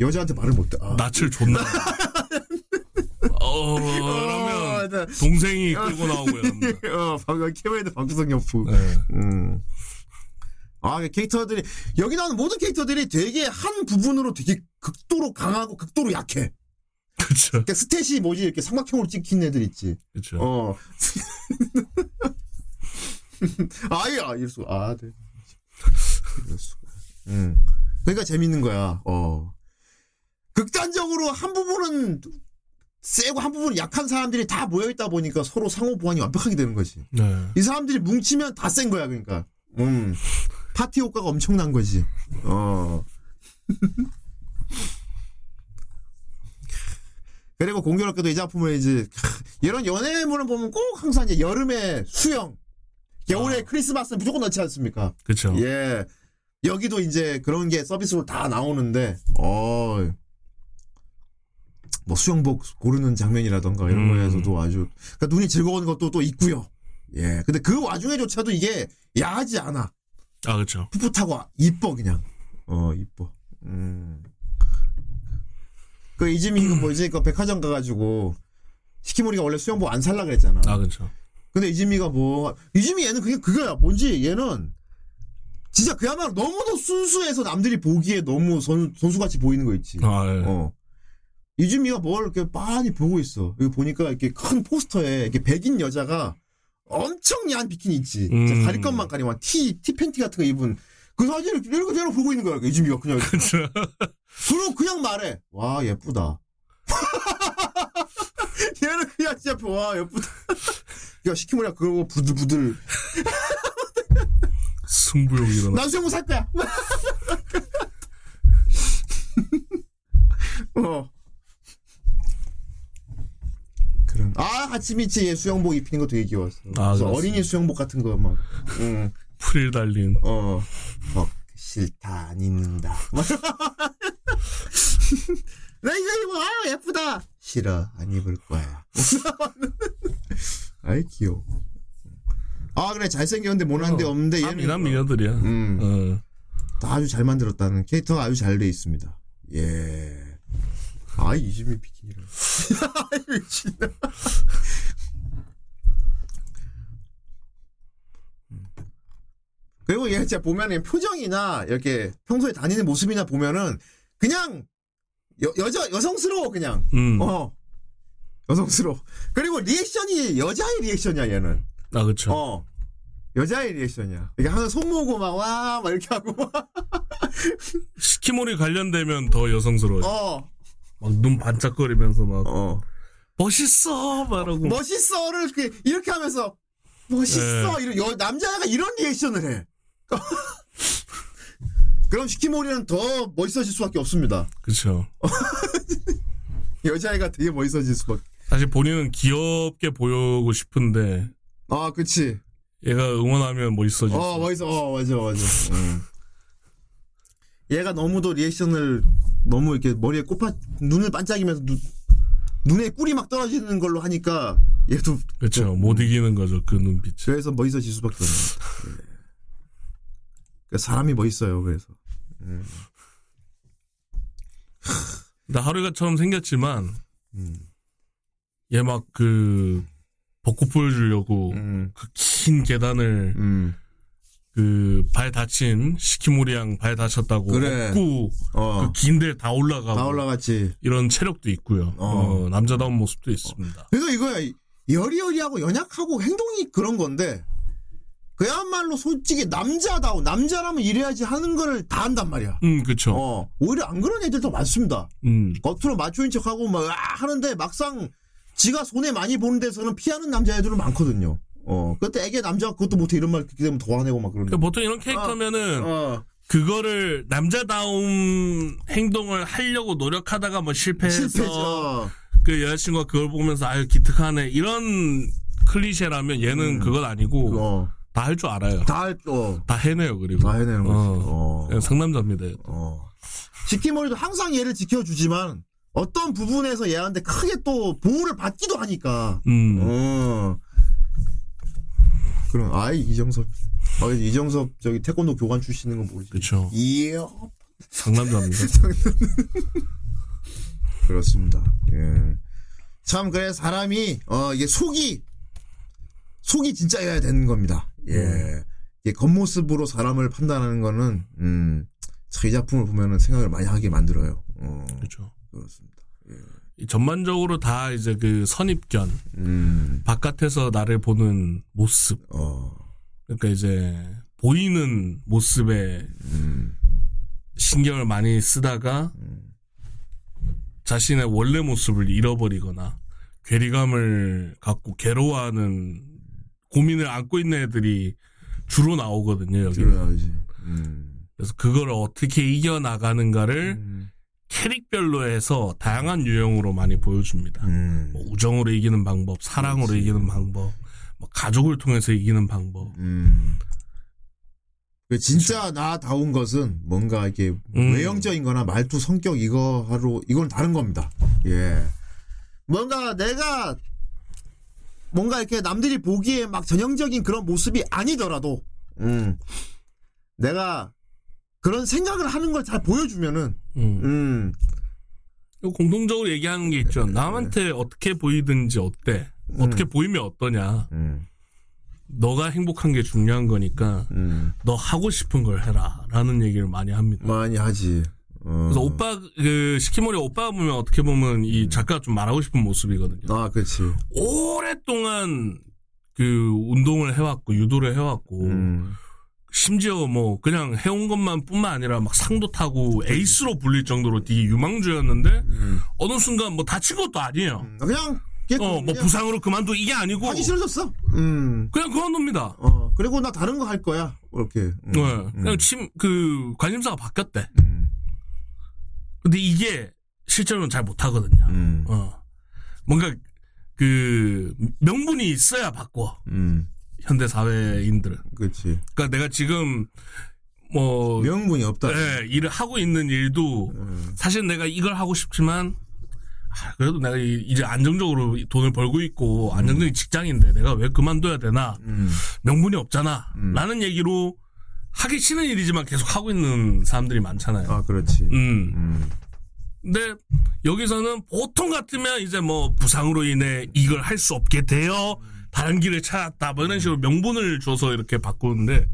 여자한테 말을 못해. 아. 낯을 존나. 어, 어, 그러면 네. 동생이 끌고 나오고 이럽니다. 어, 방금 케이맨의 박주성 여포. 네. 음. 아, 캐릭터들이, 여기 나오는 모든 캐릭터들이 되게 한 부분으로 되게 극도로 강하고 극도로 약해. 그쵸. 그러니까 스탯이 뭐지, 이렇게 삼각형으로 찍힌 애들 있지. 그쵸. 어. 아야, 이럴 수, 아, 네. 이럴 수가. 음. 그러니까 재밌는 거야, 어. 극단적으로 한 부분은 세고 한 부분은 약한 사람들이 다 모여 있다 보니까 서로 상호 보완이 완벽하게 되는 거지. 네. 이 사람들이 뭉치면 다 센 거야, 그러니까. 음. 파티 효과가 엄청난 거지. 어. 그리고 공교롭게도 이 작품을 이제, 이런 연애물을 보면 꼭 항상 이제 여름에 수영, 겨울에 아. 크리스마스는 무조건 넣지 않습니까? 그쵸. 예. 여기도 이제 그런 게 서비스로 다 나오는데, 어, 뭐 수영복 고르는 장면이라던가 이런 음. 거에서도 아주, 그러니까 눈이 즐거운 것도 또 있고요. 예. 근데 그 와중에조차도 이게 야하지 않아. 아, 그쵸. 풋풋하고 이뻐, 그냥. 어, 이뻐. 음. 그 이지민 그 뭐지, 그 백화점 가 가지고, 시키모리가 원래 수영복 안 살라 그랬잖아. 아, 그쵸. 근데 이지미가 뭐 이지미 얘는 그게 그거야 뭔지 얘는 진짜 그야말로 너무도 순수해서 남들이 보기에 너무 선, 선수같이 보이는 거 있지. 아, 예. 어. 이지미가 뭘 이렇게 빤히 보고 있어. 여기 보니까 이렇게 큰 포스터에 이렇게 백인 여자가 엄청 야한 비키니 있지. 음. 가릴 것만 가리면 티, 티 팬티 같은 거 입은 그 사진을 이렇게 그대로 보고 있는 거야 이지미가 그냥 그쵸. 그리고 그냥 말해. 와 예쁘다. 얘는 그냥 진짜 와 예쁘다. 야 시키모리가 그거 부들부들 승부욕 일어나. 난 수영복 살 거야. 어. 그런. 아, 하치미치 얘 수영복 입히는 거 되게 귀여웠어. 아, 그래서. 어린이 수영복 같은 거 막. 응. 프릴 달린. 어. 어, 싫다, 안 입는다. 나 이거 입어, 아, 예쁘다. 싫어, 안 입을 거야. 아이, 귀여워. 아, 그래, 잘생겼는데 못한데 어, 없는데 다 얘는. 미남 미녀들이야. 음. 어. 다 아주 잘 만들었다는 캐릭터가 아주 잘 돼 있습니다. 예. 아, 이즈미 비키니를. 미친다. 그리고 얘 진짜 보면은 표정이나 이렇게 평소에 다니는 모습이나 보면은 그냥 여, 여자, 여성스러워, 그냥. 음. 어. 여성스러워. 그리고 리액션이 여자의 리액션이야, 얘는. 아, 그쵸. 어. 여자의 리액션이야. 이게 항상 손 모으고 막, 와, 막 이렇게 하고 막, 시키모리 관련되면 더 여성스러워. 어, 막 눈 반짝거리면서 막 어. 멋있어 말하고. 멋있어를 이렇게, 이렇게 하면서, 멋있어. 네. 이런, 여, 남자가 이런 리액션을 해. 그럼 시키모리는 더 멋있어질 수밖에 없습니다. 그쵸. 여자애가 되게 멋있어질 수밖에. 사실 본인은 귀엽게 보이고 싶은데 아, 그치. 얘가 응원하면 멋있어질 어, 수. 멋있어. 어, 맞아, 맞아. 응. 얘가 너무도 리액션을 너무 이렇게 머리에 꼽아, 눈을 반짝이면서 눈, 눈에 꿀이 막 떨어지는 걸로 하니까 얘도 그쵸. 못 이기는 거죠. 그 눈빛. 그래서 멋있어질 수밖에 없는 예. 그 사람이 멋있어요, 그래서. 근데 하루가처럼 생겼지만 음. 얘 막 그 벚꽃 보여주려고 음. 그긴 계단을 음. 그발 다친 시키모리양 발 다쳤다고 그래. 업고 어. 그 긴 데 다 올라가고 다 올라갔지. 이런 체력도 있고요. 어. 어, 남자다운 모습도 있습니다. 그러니까 이거야. 여리여리하고 연약하고 행동이 그런 건데, 그야말로 솔직히 남자다워. 남자라면 이래야지 하는 거를 다 한단 말이야. 음, 그쵸. 어. 오히려 안 그런 애들 더 많습니다. 음, 겉으로 마초인 척하고 막, 아, 하는데 막상 지가 손해 많이 보는 데서는 피하는 남자애들은 많거든요. 어. 그때 애기 남자가 그것도 못해 이런 말 듣게 되면 더 화내고 막 그런데. 그러니까 보통 이런 캐릭터면은 어. 그거를 남자다운 행동을 하려고 노력하다가 뭐 실패해서 실패죠. 그 여자친구가 그걸 보면서 아유 기특하네 이런 클리셰라면 얘는 그건 아니고 어, 다할 줄 알아요. 다 할, 어, 다 해내요 그리고. 다 해내는 거지. 어. 어. 상남자입니다. 어. 지키머리도 항상 얘를 지켜주지만 어떤 부분에서 얘한테 크게 또 보호를 받기도 하니까. 음. 어. 그럼 아이 이정섭. 아, 이정섭 저기 태권도 교관 출신인 건 모르지. 그쵸. 이야. 상남자입니다. 그렇습니다. 예. 참 그래 사람이 어 이게 속이 속이 진짜여야 되는 겁니다. 예. 이게 겉모습으로 사람을 판단하는 거는 음. 참이 작품을 보면은 생각을 많이 하게 만들어요. 어. 그렇죠. 그렇습니다. 이 전반적으로 다 이제 그 선입견, 음. 바깥에서 나를 보는 모습, 어. 그러니까 이제 보이는 모습에 음. 신경을 많이 쓰다가 자신의 원래 모습을 잃어버리거나 괴리감을 갖고 괴로워하는 고민을 안고 있는 애들이 주로 나오거든요 여기. 음. 그래서 그걸 어떻게 이겨 나가는가를 음. 캐릭별로 해서 다양한 유형으로 많이 보여줍니다. 음. 뭐 우정으로 이기는 방법, 사랑으로 그렇지. 이기는 방법, 뭐 가족을 통해서 이기는 방법. 음. 그 진짜 나다운 것은 뭔가 이렇게 음. 외형적인 거나 말투 성격 이거 하루 이건 다른 겁니다. 예. 뭔가 내가 뭔가 이렇게 남들이 보기에 막 전형적인 그런 모습이 아니더라도 음. 내가 그런 생각을 하는 걸 잘 보여주면은 음. 음. 공통적으로 얘기하는 게 있죠. 남한테 어떻게 보이든지 어때? 어떻게 보이면 어떠냐? 음. 너가 행복한 게 중요한 거니까 음. 너 하고 싶은 걸 해라라는 얘기를 많이 합니다. 많이 하지. 어. 그래서 오빠 그 시키모리 오빠가 보면 어떻게 보면 이 작가가 좀 말하고 싶은 모습이거든요. 아, 그렇지. 오랫동안 그 운동을 해왔고 유도를 해왔고 음. 심지어 뭐 그냥 해온 것만 뿐만 아니라 막 상도 타고 에이스로 불릴 정도로 되게 유망주였는데 음. 어느 순간 뭐 다친 것도 아니에요. 그냥 걔어뭐 그냥 부상으로 그만두 이게 아니고 하기 싫어졌어. 음. 그냥 그만둡니다. 어, 그리고 나 다른 거 할 거야. 이렇게. 음. 네. 음. 그냥 침그 관심사가 바뀌었대. 음. 근데 이게 실제로는 잘 못하거든요. 음. 어 뭔가 그 명분이 있어야 바꿔 음. 현대 사회인들은. 그렇지. 그러니까 내가 지금 뭐 명분이 없다. 네, 일을 하고 있는 일도 음. 사실 내가 이걸 하고 싶지만 아, 그래도 내가 이- 이제 안정적으로 돈을 벌고 있고 안정적인 직장인데 내가 왜 그만둬야 되나 음. 명분이 없잖아 음. 라는 얘기로 하기 싫은 일이지만 계속 하고 있는 사람들이 많잖아요. 아, 그렇지. 음. 음. 근데 여기서는 보통 같으면 이제 뭐 부상으로 인해 이걸 할 수 없게 되어 다른 길을 찾았다 뭐 이런 식으로 명분을 줘서 이렇게 바꾸는데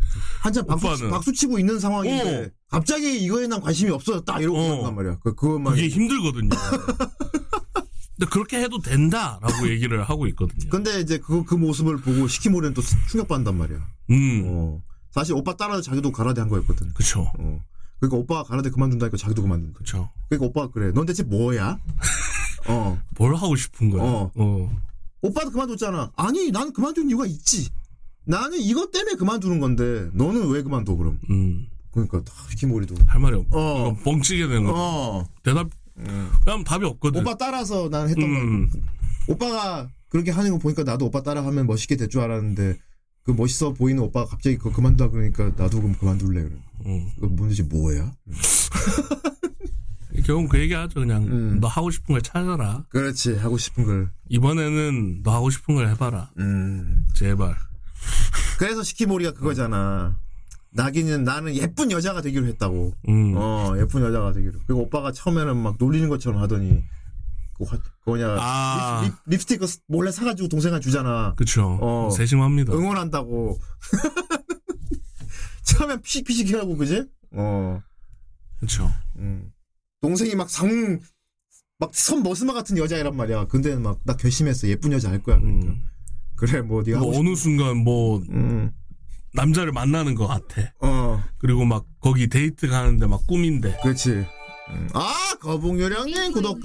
한참 박수, 오빠는- 박수 치고 있는 상황인데 어. 갑자기 이거에 난 관심이 없어졌다 이러고 어. 한단 말이야. 그 그것만. 그게 힘들거든요. 근데 그렇게 해도 된다라고 얘기를 하고 있거든요. 근데 이제 그, 그 모습을 보고 시키모리는 또 충격받는단 말이야. 음, 어. 사실 오빠 따라서 자기도 가라데 한 거였거든. 그쵸, 어. 그러니까 오빠가 가라데 그만둔다니까 자기도 그만둔다. 그쵸. 그러니까 오빠가 그래. 넌 대체 뭐야? 어. 뭘 하고 싶은 거야? 어. 어. 오빠도 그만뒀잖아. 아니, 나는 그만둔 이유가 있지. 나는 이것 때문에 그만두는 건데, 너는 왜 그만둬, 그럼? 음, 그러니까, 다 시키모리도. 할 말이 없. 어. 어. 뻥치게 되는 거. 어. 대답. 그럼 답이 없거든. 오빠 따라서 난 했던 음, 거. 오빠가 그렇게 하는 거 보니까 나도 오빠 따라하면 멋있게 될 줄 알았는데, 그 멋있어 보이는 오빠가 갑자기 그거 그만둬 그러니까 나도 그럼 그만둘래. 그래. 음. 그거 뭔지 뭐야? 결국은 그 얘기하죠. 그냥 음. 너 하고 싶은 걸 찾아라. 그렇지. 하고 싶은 걸. 이번에는 너 하고 싶은 걸 해봐라. 음. 제발. 그래서 시키모리가 그거잖아. 나기는 나는 예쁜 여자가 되기로 했다고. 음. 어, 예쁜 여자가 되기로. 그리고 오빠가 처음에는 막 놀리는 것처럼 하더니, 그 화, 그거냐, 아. 립, 립, 스틱 몰래 사가지고 동생한테 주잖아. 그쵸. 어. 세심합니다. 응원한다고. 처음엔 피식피식 해하고, 그지? 어, 그쵸. 음. 동생이 막 상, 막 선 머스마 같은 여자애란 말이야. 근데 막, 나 결심했어. 예쁜 여자 할 거야. 그러니까. 음. 그래, 뭐, 네가 뭐 어느 순간 뭐 싶... 음, 남자를 만나는 것 같아. 어, 그리고 막 거기 데이트 가는데 막 꿈인데. 그렇지. 음. 아, 거북요령님 구독.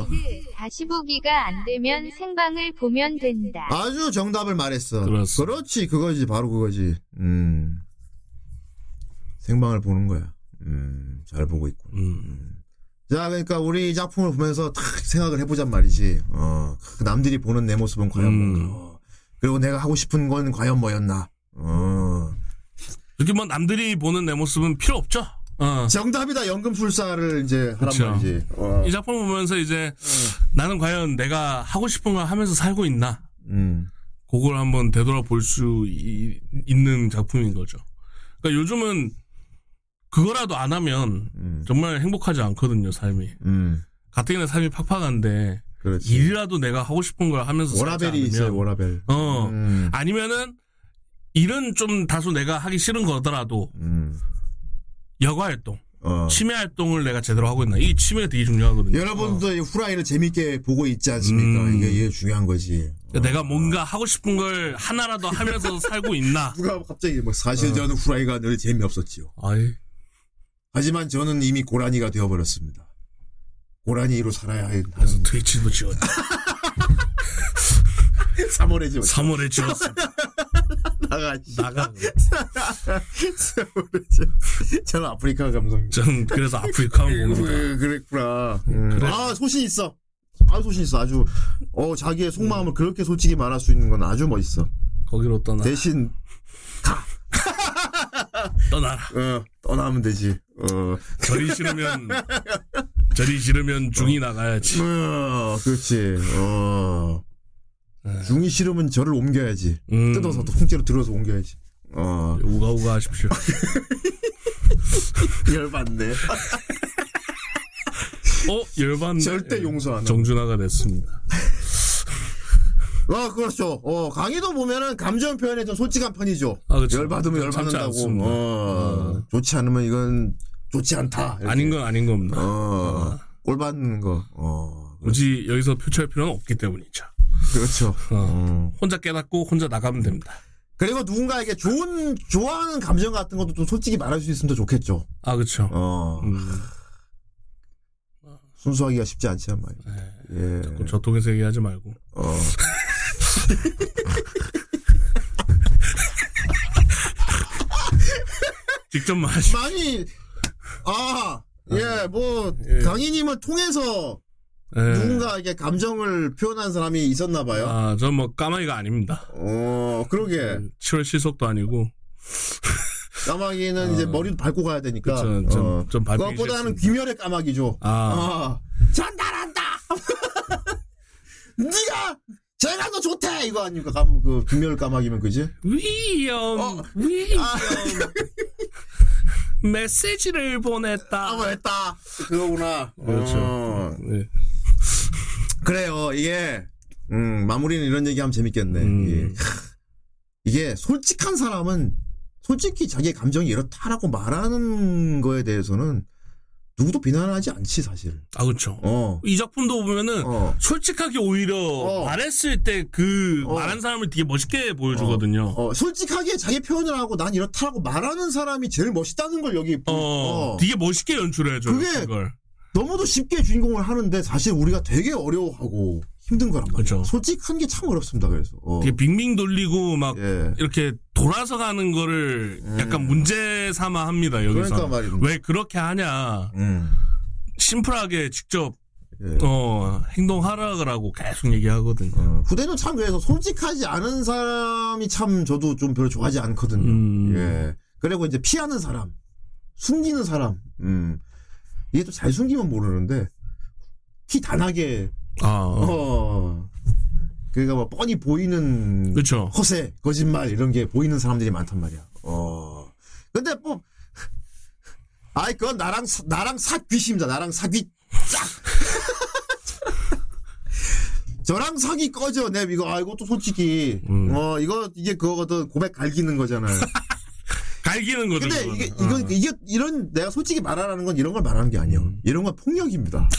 다시 보기가 안 되면 생방을 보면 된다. 아주 정답을 말했어. 그렇습니다. 그렇지, 그거지, 바로 그거지. 음. 생방을 보는 거야. 음, 잘 보고 있군. 음. 자, 그러니까 우리 이 작품을 보면서 탁 생각을 해보잔 말이지. 어, 그 남들이 보는 내 모습은 과연 음. 뭔가. 어, 그리고 내가 하고 싶은 건 과연 뭐였나. 어. 이렇게 뭐 남들이 보는 내 모습은 필요 없죠. 어. 정답이다. 연금술사를 이제 하란 그쵸. 말이지. 어. 이 작품 보면서 이제 나는 과연 내가 하고 싶은 걸 하면서 살고 있나? 음. 그걸 한번 되돌아볼 수 이- 있는 작품인 거죠. 그러니까 요즘은 그거라도 안 하면 음. 정말 행복하지 않거든요, 삶이. 음. 가뜩이나 삶이 팍팍한데 그렇지. 일이라도 내가 하고 싶은 걸 하면서 워라벨이 있어요, 워라벨. 어 음. 아니면은 일은 좀 다소 내가 하기 싫은 거더라도 음. 여가 활동, 어. 취미 활동을 내가 제대로 하고 있나? 이 취미가 되게 중요하거든요. 여러분도 이 후라이를 재밌게 보고 있지 않습니까? 음. 이게, 이게 중요한 거지. 어. 내가 뭔가 하고 싶은 걸 하나라도 하면서 살고 있나? 누가 갑자기 뭐 사실 저는 후라이가 늘 재미없었지요. 아이, 하지만 저는 이미 고라니가 되어버렸습니다. 고라니로 살아야 하는 그래서 트위치도 지웠지. 3월에 지금 3월에 지웠습니다. 나가. 나가. 3월에 지금. 저는 아프리카 감성. 전 그래서 아프리카만 봅니다. 그, 그랬구나. 음. 그래. 아 소신 있어. 아 소신 있어. 아주 어 자기의 속마음을 그렇게 솔직히 말할 수 있는 건 아주 멋있어. 거기로 떠나. 대신 떠나라. 어 떠나면 되지. 어, 절이 싫으면 절이 싫으면 중이 나가야지. 어 그렇지. 어 네. 중이 싫으면 저를 옮겨야지. 음. 뜯어서 또 통째로 들어서 옮겨야지. 어 우가우가 하십시오. 열받네. 어 열받네. 절대 용서 안 하고. 정준하가 됐습니다. 어, 그렇죠. 어, 강의도 보면은 감정 표현에 좀 솔직한 편이죠. 아, 그쵸. 열받으면 열받는다고. 않습니다. 어, 좋지 않으면 이건 좋지 않다. 이렇게. 아닌 건 아닌 겁니다. 어, 꼴 받는 거. 어, 굳이 여기서 표출할 필요는 없기 때문이죠. 그렇죠. 어. 어. 혼자 깨닫고 혼자 나가면 됩니다. 그리고 누군가에게 좋은, 좋아하는 감정 같은 것도 좀 솔직히 말할 수 있으면 더 좋겠죠. 아 그렇죠. 어, 음, 순수하기가 쉽지 않지만 말이야. 네. 예. 자꾸 저통에서 얘기하지 말고. 어. 직접 말하시. 많이, 아, 예, 뭐, 예. 강희님을 통해서 예. 누군가에게 감정을 표현한 사람이 있었나 봐요. 아, 전뭐 까마귀가 아닙니다. 어, 그러게. 7월 실속도 아니고. 까마귀는 이제 머리도 밟고 가야 되니까. 그쵸, 좀- 어. 좀 밟기 그것보다는. 귀멸의 까마귀죠. 아, 아. 전달한다! 네가 제가 더 좋대! 이거 아닙니까? 감, 그, 귀멸 까마귀면 그지? 위험, 어. 위험. 아, 메시지를 보냈다. 아, 뭐 했다. 그거구나. 그렇죠. 어. 네. 그래요. 이게, 음, 마무리는 이런 얘기하면 재밌겠네. 음. 이게 솔직한 사람은 솔직히 자기의 감정이 이렇다라고 말하는 거에 대해서는 누구도 비난하지 않지, 사실. 아, 그렇죠. 어. 이 작품도 보면은 어. 솔직하게 오히려 어. 말했을 때그 어. 말한 사람을 되게 멋있게 보여주거든요. 어, 솔직하게 자기 표현을 하고 난 이렇다라고 말하는 사람이 제일 멋있다는 걸 여기 보- 어, 어. 되게 멋있게 연출해줘요. 그게- 그걸. 너무도 쉽게 주인공을 하는데 사실 우리가 되게 어려워하고 힘든 거란 말이야. 그쵸. 솔직한 게 참 어렵습니다. 그래서 어. 되게 빙빙 돌리고 막 예. 이렇게 돌아서 가는 거를 약간 문제 삼아 합니다. 여기서. 그러니까. 왜 그렇게 하냐. 음. 심플하게 직접 예. 어, 행동하라고 계속 얘기하거든요. 어, 후대는 참 그래서 솔직하지 않은 사람이 참 저도 좀 별로 좋아하지 않거든요. 음. 예. 그리고 이제 피하는 사람, 숨기는 사람, 음. 이게 또 잘 숨기면 모르는데 티다 나게 아, 어. 어. 그러니까 뭐 뻔히 보이는 그쵸. 허세, 거짓말 이런 게 보이는 사람들이 많단 말이야. 어. 근데 뭐 아이 그건 나랑 사- 나랑 사귀십니다. 나랑 사귀 짝. 저랑 사귀 꺼져. 내 이거 아 이것도 솔직히 음. 어 이거 이게 그거거든 고백 갈기는 거잖아요. 갈기는 거죠. 근데. 이게 어. 이건 이게 이런 내가 솔직히 말하라는 건 이런 걸 말하는 게 아니에요. 음. 이런 건 폭력입니다.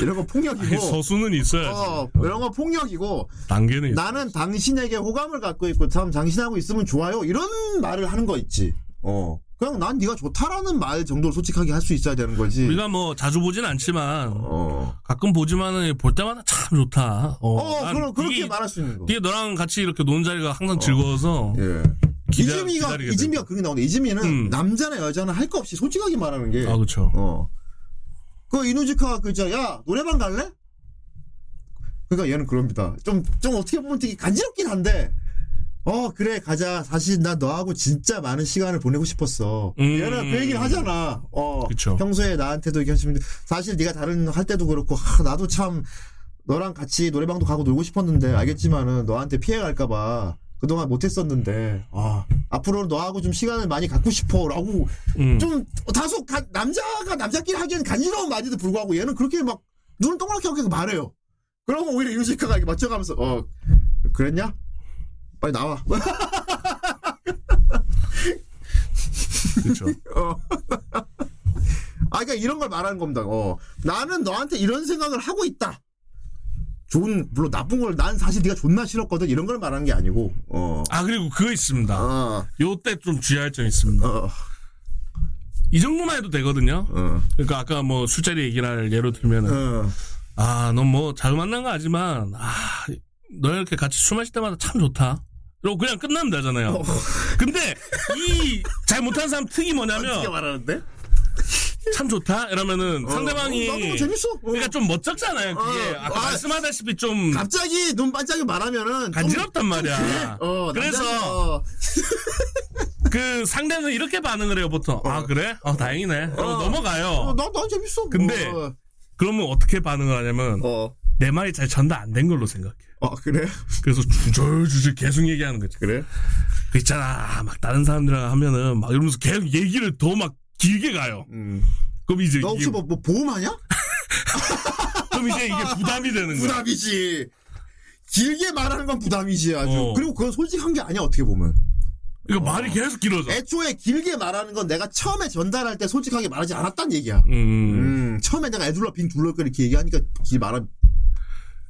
이런 건 폭력이고 아니, 서수는 있어야지. 어, 이런 건 폭력이고 단계는 있어. 나는 당신에게 호감을 갖고 있고 참 당신하고 있으면 좋아요 이런 말을 하는 거 있지 어 그냥 난 네가 좋다라는 말 정도로 솔직하게 할 수 있어야 되는 거지 우리가 뭐 자주 보진 않지만 어, 가끔 보지만은 볼 때마다 참 좋다. 어, 어난 그럼 그렇게 이게- 말할 수 있는 거 이게 너랑 같이 이렇게 노는 자리가 항상 즐거워서 예. 기다- 이즈미가 이즈미가 그렇게 나오는데 이즈미는 음. 남자나 여자나 할 거 없이 솔직하게 말하는 게 아 그렇죠. 어. 그 이누지카가 그, 저, 야, 노래방 갈래? 그러니까 얘는 그럽니다. 좀, 좀 어떻게 보면 되게 간지럽긴 한데, 어, 그래, 가자. 사실 나 너하고 진짜 많은 시간을 보내고 싶었어. 음. 얘는 그 얘기를 하잖아. 어, 그쵸. 평소에 나한테도 이렇게 하시면, 사실 네가 다른 할 때도 그렇고, 하, 나도 참, 너랑 같이 노래방도 가고 놀고 싶었는데, 알겠지만은 너한테 피해갈까봐. 그동안 못했었는데, 아, 앞으로는 너하고 좀 시간을 많이 갖고 싶어. 라고 음. 좀 다소 가- 남자가 남자끼리 하기엔 간지러운 말에도 불구하고 얘는 그렇게 막 눈을 동그랗게 하고 말해요. 그러면 오히려 유지카가 이렇게 맞춰가면서 어 그랬냐? 빨리 나와. 그렇죠. 어. 아 그러니까 이런 걸 말하는 겁니다. 어 나는 너한테 이런 생각을 하고 있다. 좋은 물론 나쁜 걸 난 사실 네가 존나 싫었거든 이런 걸 말하는 게 아니고 어. 아 그리고 그거 있습니다. 어, 요때 좀 주의할 점이 있습니다. 어, 이 정도만 해도 되거든요. 어, 그러니까 아까 뭐 술자리 얘기를 예로 들면은 어. 아, 넌 뭐 자주 만난 거 아지만 아, 너 이렇게 같이 술 마실 때마다 참 좋다. 이러고 그냥 끝나면 되잖아요. 근데 이 잘못한 사람 특이 어떻게 뭐냐면 말하는데? 참 좋다 이러면은 어, 상대방이 어, 나도 재밌어. 어. 그러니까 좀 멋쩍잖아요. 그게 어, 아까 아, 말씀하다시피 좀 갑자기 눈 반짝이 말하면은 좀- 간지럽단 말이야. 어, 그래서 어, 그 상대는 이렇게 반응을 해요 보통. 아 그래? 어 다행이네. 이러고 어. 넘어가요. 어, 난, 난 재밌어. 근데 어, 그러면 어떻게 반응을 하냐면 어, 내 말이 잘 전달 안 된 걸로 생각해. 어, 그래? 그래서 주절주절 계속 얘기하는 거지. 그래? 그 있잖아 막 다른 사람들이랑 하면은 막 이러면서 계속 얘기를 더막 길게 가요. 음. 그럼 이제 너 혹시 이게, 뭐, 뭐 보험하냐? 그럼 이제 이게 부담이 되는 거야. 부담이지. 길게 말하는 건 부담이지, 아주. 어. 그리고 그건 솔직한 게 아니야, 어떻게 보면. 이거 말이 계속 길어져. 애초에 길게 말하는 건 내가 처음에 전달할 때 솔직하게 말하지 않았단 얘기야. 음. 음, 처음에 내가 애둘러 빈 둘러 이렇게 얘기하니까 길 말하,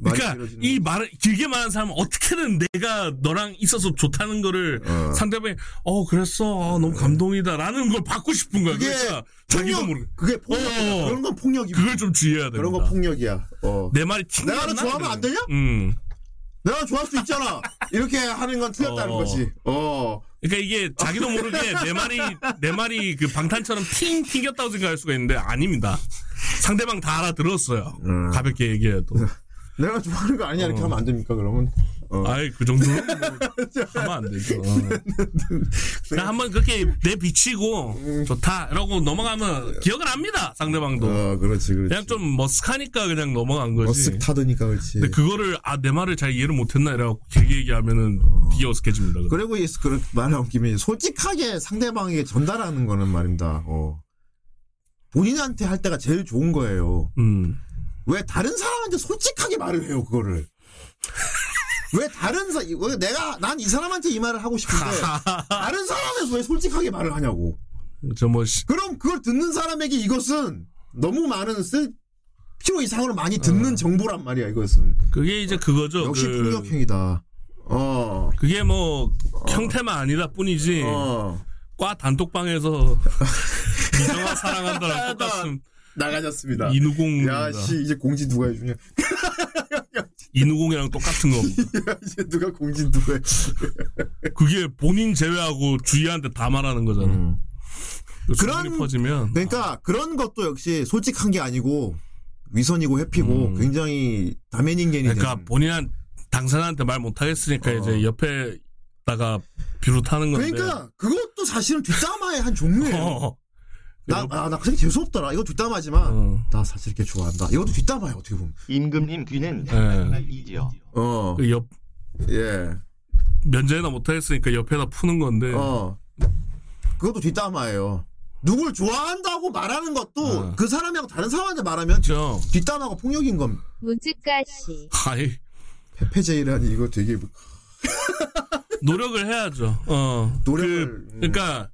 그러니까 이. 말을 길게 말하는 사람은 어떻게든 내가 너랑 있어서 좋다는 거를 어. 상대방이 어 그랬어 아, 너무 감동이다라는 걸 받고 싶은 거야. 그게 그러니까 자기도 폭력, 모르게 그게 폭력이야. 어. 그런 건 폭력이야. 그걸 좀 주의해야 됩니다. 그런 건 폭력이야. 어. 내 말이? 내가 너 좋아하면 안 되냐? 음. 내가 좋아할 수 있잖아. 이렇게 하는 건 틀렸다는 어. 거지. 어. 그러니까 이게 자기도 모르게 내 말이 내 말이 그 방탄처럼 팅 튕겼다고 생각할 수가 있는데 아닙니다. 상대방 다 알아들었어요. 음. 가볍게 얘기해도. 내가 좋아하는 거 아니야 이렇게 어. 하면 안 됩니까 그러면? 어. 아이 그 정도는 뭐 하면 안 되죠. 어. 그냥 한번 그렇게 내 비치고 좋다 이러고 넘어가면 기억을 합니다. 상대방도. 어, 그렇지, 그렇지. 그냥 좀 머쓱하니까 그냥 넘어간 거지. 머쓱 타드니까 그렇지. 근데 그거를 아 내 말을 잘 이해를 못했나 이래갖고 길게 얘기하면은 되게 어색해집니다. 그거. 그리고 이 그런 말을 온 김에 솔직하게 상대방에게 전달하는 거는 말입니다. 어. 본인한테 할 때가 제일 좋은 거예요. 음. 왜 다른 사람한테 솔직하게 말을 해요, 그거를. 왜 다른 사, 왜 내가, 난 이 사람한테 이 말을 하고 싶은데, 다른 사람에서 왜 솔직하게 말을 하냐고. 저 뭐 그럼 그걸 듣는 사람에게 이것은 너무 많은 쓸 필요 이상으로 많이 듣는 정보란 말이야, 이것은. 그게 이제 그거죠. 역시 그- 폭력행위다. 어. 그게 뭐 형태만 아니다 뿐이지 어. 과 단톡방에서 미정아 사랑한다랑 똑같은 나가졌습니다. 이누공입니다. 야, 씨, 이제 공지 누가 해주냐. 이누공이랑 똑같은 겁니다. 야, 이제 누가 공지 누가 해. 그게 본인 제외하고 주위한테 다 말하는 거잖아. 음. 그 그런- 퍼지면 그러니까 그런 것도 역시 솔직한 게 아니고 위선이고 회피고 음. 굉장히 다면 인간이 그러니까 되는. 본인한 당사자한테 말 못하겠으니까 어. 이제 옆에다가 비롯하는 건데. 그러니까 그것도 사실은 뒷담화의 한 종류예요. 어. 나, 아, 나 그게 재수없더라. 이거 뒷담화지만 어. 나 사실 이렇게 좋아한다. 이것도 뒷담화야 어떻게 보면. 임금님 귀는 예. 이지요. 어, 그 옆, 예, 면제나 못하겠으니까 옆에다 푸는 건데. 어. 그것도 뒷담화예요. 누굴 좋아한다고 말하는 것도 어. 그 사람이랑 다른 사람한테 말하면 그죠? 뒷담화가 폭력인 겁니다. むずかしい 하이, 페페제이라니 이거 되게 노력을 해야죠. 어. 노력을, 그, 음. 그러니까,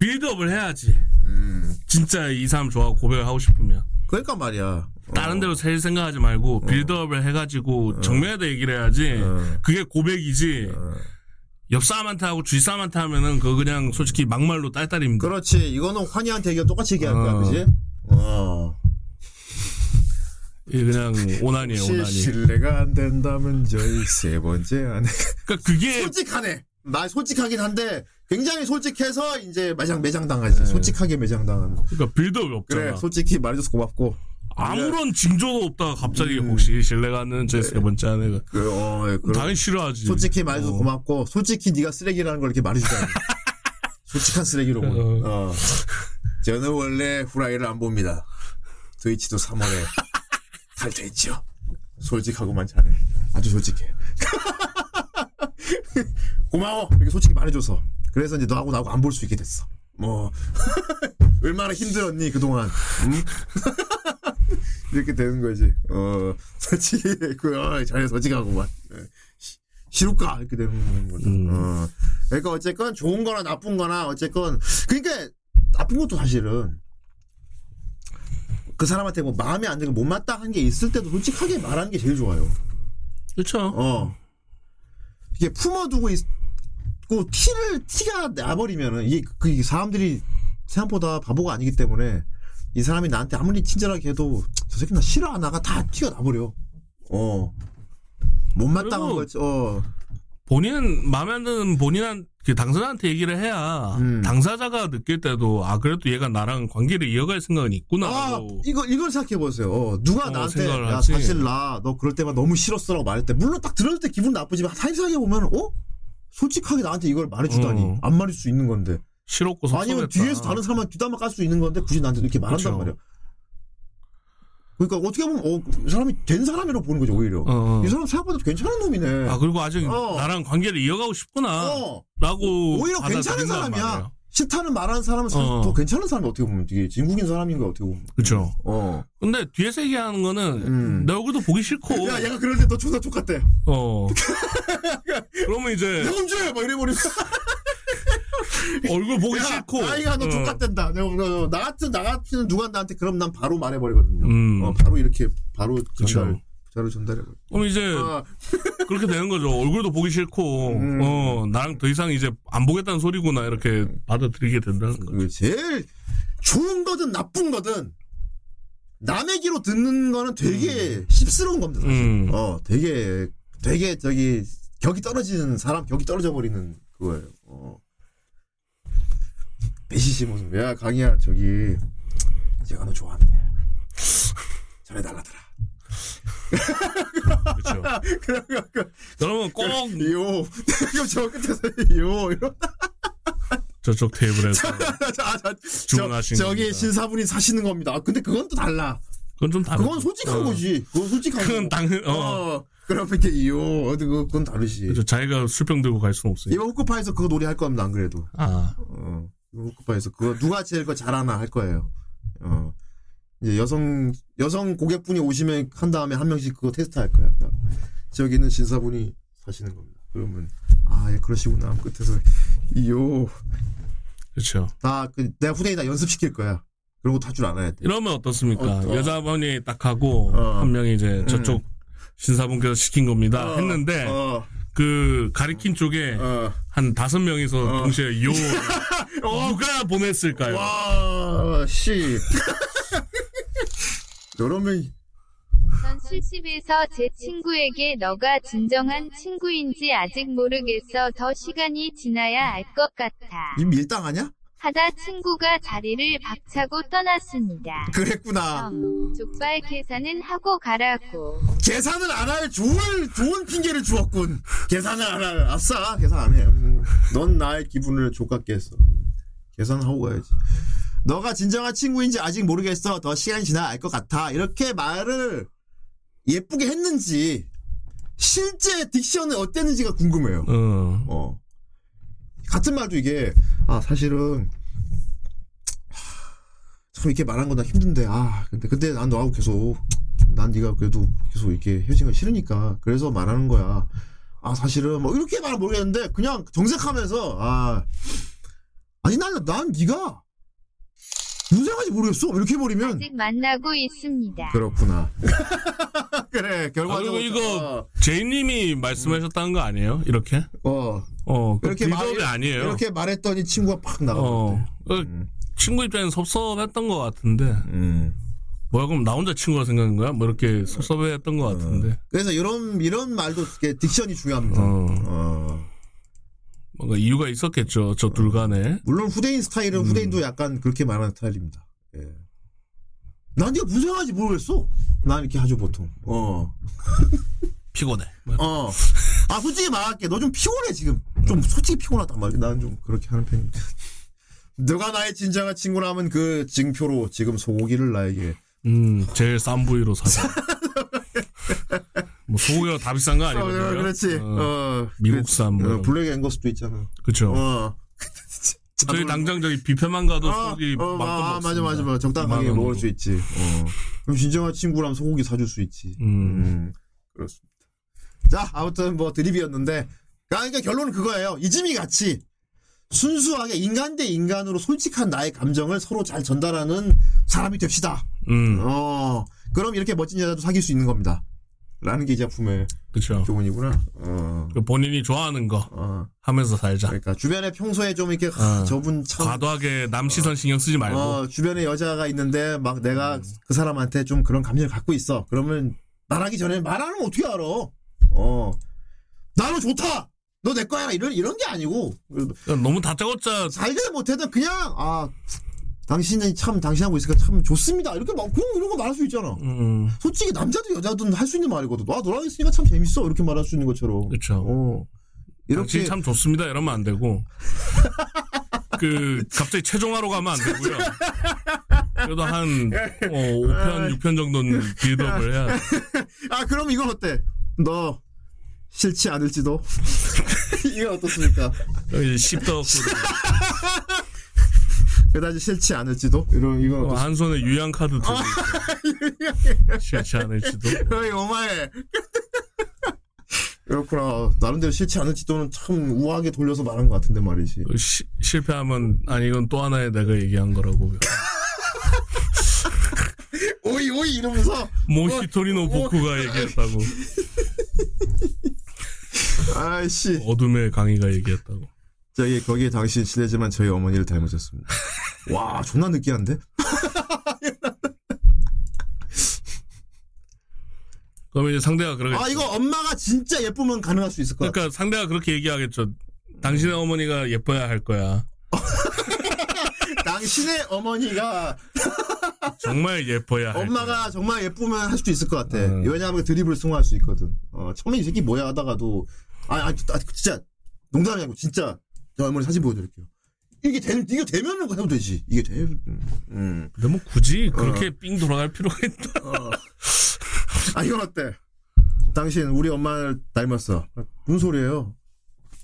build-up을 해야지. 음. 진짜 이 사람 좋아하고 고백을 하고 싶으면. 그러니까 말이야. 다른 어. 데로 셀 생각하지 말고, build-up을 해가지고, 정면에다 얘기를 해야지. 어. 그게 고백이지. 옆 사람한테 하고 주위 사람한테 하면은, 그거 그냥 솔직히 막말로 딸딸입니다. 그렇지. 이거는 환희한테 얘기가 똑같이 얘기할 거야, 어. 그지? 어. 이게 그냥 오난이에요, 오난이. 신뢰가 안 된다면 저희 세 번째 안에 그러니까 그게, 솔직하네. 나 솔직하긴 한데 굉장히 솔직해서 이제 매장 매장 당하지. 솔직하게 매장 당하는. 그러니까 빌드업이 없잖아. 그래, 솔직히 말해줘서 고맙고. 아무런 징조도 없다가 갑자기 음. 혹시 신뢰가는 제세 번째 아내가 그, 어, 예, 당연히 싫어하지. 솔직히 말해줘서 어. 고맙고, 솔직히 네가 쓰레기라는 걸 이렇게 말해주잖아. 솔직한 쓰레기로. 어. 어. 저는 원래 후라이를 안 봅니다. 트위치도 3월에 탈퇴했죠. 솔직하고만 잘해. 아주 솔직해. 고마워. 이렇게 솔직히 말해줘서. 그래서 이제 너하고 나하고 안 볼 수 있게 됐어. 뭐 얼마나 힘들었니 그동안. 응? 이렇게 되는 거지. 어 솔직히 그 어, 잘해 솔직하고만. 예. 시- 싫을까 이렇게 되는 거죠. 음. 어. 그러니까 어쨌건 좋은 거나 나쁜 거나 어쨌건 그러니까 나쁜 것도 사실은 그 사람한테 뭐 마음에 안 들고 못마땅한 게 있을 때도 솔직하게 말하는 게 제일 좋아요. 그렇죠. 어. 이게 품어두고 있 고 티를 티가 나버리면은 이게 그 이게 사람들이 생각보다 바보가 아니기 때문에 이 사람이 나한테 아무리 친절하게 해도 저 새끼 나 싫어하나가 다 티가 나버려. 어. 못마땅한 거지. 어. 본인은 마음에 안 드는 본인한 그 당사자한테 얘기를 해야 음. 당사자가 느낄 때도 아 그래도 얘가 나랑 관계를 이어갈 생각은 아, 있구나라고 이거 이걸 생각해 보세요. 어, 누가 어, 나한테 야. 사실 나 너 그럴 때가 너무 싫었어라고 말할 때 물론 딱 들을 때 기분 나쁘지만 생각해 보면 어 솔직하게 나한테 이걸 말해주다니 어. 안 말할 수 있는 건데 싫었고 섭섭했다. 아니면 뒤에서 다른 사람한 뒷담화 깔 수 있는 건데 굳이 나한테 이렇게 말한단 그쵸. 말이야. 그러니까 어떻게 보면 어, 이 사람이 된 사람이라고 보는 거죠 오히려. 어, 어. 이 사람 생각보다 괜찮은 놈이네. 아 그리고 아직 어. 나랑 관계를 이어가고 싶구나 어, 라고 오히려 괜찮은 사람이야. 싫다는 말하는 사람은 어. 더 괜찮은 사람이 어떻게 보면 되게 진국인 사람인 거 어떻게 보면. 그쵸. 어. 근데 뒤에서 얘기하는 거는 음. 내 얼굴도 보기 싫고 야 얘가 그럴 때 너 존나 똑같대. 어 그러면 이제 형제 막 이래버리면. 얼굴 보기 야, 싫고 아이가 너 어. 족같댄다. 내가 너, 나 같은 나 같은 누가 나한테 그럼 난 바로 말해버리거든요. 음. 어, 바로 이렇게 바로 그쵸. 전달, 바로 전달해버려. 그럼 이제 어, 그렇게 되는 거죠. 얼굴도 보기 싫고, 음. 어, 나랑 더 이상 이제 안 보겠다는 소리구나, 이렇게 받아들이게 된다는 거죠. 그 제일 좋은 거든 나쁜 거든 남의 귀로 듣는 거는 되게 씁스러운 겁니다. 사실. 음. 어, 되게 되게 저기 격이 떨어지는 사람 격이 떨어져 버리는 그거예요. 어. 배시시 모습. 야 강이야 저기 제가 너 좋아하는데 전해달라더라. 그렇죠. 그러면 꼭 요. 이거 저 끝에서 요. 이러. 저쪽 테이블에서 자, 자, 주문하신 저, 저기. 신사분이 사시는 겁니다. 아, 근데 그건 또 달라. 그건 좀 다르죠. 그건 솔직한 어. 거지. 그건 솔직한 그건 거. 당, 어. 어. 그러면 이렇게 요. 어디 그- 그건 다르지. 그렇죠. 자기가 술병 들고 갈 수는 없으니까. 이번 후크파에서 그거 놀이 할 겁니다. 안 그래도. 아, 어. 후크파에서 그거 누가 제일 거 잘하나 할 거예요. 어. 이제 여성 여성 고객분이 오시면 한 다음에 한 명씩 그거 테스트 할 거야. 저기 있는 신사분이 사시는 겁니다. 그러면 아, 예, 그러시구나. 끝에서 요. 그렇죠. 다, 그, 내가 후대인 다 연습시킬 거야. 그런 거다줄 알아야 돼. 이러면 어떻습니까? 어, 어. 여자분이 딱 하고, 어. 한 명이 이제 저쪽 신사분께서 시킨 겁니다. 어, 했는데, 어, 그 가리킨 쪽에 어. 한 다섯 명이서 어. 동시에 요, 누가 보냈을까요? 와, 씨. 그러면, 전 술집에서 제 친구에게 너가 진정한 친구인지 아직 모르겠어. 더 시간이 지나야 알 것 같아. 이 밀당하냐? 하다 친구가 자리를 박차고 떠났습니다. 그랬구나. 음, 족발 계산은 하고 가라고. 계산을 안 할 좋은, 좋은 핑계를 주었군. 계산을 안 할. 아싸, 계산 안 해. 음, 넌 나의 기분을 족같게 했어. 계산하고 가야지. 너가 진정한 친구인지 아직 모르겠어. 더 시간이 지나야 알것 같아. 이렇게 말을 예쁘게 했는지, 실제 딕션은 어땠는지가 궁금해요. 어. 어. 같은 말도 이게, 아, 사실은, 하, 참 이렇게 말한 건나 힘든데, 아, 근데, 근데 난 너하고 계속, 난 네가 그래도 계속 이렇게 헤어진 거 싫으니까, 그래서 말하는 거야. 아, 사실은, 뭐, 이렇게 말은 모르겠는데, 그냥 정색하면서, 아, 아니, 난, 난 네가, 무슨 생각인지 모르겠어. 이렇게 해버리면, 아직 만나고 있습니다. 그렇구나. 그래, 아, 결과적으로. 그리고 이거 제이님이 말씀하셨다는 거 아니에요? 이렇게? 어, 어, 그 이렇게 빌드업이 말- 아니에요. 이렇게 말했더니 친구가 팍 어, 나가버렸대. 그 음. 친구 입장에는 섭섭했던 것 같은데, 음. 뭐야, 그럼 나 혼자 친구가 생각인 거야? 뭐 이렇게 섭섭했던 것 같은데. 그래서 이런 이런 말도 이게 딕션이 중요합니다. 어. 어. 뭔가 이유가 있었겠죠. 저 둘 간에. 물론 후대인 스타일은 음. 후대인도 약간 그렇게 말하는 스타일입니다. 예. 난 네가 무슨 생각인지 모르겠어. 난 이렇게 하죠 보통. 어. 피곤해. 뭐. 어. 아 솔직히 말할게. 너 좀 피곤해 지금. 좀 솔직히 피곤하단 말이야. 나는 좀 그렇게 하는 편입니다. 너가 나의 진정한 친구라면 그 증표로 지금 소고기를 나에게. 음, 제일 싼 부위로 사자. 뭐 소고기가 다 비싼 거 어, 아니거든요. 그렇지. 어, 어. 미국산 그, 뭐. 어, 블랙 앵거스도 있잖아. 그쵸. 어. 저희 당장 저기 뷔페만 가도 아, 소고기 어, 아, 먹습니다. 맞아, 맞아, 맞아. 적당하게 2만 원으로. 먹을 수 있지. 어. 그럼 진정한 친구라면 소고기 사줄 수 있지. 음. 음, 그렇습니다. 자, 아무튼 뭐 드립이었는데, 그러니까 결론은 그거예요. 이지미 같이 순수하게 인간 대 인간으로 솔직한 나의 감정을 서로 잘 전달하는 사람이 됩시다. 음, 어, 그럼 이렇게 멋진 여자도 사귈 수 있는 겁니다. 라는 게 이 작품의 그쵸. 교훈이구나. 어, 그 본인이 좋아하는 거 어. 하면서 살자. 그러니까 주변에 평소에 좀 이렇게 하, 어. 저분 참 과도하게 남 시선 신경 쓰지 말고. 어, 주변에 여자가 있는데 막 내가 음. 그 사람한테 좀 그런 감정을 갖고 있어. 그러면 말하기 전에 말하면 어떻게 알아? 어. 나는 좋다. 너 내 거야. 이런 이런 게 아니고 너무 다짜고짜 살지도 못해도 그냥 아 당신이 참 당신하고 있으니까 참 좋습니다. 이렇게 막 그런 이런 거 말할 수 있잖아. 음, 솔직히 남자도 여자든 할 수 있는 말이거든. 와 너랑 있으니까 참 재밌어. 이렇게 말할 수 있는 것처럼. 그쵸. 어. 이렇게 참 좋습니다. 이러면 안 되고. 그, 갑자기 최종화로 가면 안 되고요. 그래도 한, 어, 5편, 6편 정도는 빌드업을 해야. 아 그럼 이건 어때? 너 싫지 않을지도. 이거 어떻습니까? 씹덕. 그다지 싫지 않을지도 이런 이건 어떻습니까? 한 손에 유양 카드 들고 있어. 싫지 않을지도. 어이 어마해. 그렇구나. 나름대로 싫지 않을지도는 참 우아하게 돌려서 말한 것 같은데 말이지. 시- 실패하면, 아니, 이건 또 하나의 내가 얘기한 거라고. 오이 오이 이러면서 모시토리노 보쿠가 얘기했다고. 아이씨. 어둠의 강의가 얘기했다고. 저기 거기에 당신 실례지만 저희 어머니를 닮으셨습니다. 와 존나 느끼한데? 그러면 이제 상대가 그러겠죠. 아 이거 엄마가 진짜 예쁘면 가능할 수 있을 것 같아. 그러니까 상대가 그렇게 얘기하겠죠. 당신의 어머니가 예뻐야 할 거야. 당신의 어머니가 정말 예뻐야. 엄마가 정말 예쁘면 할 수도 있을 것 같아. 음. 왜냐하면 드립을 승화할 수 있거든. 어, 처음에 이 새끼 뭐야 하다가도 아, 아, 아, 진짜 농담이 아니고 진짜 저 어머니 사진 보여드릴게요. 이게 되, 이게 되면은 해도 되지. 이게 돼. 음, 음. 근데 뭐 굳이 그렇게 삥 돌아갈 필요가 있다. 어. 아 이건 어때? 당신 우리 엄마를 닮았어. 무슨 소리예요?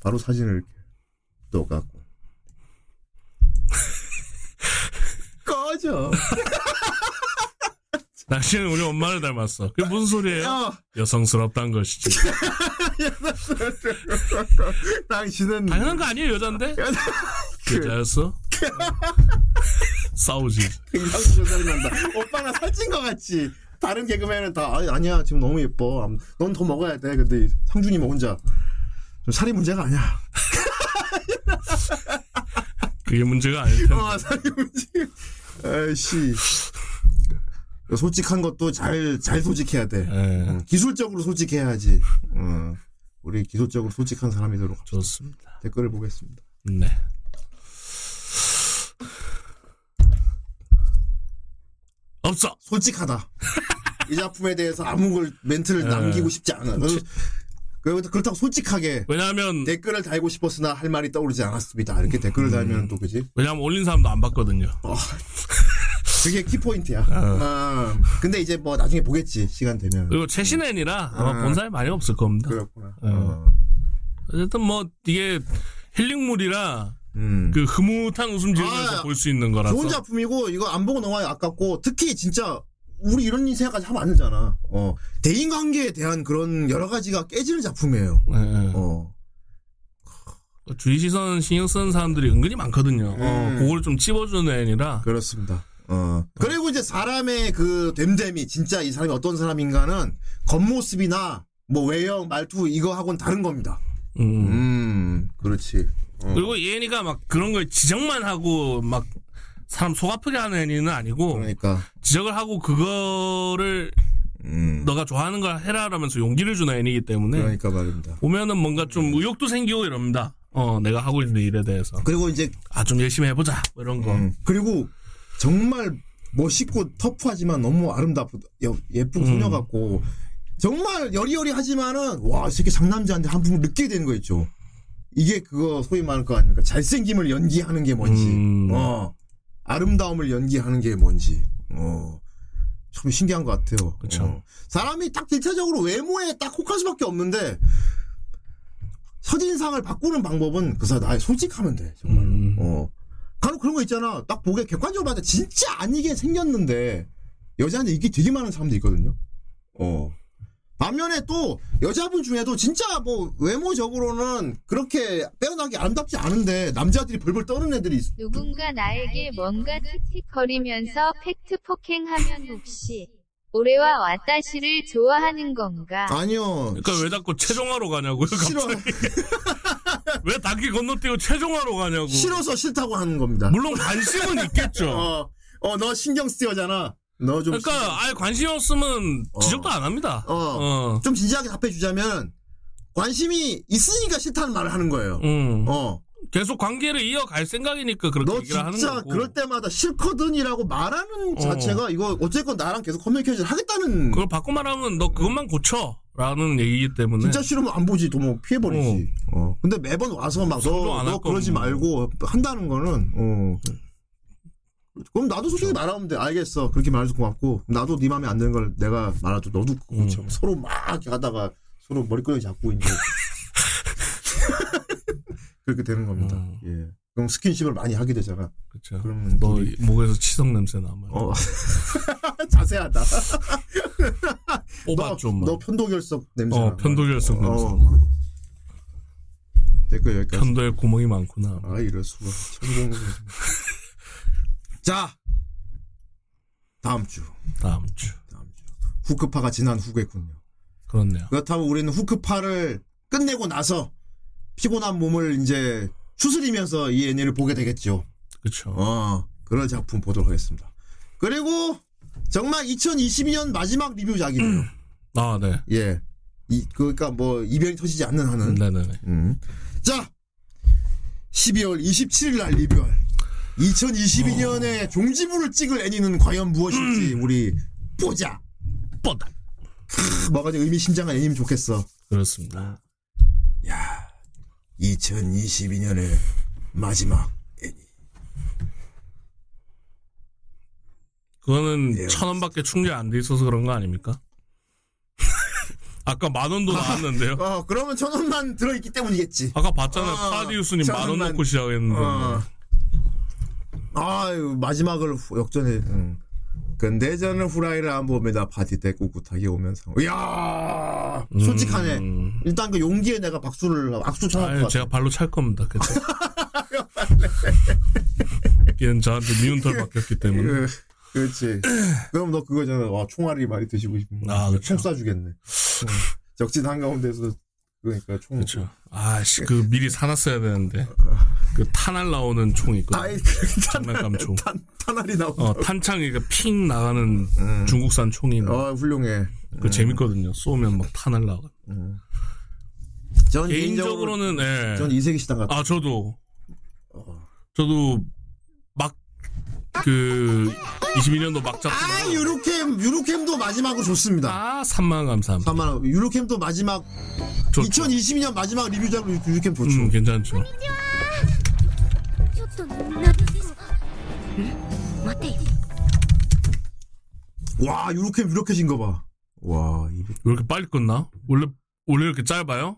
바로 사진을 이렇게 똑같고. 꺼져. 당신은 우리 엄마를 닮았어. 그게 무슨 소리예요? 어, 여성스럽단 것이지. 당신은 당연한 거 아니에요, 여잔데? 여자였어? 싸우지. 이상한 소리 난다. 오빠가 살찐 것 같지. 다른 개그맨은 다 아니, 아니 야 지금 너무 예뻐. 넌 더 먹어야 돼. 근데 상준이 뭐 혼자 좀 살이 문제가 아니야. 그게 문제가 아닐 텐데. 어, 살이 문제. 아이씨. 솔직한 것도 잘 잘 솔직해야 돼. 예, 어, 기술적으로 솔직해야지. 어, 우리 기술적으로 솔직한 사람이 되도록 합시다. 좋습니다. 댓글을 보겠습니다. 네. 없어. 솔직하다. 이 작품에 대해서 아무 걸 멘트를 예. 남기고 싶지 않아. 그래서 그래서 그렇다고 솔직하게 왜냐하면 댓글을 달고 싶었으나 할 말이 떠오르지 않았습니다. 이렇게 댓글을 달면 또 그지? 왜냐하면 올린 사람도 안 봤거든요. 그게 키포인트야. 어. 아, 근데 이제 뭐 나중에 보겠지. 시간 되면. 그리고 최신엔이라 아마 음. 본 사람이 많이 없을 겁니다. 그렇구나. 어. 어. 어쨌든 뭐 이게 힐링물이라 음. 그 흐뭇한 웃음 지으면서 아, 볼수 있는 거라서. 좋은 작품이고 이거 안 보고 넘어가기 아깝고 특히 진짜 우리 이런 생각까지 하면 안 되잖아. 어. 대인 관계에 대한 그런 여러 가지가 깨지는 작품이에요. 예, 예. 어. 주의 시선 신경 쓰는 사람들이 은근히 많거든요. 어, 음. 그걸 좀 찝어주는 애니라. 그렇습니다. 어. 그리고 이제 사람의 그 됨됨이 진짜 이 사람이 어떤 사람인가는 겉모습이나 뭐 외형, 말투 이거하고는 다른 겁니다. 음. 음, 그렇지. 어. 그리고 이 애니가 막 그런 걸 지적만 하고 막 사람 속 아프게 하는 애니는 아니고 그러니까. 지적을 하고 그거를 음. 너가 좋아하는 걸 해라 라면서 용기를 주는 애니이기 때문에 그러니까 말입니다. 보면은 뭔가 좀 의욕도 생기고 이럽니다. 어 내가 하고 있는 일에 대해서 그리고 이제 아 좀 열심히 해보자 뭐 이런 거. 음, 그리고 정말 멋있고 터프하지만 너무 아름답고 여- 예쁜 음. 소녀 같고 정말 여리여리하지만은 와, 이 새끼 상남자한테 한 분을 느끼게 되는 거 있죠. 이게 그거 소위 말하는 거 아닙니까? 잘생김을 연기하는 게 뭔지, 음. 어, 아름다움을 연기하는 게 뭔지, 어, 참 신기한 것 같아요. 그쵸. 어. 사람이 딱 일차적으로 외모에 딱 혹할 수밖에 없는데 첫인상을 바꾸는 방법은 그 사람 나의 솔직하면 돼 정말. 음. 어. 간혹 그런 거 있잖아. 딱 보게 객관적으로 봤을 때 진짜 아니게 생겼는데 여자한테 인기 되게 많은 사람도 있거든요. 어. 반면에 또 여자분 중에도 진짜 뭐 외모적으로는 그렇게 빼어나게 아름답지 않은데 남자들이 벌벌 떠는 애들이 있어. 누군가 나에게 뭔가 틱틱거리면서 팩트 폭행하면 혹시 올해와 왔다시를 좋아하는 건가? 아니요. 그러니까 왜 자꾸 최종화로 가냐고요? 싫어. 왜 단기 건너뛰고 최종화로 가냐고. 싫어서 싫다고 하는 겁니다. 물론 관심은 있겠죠. 어, 어, 너 신경 쓰여잖아. 너 좀. 그러니까 아예 관심 없으면 지적도 안 합니다. 어. 어. 좀 진지하게 답해 주자면, 관심이 있으니까 싫다는 말을 하는 거예요. 음. 어. 계속 관계를 이어갈 생각이니까 그렇게 너 얘기를 하는 진짜 거고. 그럴 때마다 싫거든이라고 말하는 어. 자체가 이거 어쨌건 나랑 계속 커뮤니케이션 하겠다는 그걸 바꿔 말하면 너 그것만 고쳐 라는 얘기이기 때문에. 진짜 싫으면 안 보지. 또 뭐 피해버리지. 어. 근데 매번 와서 막 성공 너 그러지 말고 한다는 거는 어. 그럼 나도 솔직히 그렇죠. 말하면 돼. 알겠어. 그렇게 말해서 고맙고. 나도 네 마음에 안 드는 걸 내가 말아줘 너도 그렇죠. 음. 서로 막 이렇게 하다가 서로 머리끄러기 잡고 이제 그렇게 되는 겁니다 음. 예 그럼 스킨십을 많이 하게 되잖아 그렇죠. 그러면 너 둘이- 목에서 치석 냄새 나면 어 자세하다 뽑아 너, 좀. 너 편도결석 냄새. 어 나. 편도결석 냄새. 어. 댓글 여기까지. 편도에 구멍이 많구나. 아 이럴 수가. 천공. 자 다음 주 다음 주 다음 주 후크파가 지난 후겠군요. 그렇네요. 그렇다면 우리는 후크파를 끝내고 나서 피곤한 몸을 이제 추스리면서 이 애니를 보게 되겠죠. 그렇죠. 어 그런 작품 보도록 하겠습니다. 그리고 정말 2022년 마지막 리뷰작이네요. 아 네. 예. 이, 그러니까 뭐 이변이 터지지 않는 한은. 네네네. 음. 자, 12월 27일 날 리뷰할 2022년에 종지부를 찍을 애니는 과연 무엇일지 우리 보자. 크, 뭐가 좀 의미심장한 애니면 좋겠어. 그렇습니다. 2022년의 마지막 애니. 그거는 예. 천 원밖에 충전 안 돼 있어서 그런 거 아닙니까? 아까 만 원도 나왔는데요. 어, 그러면 천 원만 들어있기 때문이겠지. 아까 봤잖아요. 어, 파디우스님 만 원. 넣고 시작했는데. 어. 아유, 마지막을 후- 역전해. 응. 근데 저는 후라이를 안 봅니다. 파티 때 꿋꿋하게 오면서. 이야! 솔직하네. 음. 일단 그 용기에 내가 박수를, 악수 쳐놓을 것. 제가 발로 찰 겁니다. 걔는 저한테 미운 털 바뀌었기 때문에. 그, 그렇지. 그럼 너 그거잖아. 와, 총알이 많이 드시고 싶은. 아, 그쵸. 총 쏴주겠네. 응. 적진 한가운데서, 그러니까 총. 그렇죠. 아씨, 그 미리 사놨어야 되는데. 그 탄알 나오는 총이 있거든. 아이, 그 장난감 총. 탄, 탄알이 나오고. 어, 탄창이 그핑 나가는 중국산 총이. 어, 훌륭해. 그 재밌거든요. 쏘면 막 탄알 나가. 전 개인적으로는 예. 전 이세기 시당 같아. 아 저도 저도 막 그 22년도 막 잡고 아, 유로캠, 유로캠도 마지막으로 좋습니다. 아 3만 감사합니다. 3만원. 유로캠도 마지막, 좋죠. 2022년 마지막 리뷰작으로 유로캠 좋죠. 음 괜찮죠. ちょっとなんか待てよ 와, 유로캠 유력해진 거 봐. 와, 이 왜 이렇게 빨리 끝나? 원래 원래 이렇게 짧아요?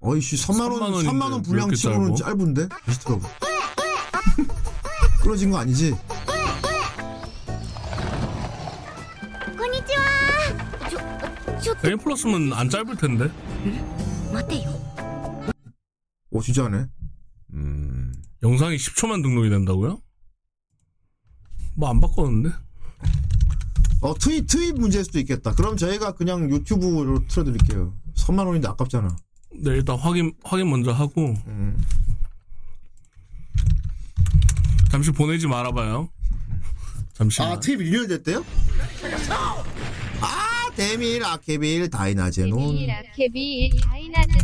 어이씨, 3만원, 3만 원인데 3만원 왜 분량 이렇게 치고는 짧아? 짧은데? 비슷하고. 부러진 거 아니지? 어, 어, 어. A 플러스면 안 짧을 텐데. 맞대요. 오 진짜네. 음. 영상이 10초만 등록이 된다고요? 뭐 안 바꿨는데? 어 트윗 트윗 문제일 수도 있겠다. 그럼 저희가 그냥 유튜브로 틀어드릴게요. 3만 원인데 아깝잖아. 네 일단 확인 확인 먼저 하고. 음. 잠시 보내지 말아봐요. 잠시만. 아, 트윗 리뉴얼됐대요? 아, 데밀, 아케빌, 다이나제논. 데빌, 아케빌, 다이나제는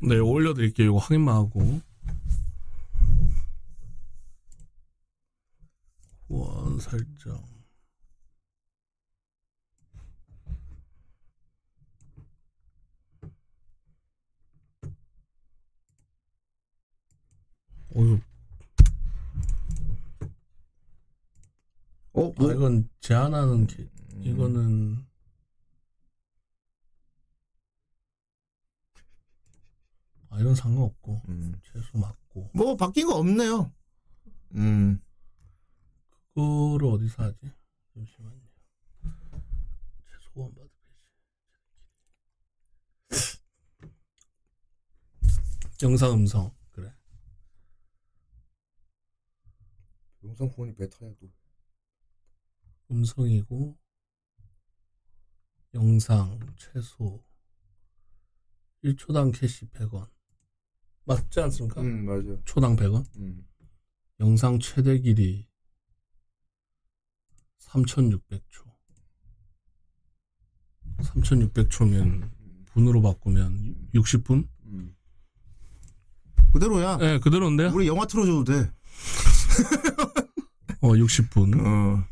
네, 올려드릴게요. 이거 확인만 하고. 후원 설정. 어, 이 거, 어, 아, 뭐, 이건 제한하는 게, 이거는, 아, 이건 상관없고, 음. 최소 맞고. 뭐 바뀐 거 없네요. 음. 그거를 어디서 하지? 잠시만요. 최소원 받을 페이지. 영상 음성 그래. 영상 후원이 베타야 또. 음성이고 영상 최소 1초당 캐시 100원 맞지 않습니까? 음, 맞아. 초당 100원 음. 영상 최대 길이 3600초 3600초면 분으로 바꾸면 60분? 음. 그대로야. 네 그대로인데요? 우리 영화 틀어줘도 돼. 어 60분 어.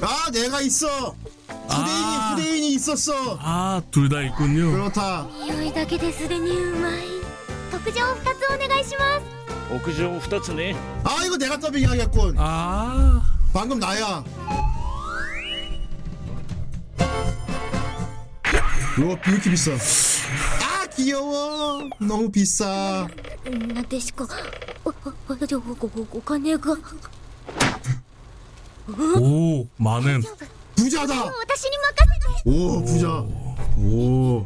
아, 내가 있어. 후대인이, 아. 후대인이 있었어. 아 둘 다 있군요 그렇다. 匂いだけですでにうまい特上2つお願いします屋上2つね 아, 이거 내가 더빙하겠군. 아 방금 나야. 이거 왜 이렇게 비싸? 아, 귀여워. 너무 비싸. なでしこおおおおお金が 오 많은 부자다. 오 부자. 오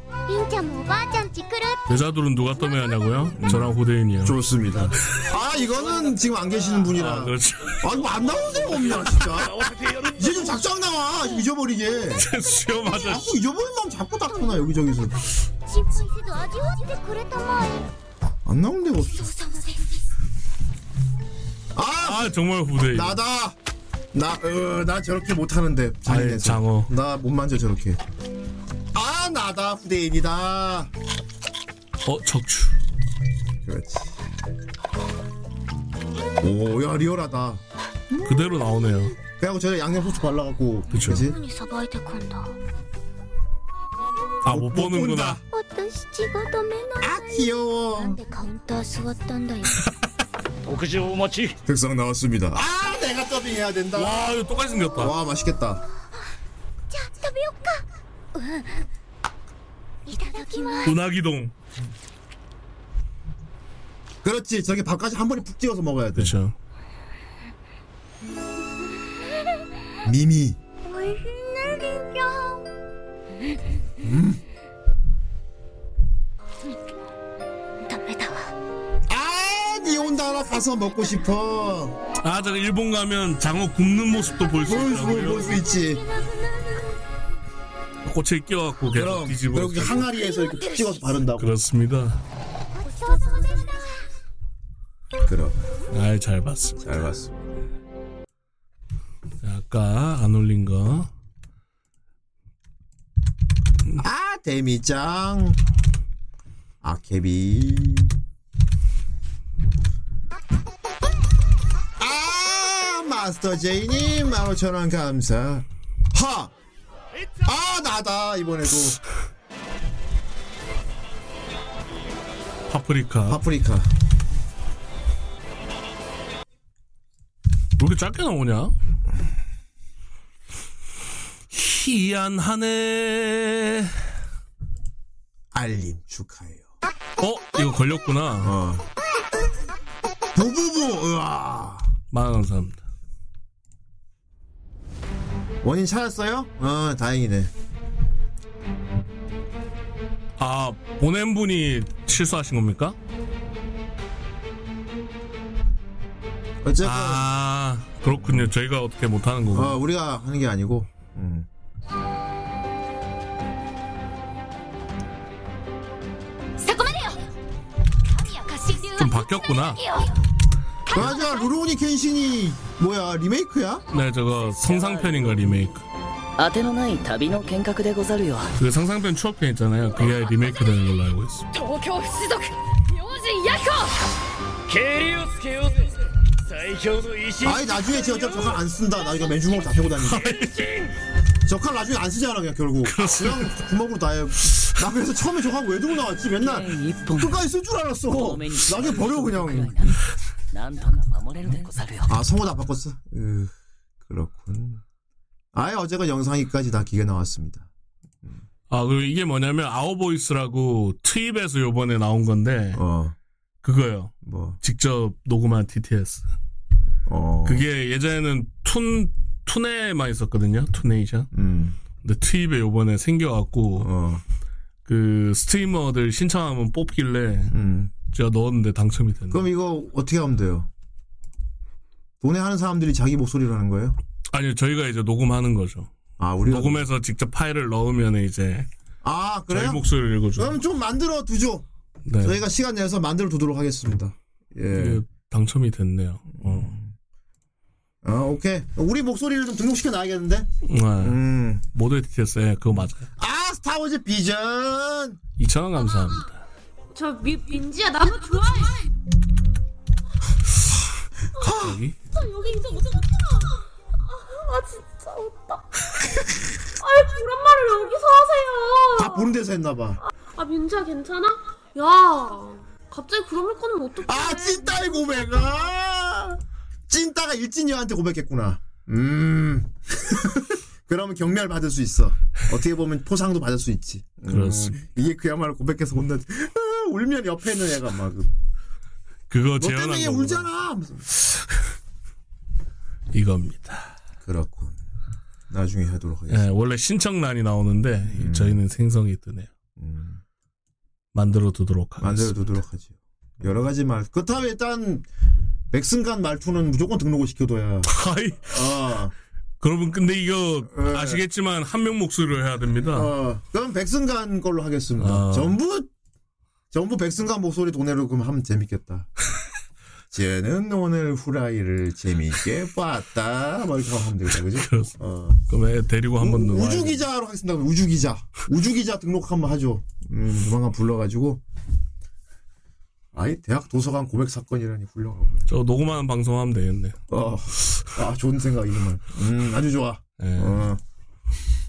여자들은 누가 떠매야 하냐고요? 저랑 후대인이요. 좋습니다. 아 이거는 지금 안 계시는 분이라. 아, 그렇죠. 아 이거 안 나오는 데가 없냐 진짜. 이제 좀 작작 나와 잊어버리게. 수염하자. 자꾸 잊어버리면 자꾸 닥쳐나 여기저기서. 안 나오는 데가 아, 아 정말 후대인. 나다. 나, 어, 나 저렇게 못하는데. 아예 잔인해서. 장어 나 못 만져, 저렇게. 아, 나다. 후대인이다. 어 척추 그렇지. 오, 야, 리얼하다. 그대로 나오네요 그래갖고 저 양념 소스 발라갖고. 그쵸. 그치? 何さばいてくんだ 아 못 보는구나 본다. 私血がダメな 아, 귀여워. なんでカウンター座ったんだよ 特上お待ち 특상 나왔습니다. 아, 내가 더빙해야 된다. 와 이거 똑같이 생겼다 와, 맛있겠다. じゃあ食べよっかうんいただきます 운하기동 그렇지. 저게 밥까지 한 번에 푹 찍어서 먹어야 돼. 그렇죠 미미. おいしいねりんちゃん 니 온다라 가서 먹고 싶어. 아 제가 일본 가면 장어 굽는 모습도 볼 수 볼 수, 있다고요 볼수 있지. 꽃에 끼워갖고 계속 그럼, 뒤집어 그리고 이렇게 항아리에서 이렇게 푹 찍어서 바른다고. 그렇습니다 ごちそうさまでした 그럼. 아이 잘 봤습니다 잘 봤어. 자, 아까 안 올린 거 아, 데미짱. 아케비. 마스터 제이님, 15,000원 감사. 하! 아, 나다, 이번에도. 파프리카 파프리카. 왜 이렇게 짧게 나오냐? 희한하네 알림 축하해요. 어? 이거 걸렸구나 어. 부부부, 으아. 만원 감사합니다 원인 찾았어요? 어, 다행이네. 아, 보낸 분이 실수하신 겁니까? 어쨌든 아 그렇군요. 저희가 어떻게 못하는 거고. 어, 우리가 하는 게 아니고. 음. 좀 바뀌었구나. 맞아, 루로니 켄신이 뭐야 리메이크야? 네 저거 성상편인가 리메이크. 当てのない旅の見学でござるよ 그 상상편 추억편 있잖아요. 그게 리메이크 되는 걸로 알고 있어. 東京不死族明神ヤコ 아니 나중에 저, 저, 저칼 안 쓴다. 나 이거 맨주먹으로 다 패고 다니는데. 저칼 나중에 안 쓰잖아 그냥 결국. 그냥 구멍으로 다 해. 나 그래서 처음에 저칼 왜 들고 나왔지? 맨날 一本 끝까지 쓸 줄 알았어. 나중에 버려 그냥. 난더가 마무리를 듣고 살려. 아 성우 다 바꿨어. 으, 그렇군. 아예 어제가 영상이까지 다 기계 나왔습니다. 아 그리고 이게 뭐냐면 아오보이스라고 트입에서 요번에 나온 건데 어. 그거요. 뭐 직접 녹음한 TTS. 어. 그게 예전에는 툰 투네만 있었거든요. 툰네이션. 음. 근데 트입에 요번에 생겨갖고 어. 그 스트리머들 신청하면 뽑길래 음. 제가 넣었는데 당첨이 됐네. 그럼 이거 어떻게 하면 돼요? 돈에 하는 사람들이 자기 목소리를 하는 거예요? 아니요 저희가 이제 녹음하는 거죠. 아, 우리가. 녹음해서 직접 파일을 넣으면 이제 아, 저희 그래요? 목소리를 읽어줘. 그럼 좀 만들어 두죠. 네. 저희가 시간 내서 만들어 두도록 하겠습니다. 예. 당첨이 됐네요. 어. 아, 오케이. 우리 목소리를 좀 등록시켜 놔야겠는데? 네. 음. 모두의 TTS 예, 그거 맞아요. 아, 스타워즈 비전! 2,000원 감사합니다. 저 미, 민지야 나도 좋아해. 갑자기? 여기 이제 어떻게 아 진짜 웃다. 아이 그런 말을 여기서 하세요. 다 보는 데서 했나봐. 아 민지야 괜찮아? 야 갑자기 그런 말 꺼내면 어떡해? 아, 찐따의 고백 아! 찐따가 일진이한테 고백했구나. 음. 그러면 경멸 받을 수 있어. 어떻게 보면 포상도 받을 수 있지. 음, 그렇습니다. 이게 그야말로 고백해서 혼나, 아, 울면 옆에 있는 애가 막, 너 그거 때문에 얘 거구나. 울잖아! 이겁니다. 그렇군. 나중에 하도록 하겠습니다. 예, 원래 신청란이 나오는데 저희는 생성이 뜨네요. 음. 만들어 두도록 하겠습니다. 만들어 두도록 하죠. 여러 가지 말. 그렇다면 일단, 백승간 말투는 무조건 등록을 시켜둬야. 아이, 어, 그러분 근데 이거 예. 아시겠지만 한 명 목소리로 해야 됩니다. 어. 그럼 백승간 걸로 하겠습니다. 아. 전부, 전부 백승간 목소리 도내로 그럼 하면 재밌겠다. 쟤는 오늘 후라이를 재미있게 봤다. 뭐 이렇게 하면 되겠다, 그지? 그렇습니다. 어. 그럼 애 데리고 한번 넣어. 우주기자로 하겠습니다. 우주기자. 우주기자 등록 한번 하죠. 음, 조만간 불러가지고. 아이, 대학 도서관 고백 사건이라니 훌륭하고. 저 녹음하는 방송하면 되겠네. 어. 아, 좋은 생각, 이름은. 음, 아주 좋아. 예. 어,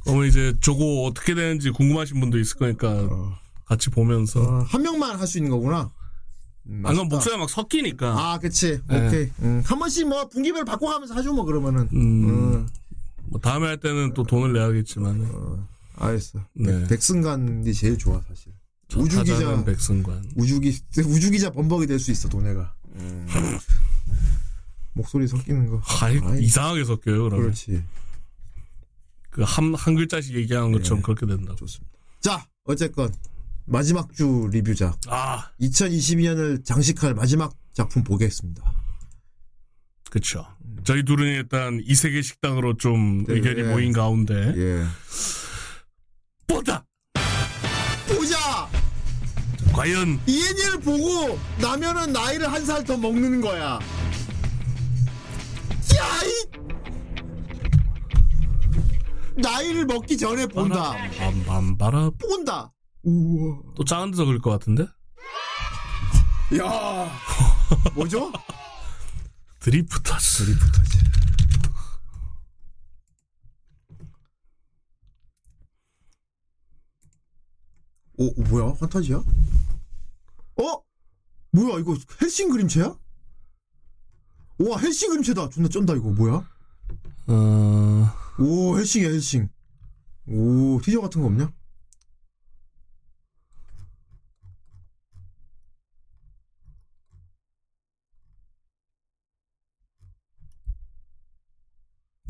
그러면 이제 저거 어떻게 되는지 궁금하신 분도 있을 거니까 어. 같이 보면서. 어, 한 명만 할 수 있는 거구나. 음, 안 그럼 아쉽다. 목소리가 막 섞이니까. 아, 그치. 네. 오케이. 음, 한 번씩 뭐 분기별 바꿔가면서 하죠, 뭐, 그러면은. 음, 음, 뭐 다음에 할 때는 또 돈을 내야겠지만. 어, 알겠어. 네. 백, 백승관이 제일 좋아, 사실. 저 우주기자. 백승관. 우주기, 우주기자 범벅이 될 수 있어, 도네가. 음. 목소리 섞이는 거. 아이, 아이, 이상하게 섞여요, 그러면. 그렇지. 그 한, 한 글자씩 얘기하는 것처럼 예. 그렇게 된다고. 좋습니다. 자, 어쨌건. 마지막 주 리뷰작. 아, 2022년을 장식할 마지막 작품 보겠습니다. 그쵸. 저희 둘은 일단 이 세계 식당으로 좀 네, 의견이 예. 모인 가운데. 예. 보다! 보자! 과연, 이엔이를 보고 나면은 나이를 한 살 더 먹는 거야. 야 이! 나이를 먹기 전에 본다. 밤밤바라. 본다. 우와. 또 작은 데서 그럴 것 같은데? 야. 뭐죠? 드리프터스. 드리프터지. 오, 오, 뭐야? 판타지야? 어? 뭐야, 이거 헬싱 그림체야? 와, 헬싱 그림체다. 존나 쩐다, 이거. 뭐야? 어, 오, 헬싱이야, 헬싱. 오, 티저 같은 거 없냐?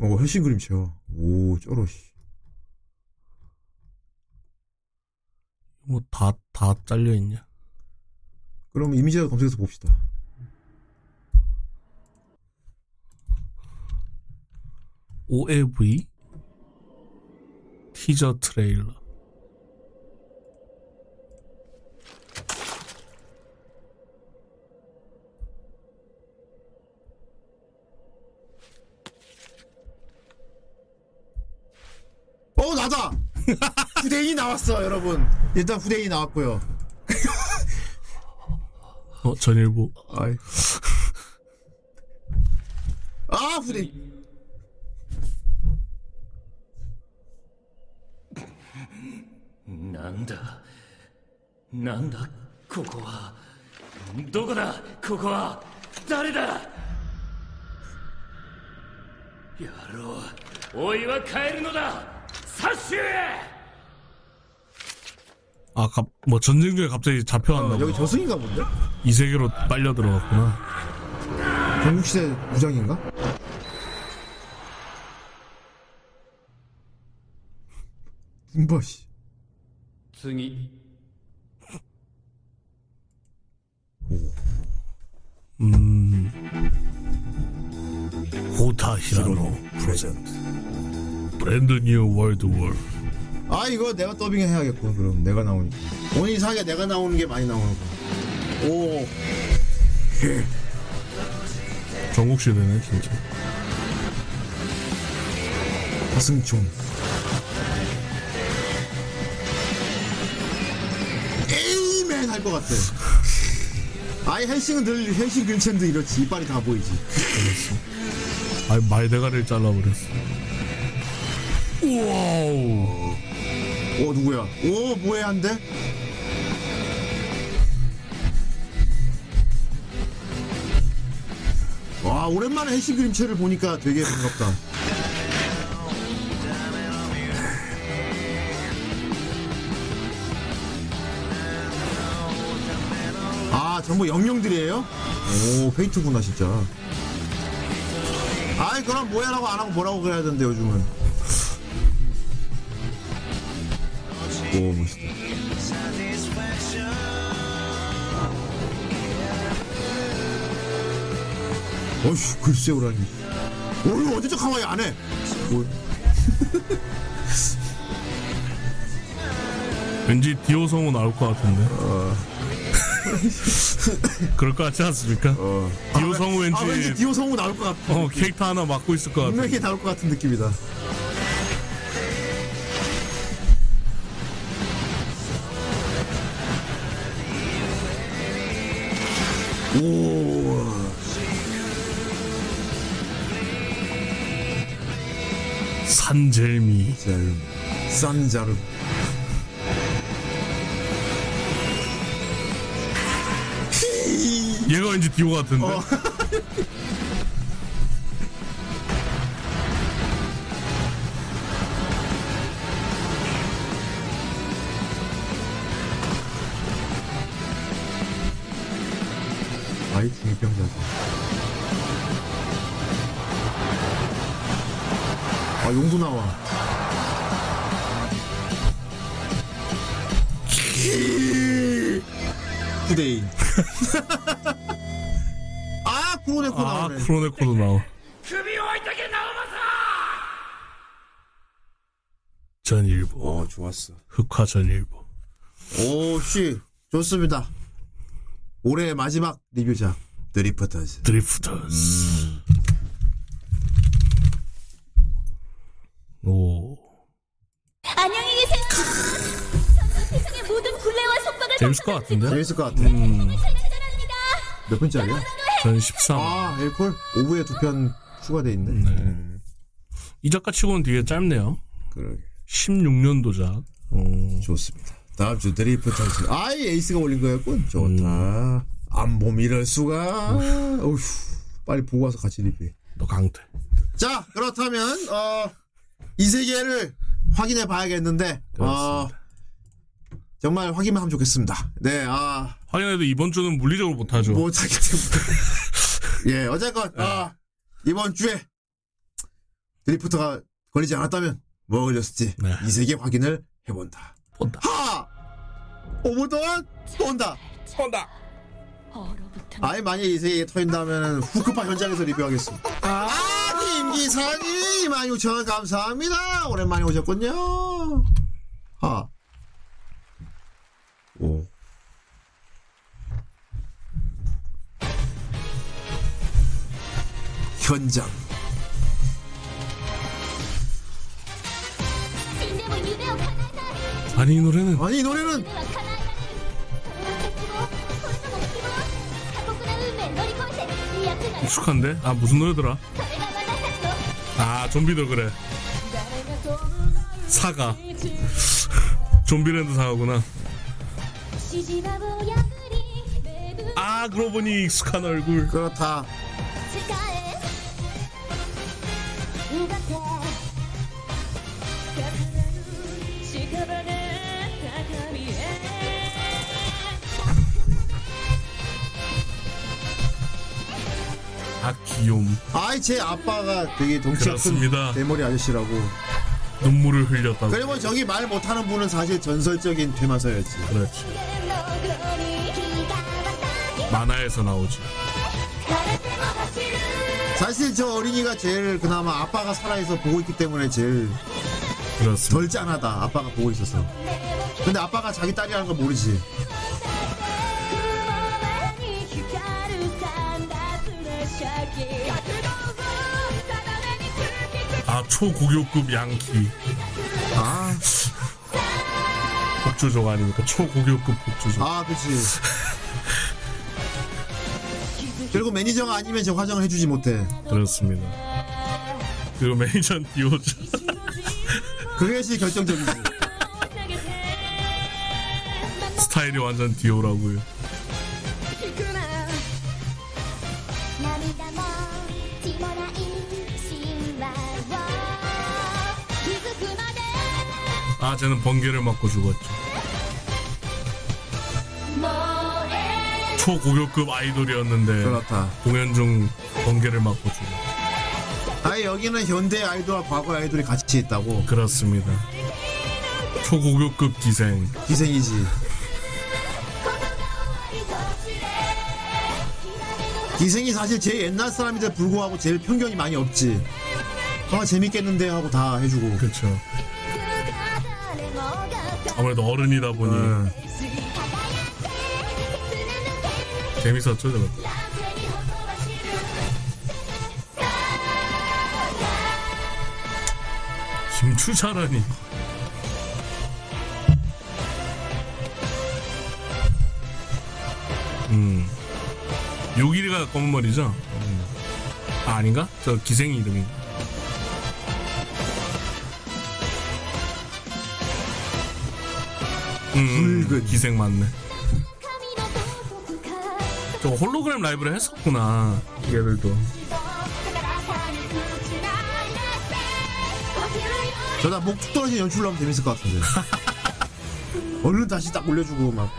어, 헬싱 그림체요. 오, 쩔어, 씨. 뭐 다 다 잘려 있냐? 그럼 이미지라도 검색해서 봅시다. OAV 티저 트레일러. 어, 나다! 후대인이 나왔어, 여러분. 일단 후대인이 나왔고요. 어 전일보. 아이. 아, 후대인. なんだなんだここはどこだここは誰だ野郎おいは帰るのだ 사시! 아, 갑, 뭐 전쟁 중에 갑자기 잡혀왔나 어, 여기 저승인가 본데? 이 세계로 빨려 들어갔구나. 경국시대 무장인가? 군바시. 次 음. 코우타 히라노 present. Brand new world war. 아, 이거 내가 더빙 해야겠고, 그럼. 내가 나오니까. 오늘 이상하게 내가 나오는 게 많이 나오는 거. 오. 전국 시대네 진짜. 화승총. 에이맨 할 것 같아. 아이 헬싱은 늘 헬싱 근처인데 이렇지 이빨이 다 보이지. 아, 말대가리를 잘라버렸어. 우와우. 오 누구야? 오 뭐해 한데? 와 오랜만에 헬싱 그림체를 보니까 되게 반갑다. 아 전부 영영들이에요? 오 페이트구나 진짜. 아이 그럼 뭐야라고 안 하고 뭐라고 그래야 되는데 요즘은. 오 멋있다. 어휴 글쎄 오라니. 오 이거 언제적 하와이 안 해? 뭐, 왠지 디오 성우 나올 것 같은데. 어. 그럴 것 같지 않습니까? 디오 성우 왠지, 아 왠지 디오 성우 나올 것 같아. 어, 캐릭터 하나 맡고 있을 것 같아. 분명히 나올 것 같은 느낌이다. 오. 산젤미. 자름. 싼자름. 얘가 왠지 디오 같은데. 어. 용도 나와. 후대인. 아, 쿠로네코 아, 나오네. 쿠로네코도 나와. 전일보. 어, 좋았어. 흑화 전일보. 오, 씨. 좋습니다. 올해 마지막 리뷰작. 드리프터즈. 드리프터즈. 음. 오. 안녕히 계세요. 세상의 모든 굴레와 속박을 재밌을 것 같은데? 재밌을 것 같아. 음, 몇 편짜리야? 전 13. 아 엘콜 5부에 두 편 추가돼 있네. 음, 이 작가 치고는 되게 짧네요. 그러게 16년도작. 어, 좋습니다. 다음 주 드리프터즈. 아이 에이스가 올린 거였군. 좋다. 안봄 이럴 수가. 어휴 빨리 보고 와서 같이 리뷰해. 너 강태. 자 그렇다면 어, 이 세계를 확인해 봐야겠는데 어, 정말 확인만 하면 좋겠습니다. 네, 아, 확인해도 이번 주는 물리적으로 못하죠. 못하기 때문에. 예, 어쨌건, 아, 이번 주에 드리프트가 걸리지 않았다면 뭐가 걸렸을지 네. 이 세계 확인을 해본다. 본다. 하! 5분 동안 또 온다. 본다. 아예 만약에 이 세계에 터진다면 후크파 현장에서 리뷰하겠습니다. 아, 이상이 26,000원 감사합니다. 오랜만에 오셨군요. 아. 오. 현장. 아니 이 노래는 아니 이 노래는 익숙한데? 아 무슨 노래더라? 아 좀비도 그래. 사과 좀비랜드 사과구나. 아 그러고 보니 익숙한 얼굴. 그렇다. 박기욤. 아이 제 아빠가 되게 덩치 그렇습니다. 큰 대머리 아저씨라고. 눈물을 흘렸다. 그리고 뭐 저기 말 못하는 분은 사실 전설적인 퇴마사였지. 그렇지. 만화에서 나오지. 사실 저 어린이가 제일 그나마 아빠가 살아있어 보고 있기 때문에 제일 그렇습니다. 덜 짠하다. 아빠가 보고 있어서. 근데 아빠가 자기 딸이라는 걸 모르지. 아 초고교급 양키. 아, 폭주족 아닙니까? 초고교급 폭주족. 아, 그치. 그리고 매니저가 아니면 저 화장을 해주지 못해. 그렇습니다. 그리고 매니저는 디오죠. 그것이 결정적이지. 스타일이 완전 디오라고요. 아 쟤는 번개를 맞고 죽었죠. 초고교급 아이돌이었는데 그렇다. 공연 중 번개를 맞고 죽어. 아예 여기는 현대 아이돌과 과거 아이돌이 같이 있다고. 그렇습니다. 초고교급 기생. 기생이지. 기생이 사실 제일 옛날 사람인데 불구하고 제일 편견이 많이 없지. 아 재밌겠는데 하고 다 해주고. 그렇죠. 아무래도 어른이다 보니 응. 재밌었죠, 저거. 김추자라니. 음. 요기리가 검은 머리죠? 음. 아, 아닌가? 저 기생이 이름이. 음, 붉은. 기생 맞네. 저 홀로그램 라이브를 했었구나. 얘들도. 저다 목툭 떨어진 연출로 하면 재밌을 것 같은데. 얼른 다시 딱 올려주고 막.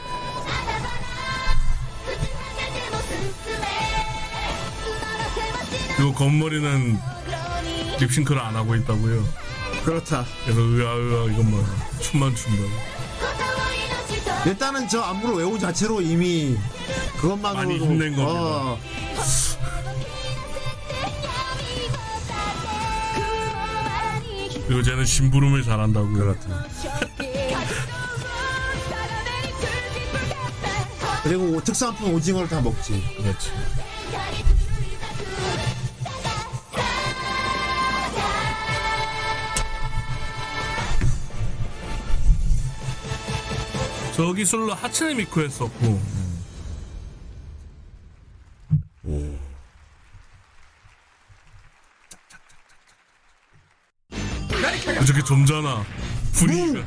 그리고 검머리는 립싱크를 안 하고 있다고요. 그렇다. 그래서 으아 으아 이건 뭐 춤만 춘다고. 일단은 저 안무를 외운 자체로 이미 그것만으로도 많이 힘낸 겁니다. 어, 그리고 쟤는 심부름을 잘한다고요. 그렇다. 그리고 특산품 오징어를 다 먹지. 그렇지. 저 기 술로 하츠네 미코 했었고. 저렇게 점잖아. 분위기가.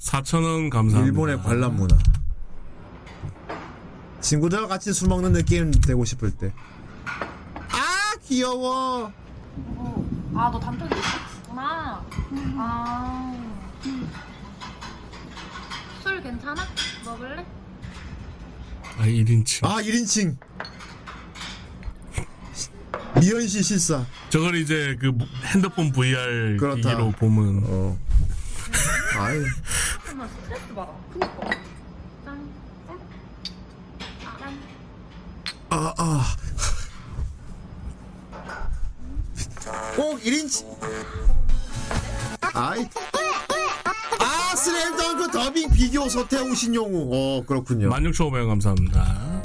4,000원 감사합니다. 일본의 관람 문화. 친구들과 같이 술 먹는 느낌 되고 싶을 때. 아 귀여워. 아, 너 단톡이 있었구나. 아. 술 괜찮아? 먹을래? 아, 1인칭. 아 1인칭. 미연시 실사. 저걸 이제 그 핸드폰 VR 그렇다. 기기로 보면 어. 아이. 정말 스트레스 받아. 그니까. 짠. 짠. 아, 아. 꼭 1인치. 아이. 아, 슬램덩크 더빙 비교 서태웅 신용우. 어, 그렇군요. 16,500원 감사합니다.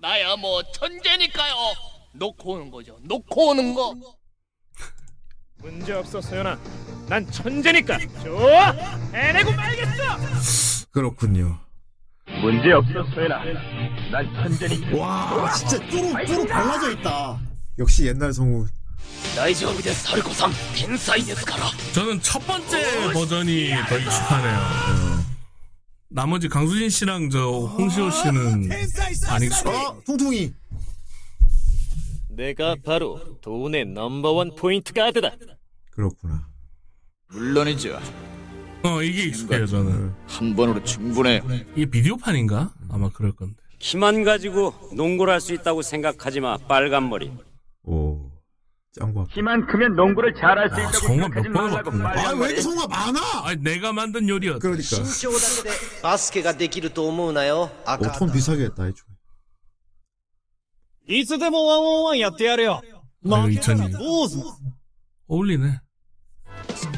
나야 뭐 천재니까요. 놓고 오는 거죠. 놓고 오는 거. 문제 없어 소연아. 난 천재니까. 좋아. 해내고 말겠어. 그렇군요. 문제 없어 소연아. 난 천재니까. 와, 진짜 뚜루, 뚜루 발라져 있다. 역시 옛날 성우. 大丈夫です、サルコさん。天才ですから。 저는 첫 번째 버전이 더 익숙하네요. 나머지 강수진 씨랑 저 홍시호 씨는 안 익숙해. 어, 퉁퉁이. 내가 바로 돈의 넘버원 포인트 가드다. 그렇구나. 물론이죠. 어, 이게 익숙해요, 저는. 한 번으로 충분해요. 이게 비디오판인가? 아마 그럴 건데. 키만 가지고 농구를 할 수 있다고 생각하지 마. 빨간 머리. 오. 짱구. 키만 크면 농구를 잘할 수 아, 있다고 성화 몇 생각하지 번을 말라고 바꾸는 빨리 거야? 아, 왜 이렇게 성우가 많아? 아니, 내가 만든 요리였. 그러니까. 身長だけでバスケができると思うなよ 어, 赤 톤 비슷하게 했다, 애초에. いつでもワンオンワンやってやるよ。 아, 이거 2002. 坊主。 어울리네.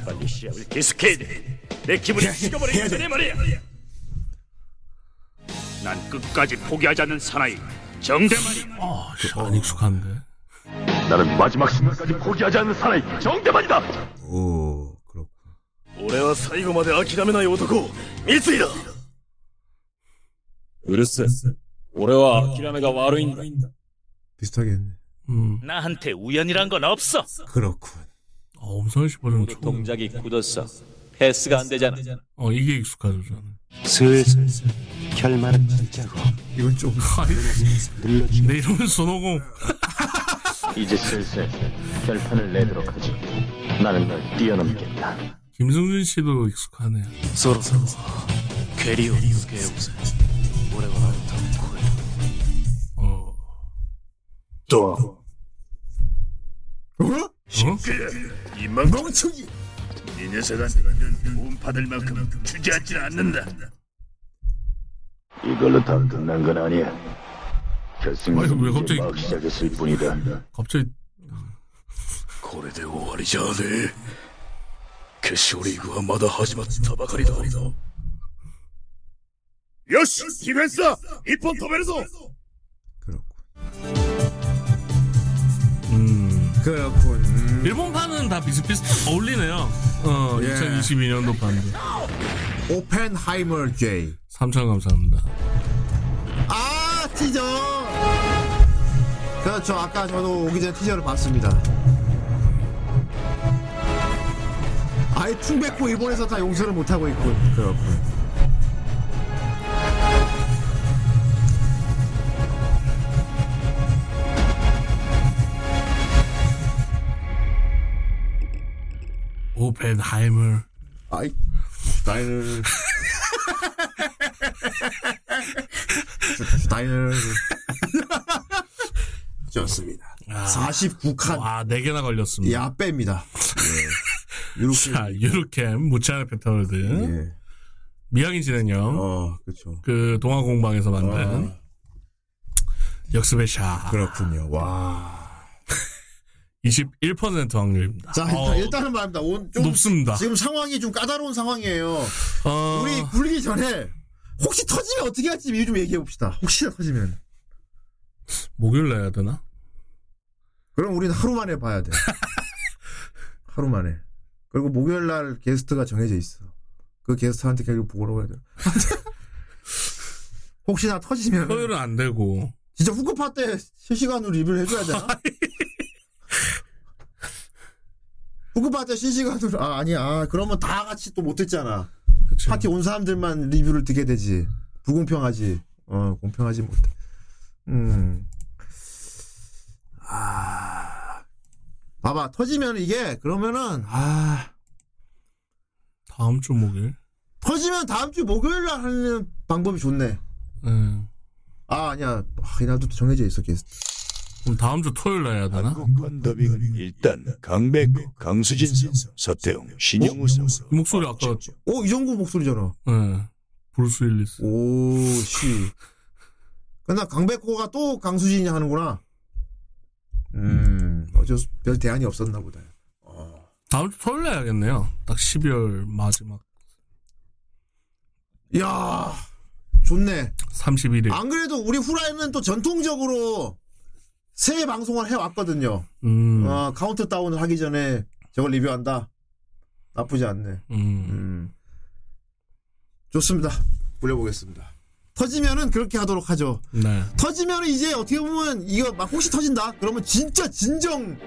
빨리 시합을 계속해야 돼. 내 기분이 식어버리기 전에 말이야. 난 끝까지 포기하지 않는 사나이 정대만이. 아, 씨, 안 익숙한데. 나는 마지막 순간까지 포기하지 않는 사나이 정대만이다. 오, 그렇군. 俺は最後まで諦めない男三井だうるせえ。俺は諦めが悪いんだ。 비슷하게 했네. 음. 나한테 우연이란 건 없어. 그렇군. 어, 엄성현 씨 버전 모두 동작이 굳었어. 패스가 안 되잖아. 어, 이게 익숙하죠, 저는. 슬슬 결말을 짓자고 이건 좀 내 이름은 손오공. 이제 슬슬 결판을 내도록 하지. 나는 널 뛰어넘겠다. 김승준 씨도 익숙하네요. 서로 서로 괴리오 괴우세. 오래가 담고. 어. 또. 어? 어? 이만 공청이 이 녀석한테는 돈 받을 만큼 주지 않지 않는다. 이걸로 다 끝난 건 아니야. 결승은 아이고, 왜 이제 갑자기- 막 시작했을 뿐이다 갑자기 これで終わりじゃねえ決勝リーグはまだ始まったばかりだよしディフェンスだ一本止めるぞ 음. 그렇군. 음. 일본판은 다 비슷비슷 어울리네요. 어, 예. 2022년도 판도. 오펜하이머 J. 3천 감사합니다. 아, 티저! 그렇죠. 아까 저도 오기 전에 티저를 봤습니다. 아예 충백고 일본에서 다 용서를 못하고 있군. 그렇군. 오펜하이머. 아이, 스타일. 스타일. 좋습니다. 49칸. 와, 4개나 걸렸습니다. 야, 뺍니다. 예. 이렇게. 자, 유로캠, 무차나 페타월드. 예. 미양인 진행형. 어, 그쵸. 그 동화 공방에서 만든 역습의 샷. 그렇군요. 와. 21% 확률입니다. 자, 일단, 어, 일단은 말입니다. 온, 좀 높습니다. 지금 상황이 좀 까다로운 상황이에요. 어, 우리 굴리기 전에 혹시 터지면 어떻게 할지 미리 좀 얘기해 봅시다. 혹시나 터지면. 목요일 날 해야 되나? 그럼 우리는 하루 만에 봐야 돼. 하루 만에. 그리고 목요일 날 게스트가 정해져 있어. 그 게스트한테 결국 보고라고 해야 돼. 혹시나 터지면 토요일은 안 되고. 진짜 후크파 때 실시간으로 리뷰를 해줘야 되나? 후크파 때 실시간으로 아 아니야 아, 그러면 다 같이 또 못 듣잖아. 그쵸. 파티 온 사람들만 리뷰를 듣게 되지. 불공평하지. 어 공평하지 못해. 음. 아. 봐봐 터지면 이게 그러면은 아 다음 주 목요일. 터지면 다음 주 목요일 날 하는 방법이 좋네. 음. 아 아니야. 아, 이날도 또 정해져 있어 게스트. 그럼 다음 주 토요일 날 해야 되나? 건더빙은 일단 강백호, 강수진 성, 서태웅, 신영우 성. 목소리 아까 어 이정구 목소리잖아. 예. 브루스 윌리스. 오 씨. 그나 강백호가 또 강수진이 하는구나. 음 어쩔 수, 별 대안이 없었나 보다. 다음 주 토요일 날 해야겠네요. 딱 12월 마지막 야 좋네. 31일. 안 그래도 우리 후라이는 또 전통적으로 새해 방송을 해왔거든요. 음. 어, 카운트 다운을 하기 전에 저걸 리뷰한다. 나쁘지 않네. 음. 좋습니다. 돌려보겠습니다. 터지면은 그렇게 하도록 하죠. 네. 터지면은 이제 어떻게 보면 이거 막 혹시 터진다? 그러면 진짜 진정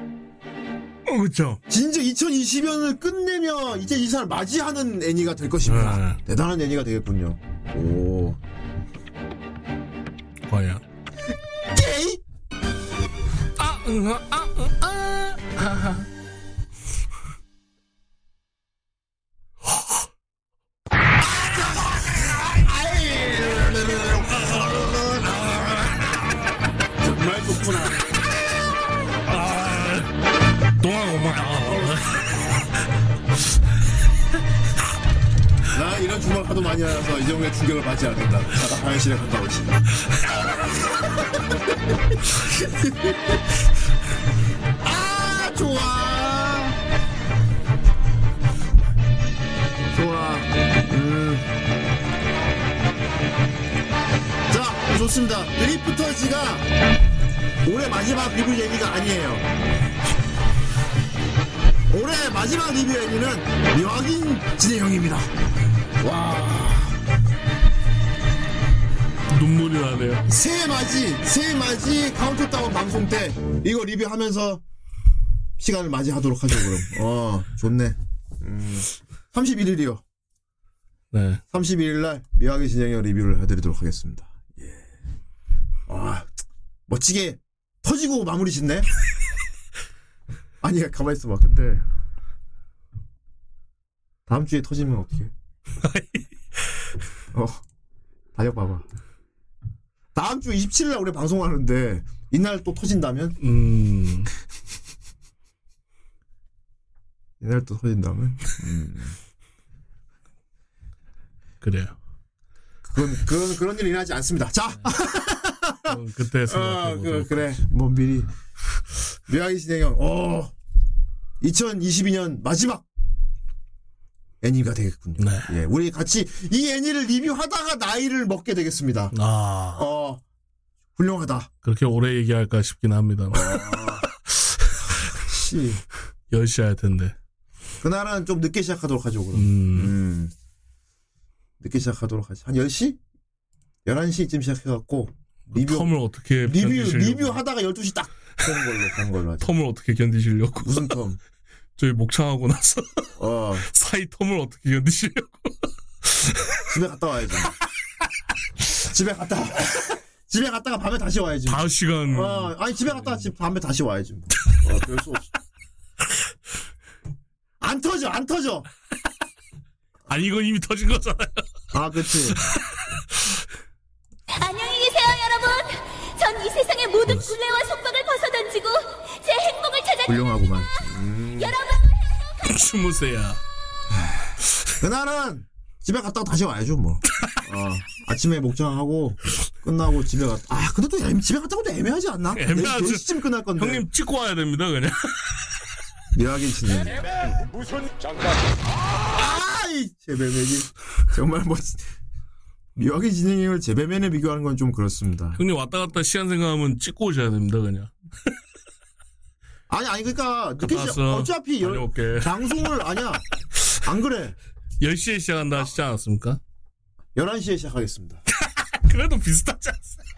어, 그쵸. 진짜 2020년을 끝내며 2024를 맞이하는 애니가 될 것입니다. 네. 대단한 애니가 되겠군요. 오. 과연. 게이? 아, 응, 아, 아, 응, 아, 하하. 정말 좋구나. 동안 엄마. 나 이런 주말 하도 많이 하서 이 정도의 충격을 받지 않는다. 나가 화장실에 갔다 오시. 아 좋아. 좋아. 음. 자 좋습니다. 드리프터즈가 올해 마지막 리뷰 얘기가 아니에요. 올해 마지막 리뷰 애니는 미확인 진행형입니다. 와. 눈물이 나네요. 새해 맞이, 새해 맞이 카운트다운 방송 때 이거 리뷰하면서 시간을 맞이하도록 하죠, 그럼. 어, 좋네. 음, 31일이요. 네. 31일 날 묘하게 진행형 리뷰를 해드리도록 하겠습니다. 예. 와, 멋지게 터지고 마무리 짓네? 아니, 가만히 있어 봐. 근데, 다음 주에 터지면 어떡해? 어, 다녀 봐봐. 다음 주 27일 날 우리 방송하는데, 이날 또 터진다면? 음. 이날 또 터진다면? 음. 그래요. 그건, 그건, 그런 일이 일어나지 않습니다. 자! 어, 그때 어. 그, 그래. 뭐 미리 묘하기 진행형. 어. 2022년 마지막 애니가 되겠군요. 네. 예, 우리 같이 이 애니를 리뷰하다가 나이를 먹게 되겠습니다. 아. 어. 훌륭하다. 그렇게 오래 얘기할까 싶긴 합니다. 씨. 10시 할 텐데. 그날은 좀 늦게 시작하도록 하죠, 그럼. 음. 음. 늦게 시작하도록 하지. 한 10시? 11시쯤 시작해갖고, 리뷰. 텀을 어떻게 리뷰, 견디시려고. 리뷰 하다가 12시 딱 되는 걸로, 가는 걸로 하죠. 텀을 어떻게 견디시려고. 무슨 텀? 저희 목창하고 나서 어. 사이 텀을 어떻게 견디시려고. 집에 갔다 와야지. 집에 갔다 집에 갔다가 밤에 다시 와야지. 5시간. 어, 아니 집에 갔다가 집 밤에 다시 와야지. 뭐. 어, 그럴 수 없어. 안 터져, 안 터져. 아니 이건 이미 터진 거잖아요. 아, 그치. 안녕히 계세요, 여러분. 전 이 세상의 모든 굴레와 속박을 벗어던지고 제 행복을 찾아 훌륭하구만. 여러분. 주무세요. 그날은 집에 갔다가 다시 와야죠, 뭐. 어, 아침에 목장하고 끝나고 집에 갔. 아, 근데 또 애매- 집에 갔다고도 애매하지 않나? 애매하죠. 4시쯤 끝날 건데. 형님 찍고 와야 됩니다 그냥. 미하긴 진행. 무슨 장난? 아이 제배맨이 정말 뭐 미하게 진행을 제배맨에 비교하는 건 좀 그렇습니다. 형님 왔다 갔다 시간 생각하면 찍고 오셔야 됩니다 그냥. 아니 아니 그러니까 늦게 시작. 어차피 열, 다녀올게. 방송을 아니야 안 그래 10시에 시작한다 하시지 않았습니까? 11시에 시작하겠습니다. 그래도 비슷하지 않습니까?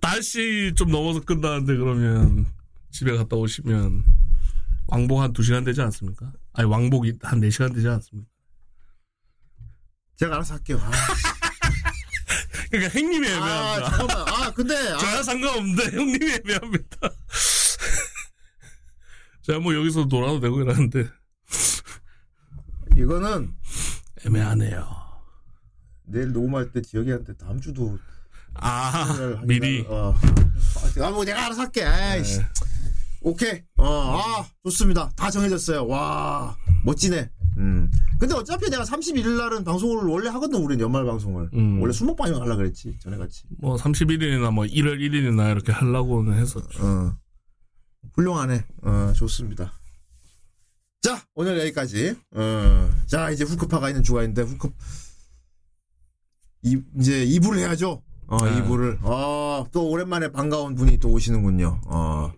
5시 좀 넘어서 끝나는데 그러면 집에 갔다 오시면 왕복 한 2시간 되지 않습니까? 아니 왕복이 한 4시간 되지 않습니까? 제가 알아서 할게요. 아, 그러니까 형님이 아 애매합니다. 잠깐만 아 근데 아, 저야 상관없는데 형님이 애매합니다. 제가 뭐 여기서 놀아도 되고 이러는데 이거는 애매하네요. 내일 녹음할 때 지혁이한테 다음 주도 아 미리 어. 아, 뭐 내가 알아서 할게. 아이씨. 오케이. 어, 아, 좋습니다. 다 정해졌어요. 와, 멋지네. 음. 근데 어차피 내가 31일 날은 방송을 원래 하거든, 우리는 연말 방송을. 음. 원래 수목방송 하려고 그랬지, 전에 같이. 뭐 31일이나 뭐 1월 1일이나 이렇게 하려고는 했었죠. 어. 훌륭하네. 어, 좋습니다. 자, 오늘 여기까지. 어, 자, 이제 후크파가 있는 주간인데, 후크, 이, 이제 2부를 해야죠. 어, 네. 2부를. 어, 또 오랜만에 반가운 분이 또 오시는군요. 어.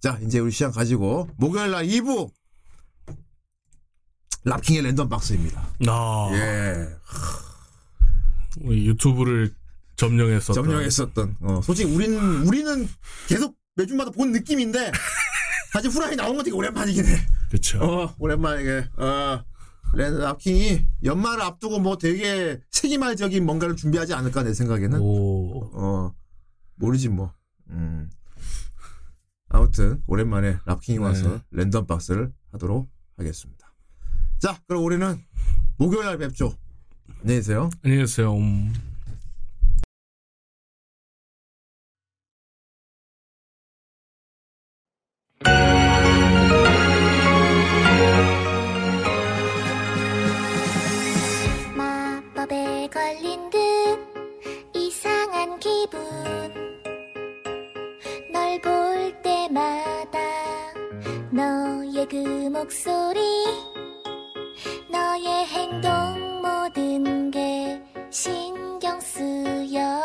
자, 이제 우리 시간 가지고, 목요일 날 2부! 랍킹의 랜덤 박스입니다. 아, 예. 유튜브를 점령했었던. 점령했었던. 어, 솔직히 우리는, 우리는 계속 매주마다 본 느낌인데, 사실 후라이 나온 건 되게 오랜만이긴 해. 그쵸. 어, 오랜만에, 어, 랜, 랍킹이 연말을 앞두고 뭐 되게 세기말적인 뭔가를 준비하지 않을까, 내 생각에는. 오. 어, 모르지 뭐. 음. 아무튼, 오랜만에 랍킹이 와서 랜덤 박스를 하도록 하겠습니다. 자, 그럼 우리는 목요일 날 뵙죠. 안녕히 계세요. 안녕히 계세요. 음. 마법에 걸린 듯 이상한 기분. 널 볼 때마다 너의 그 목소리 너의 행동 모든 게 신경 쓰여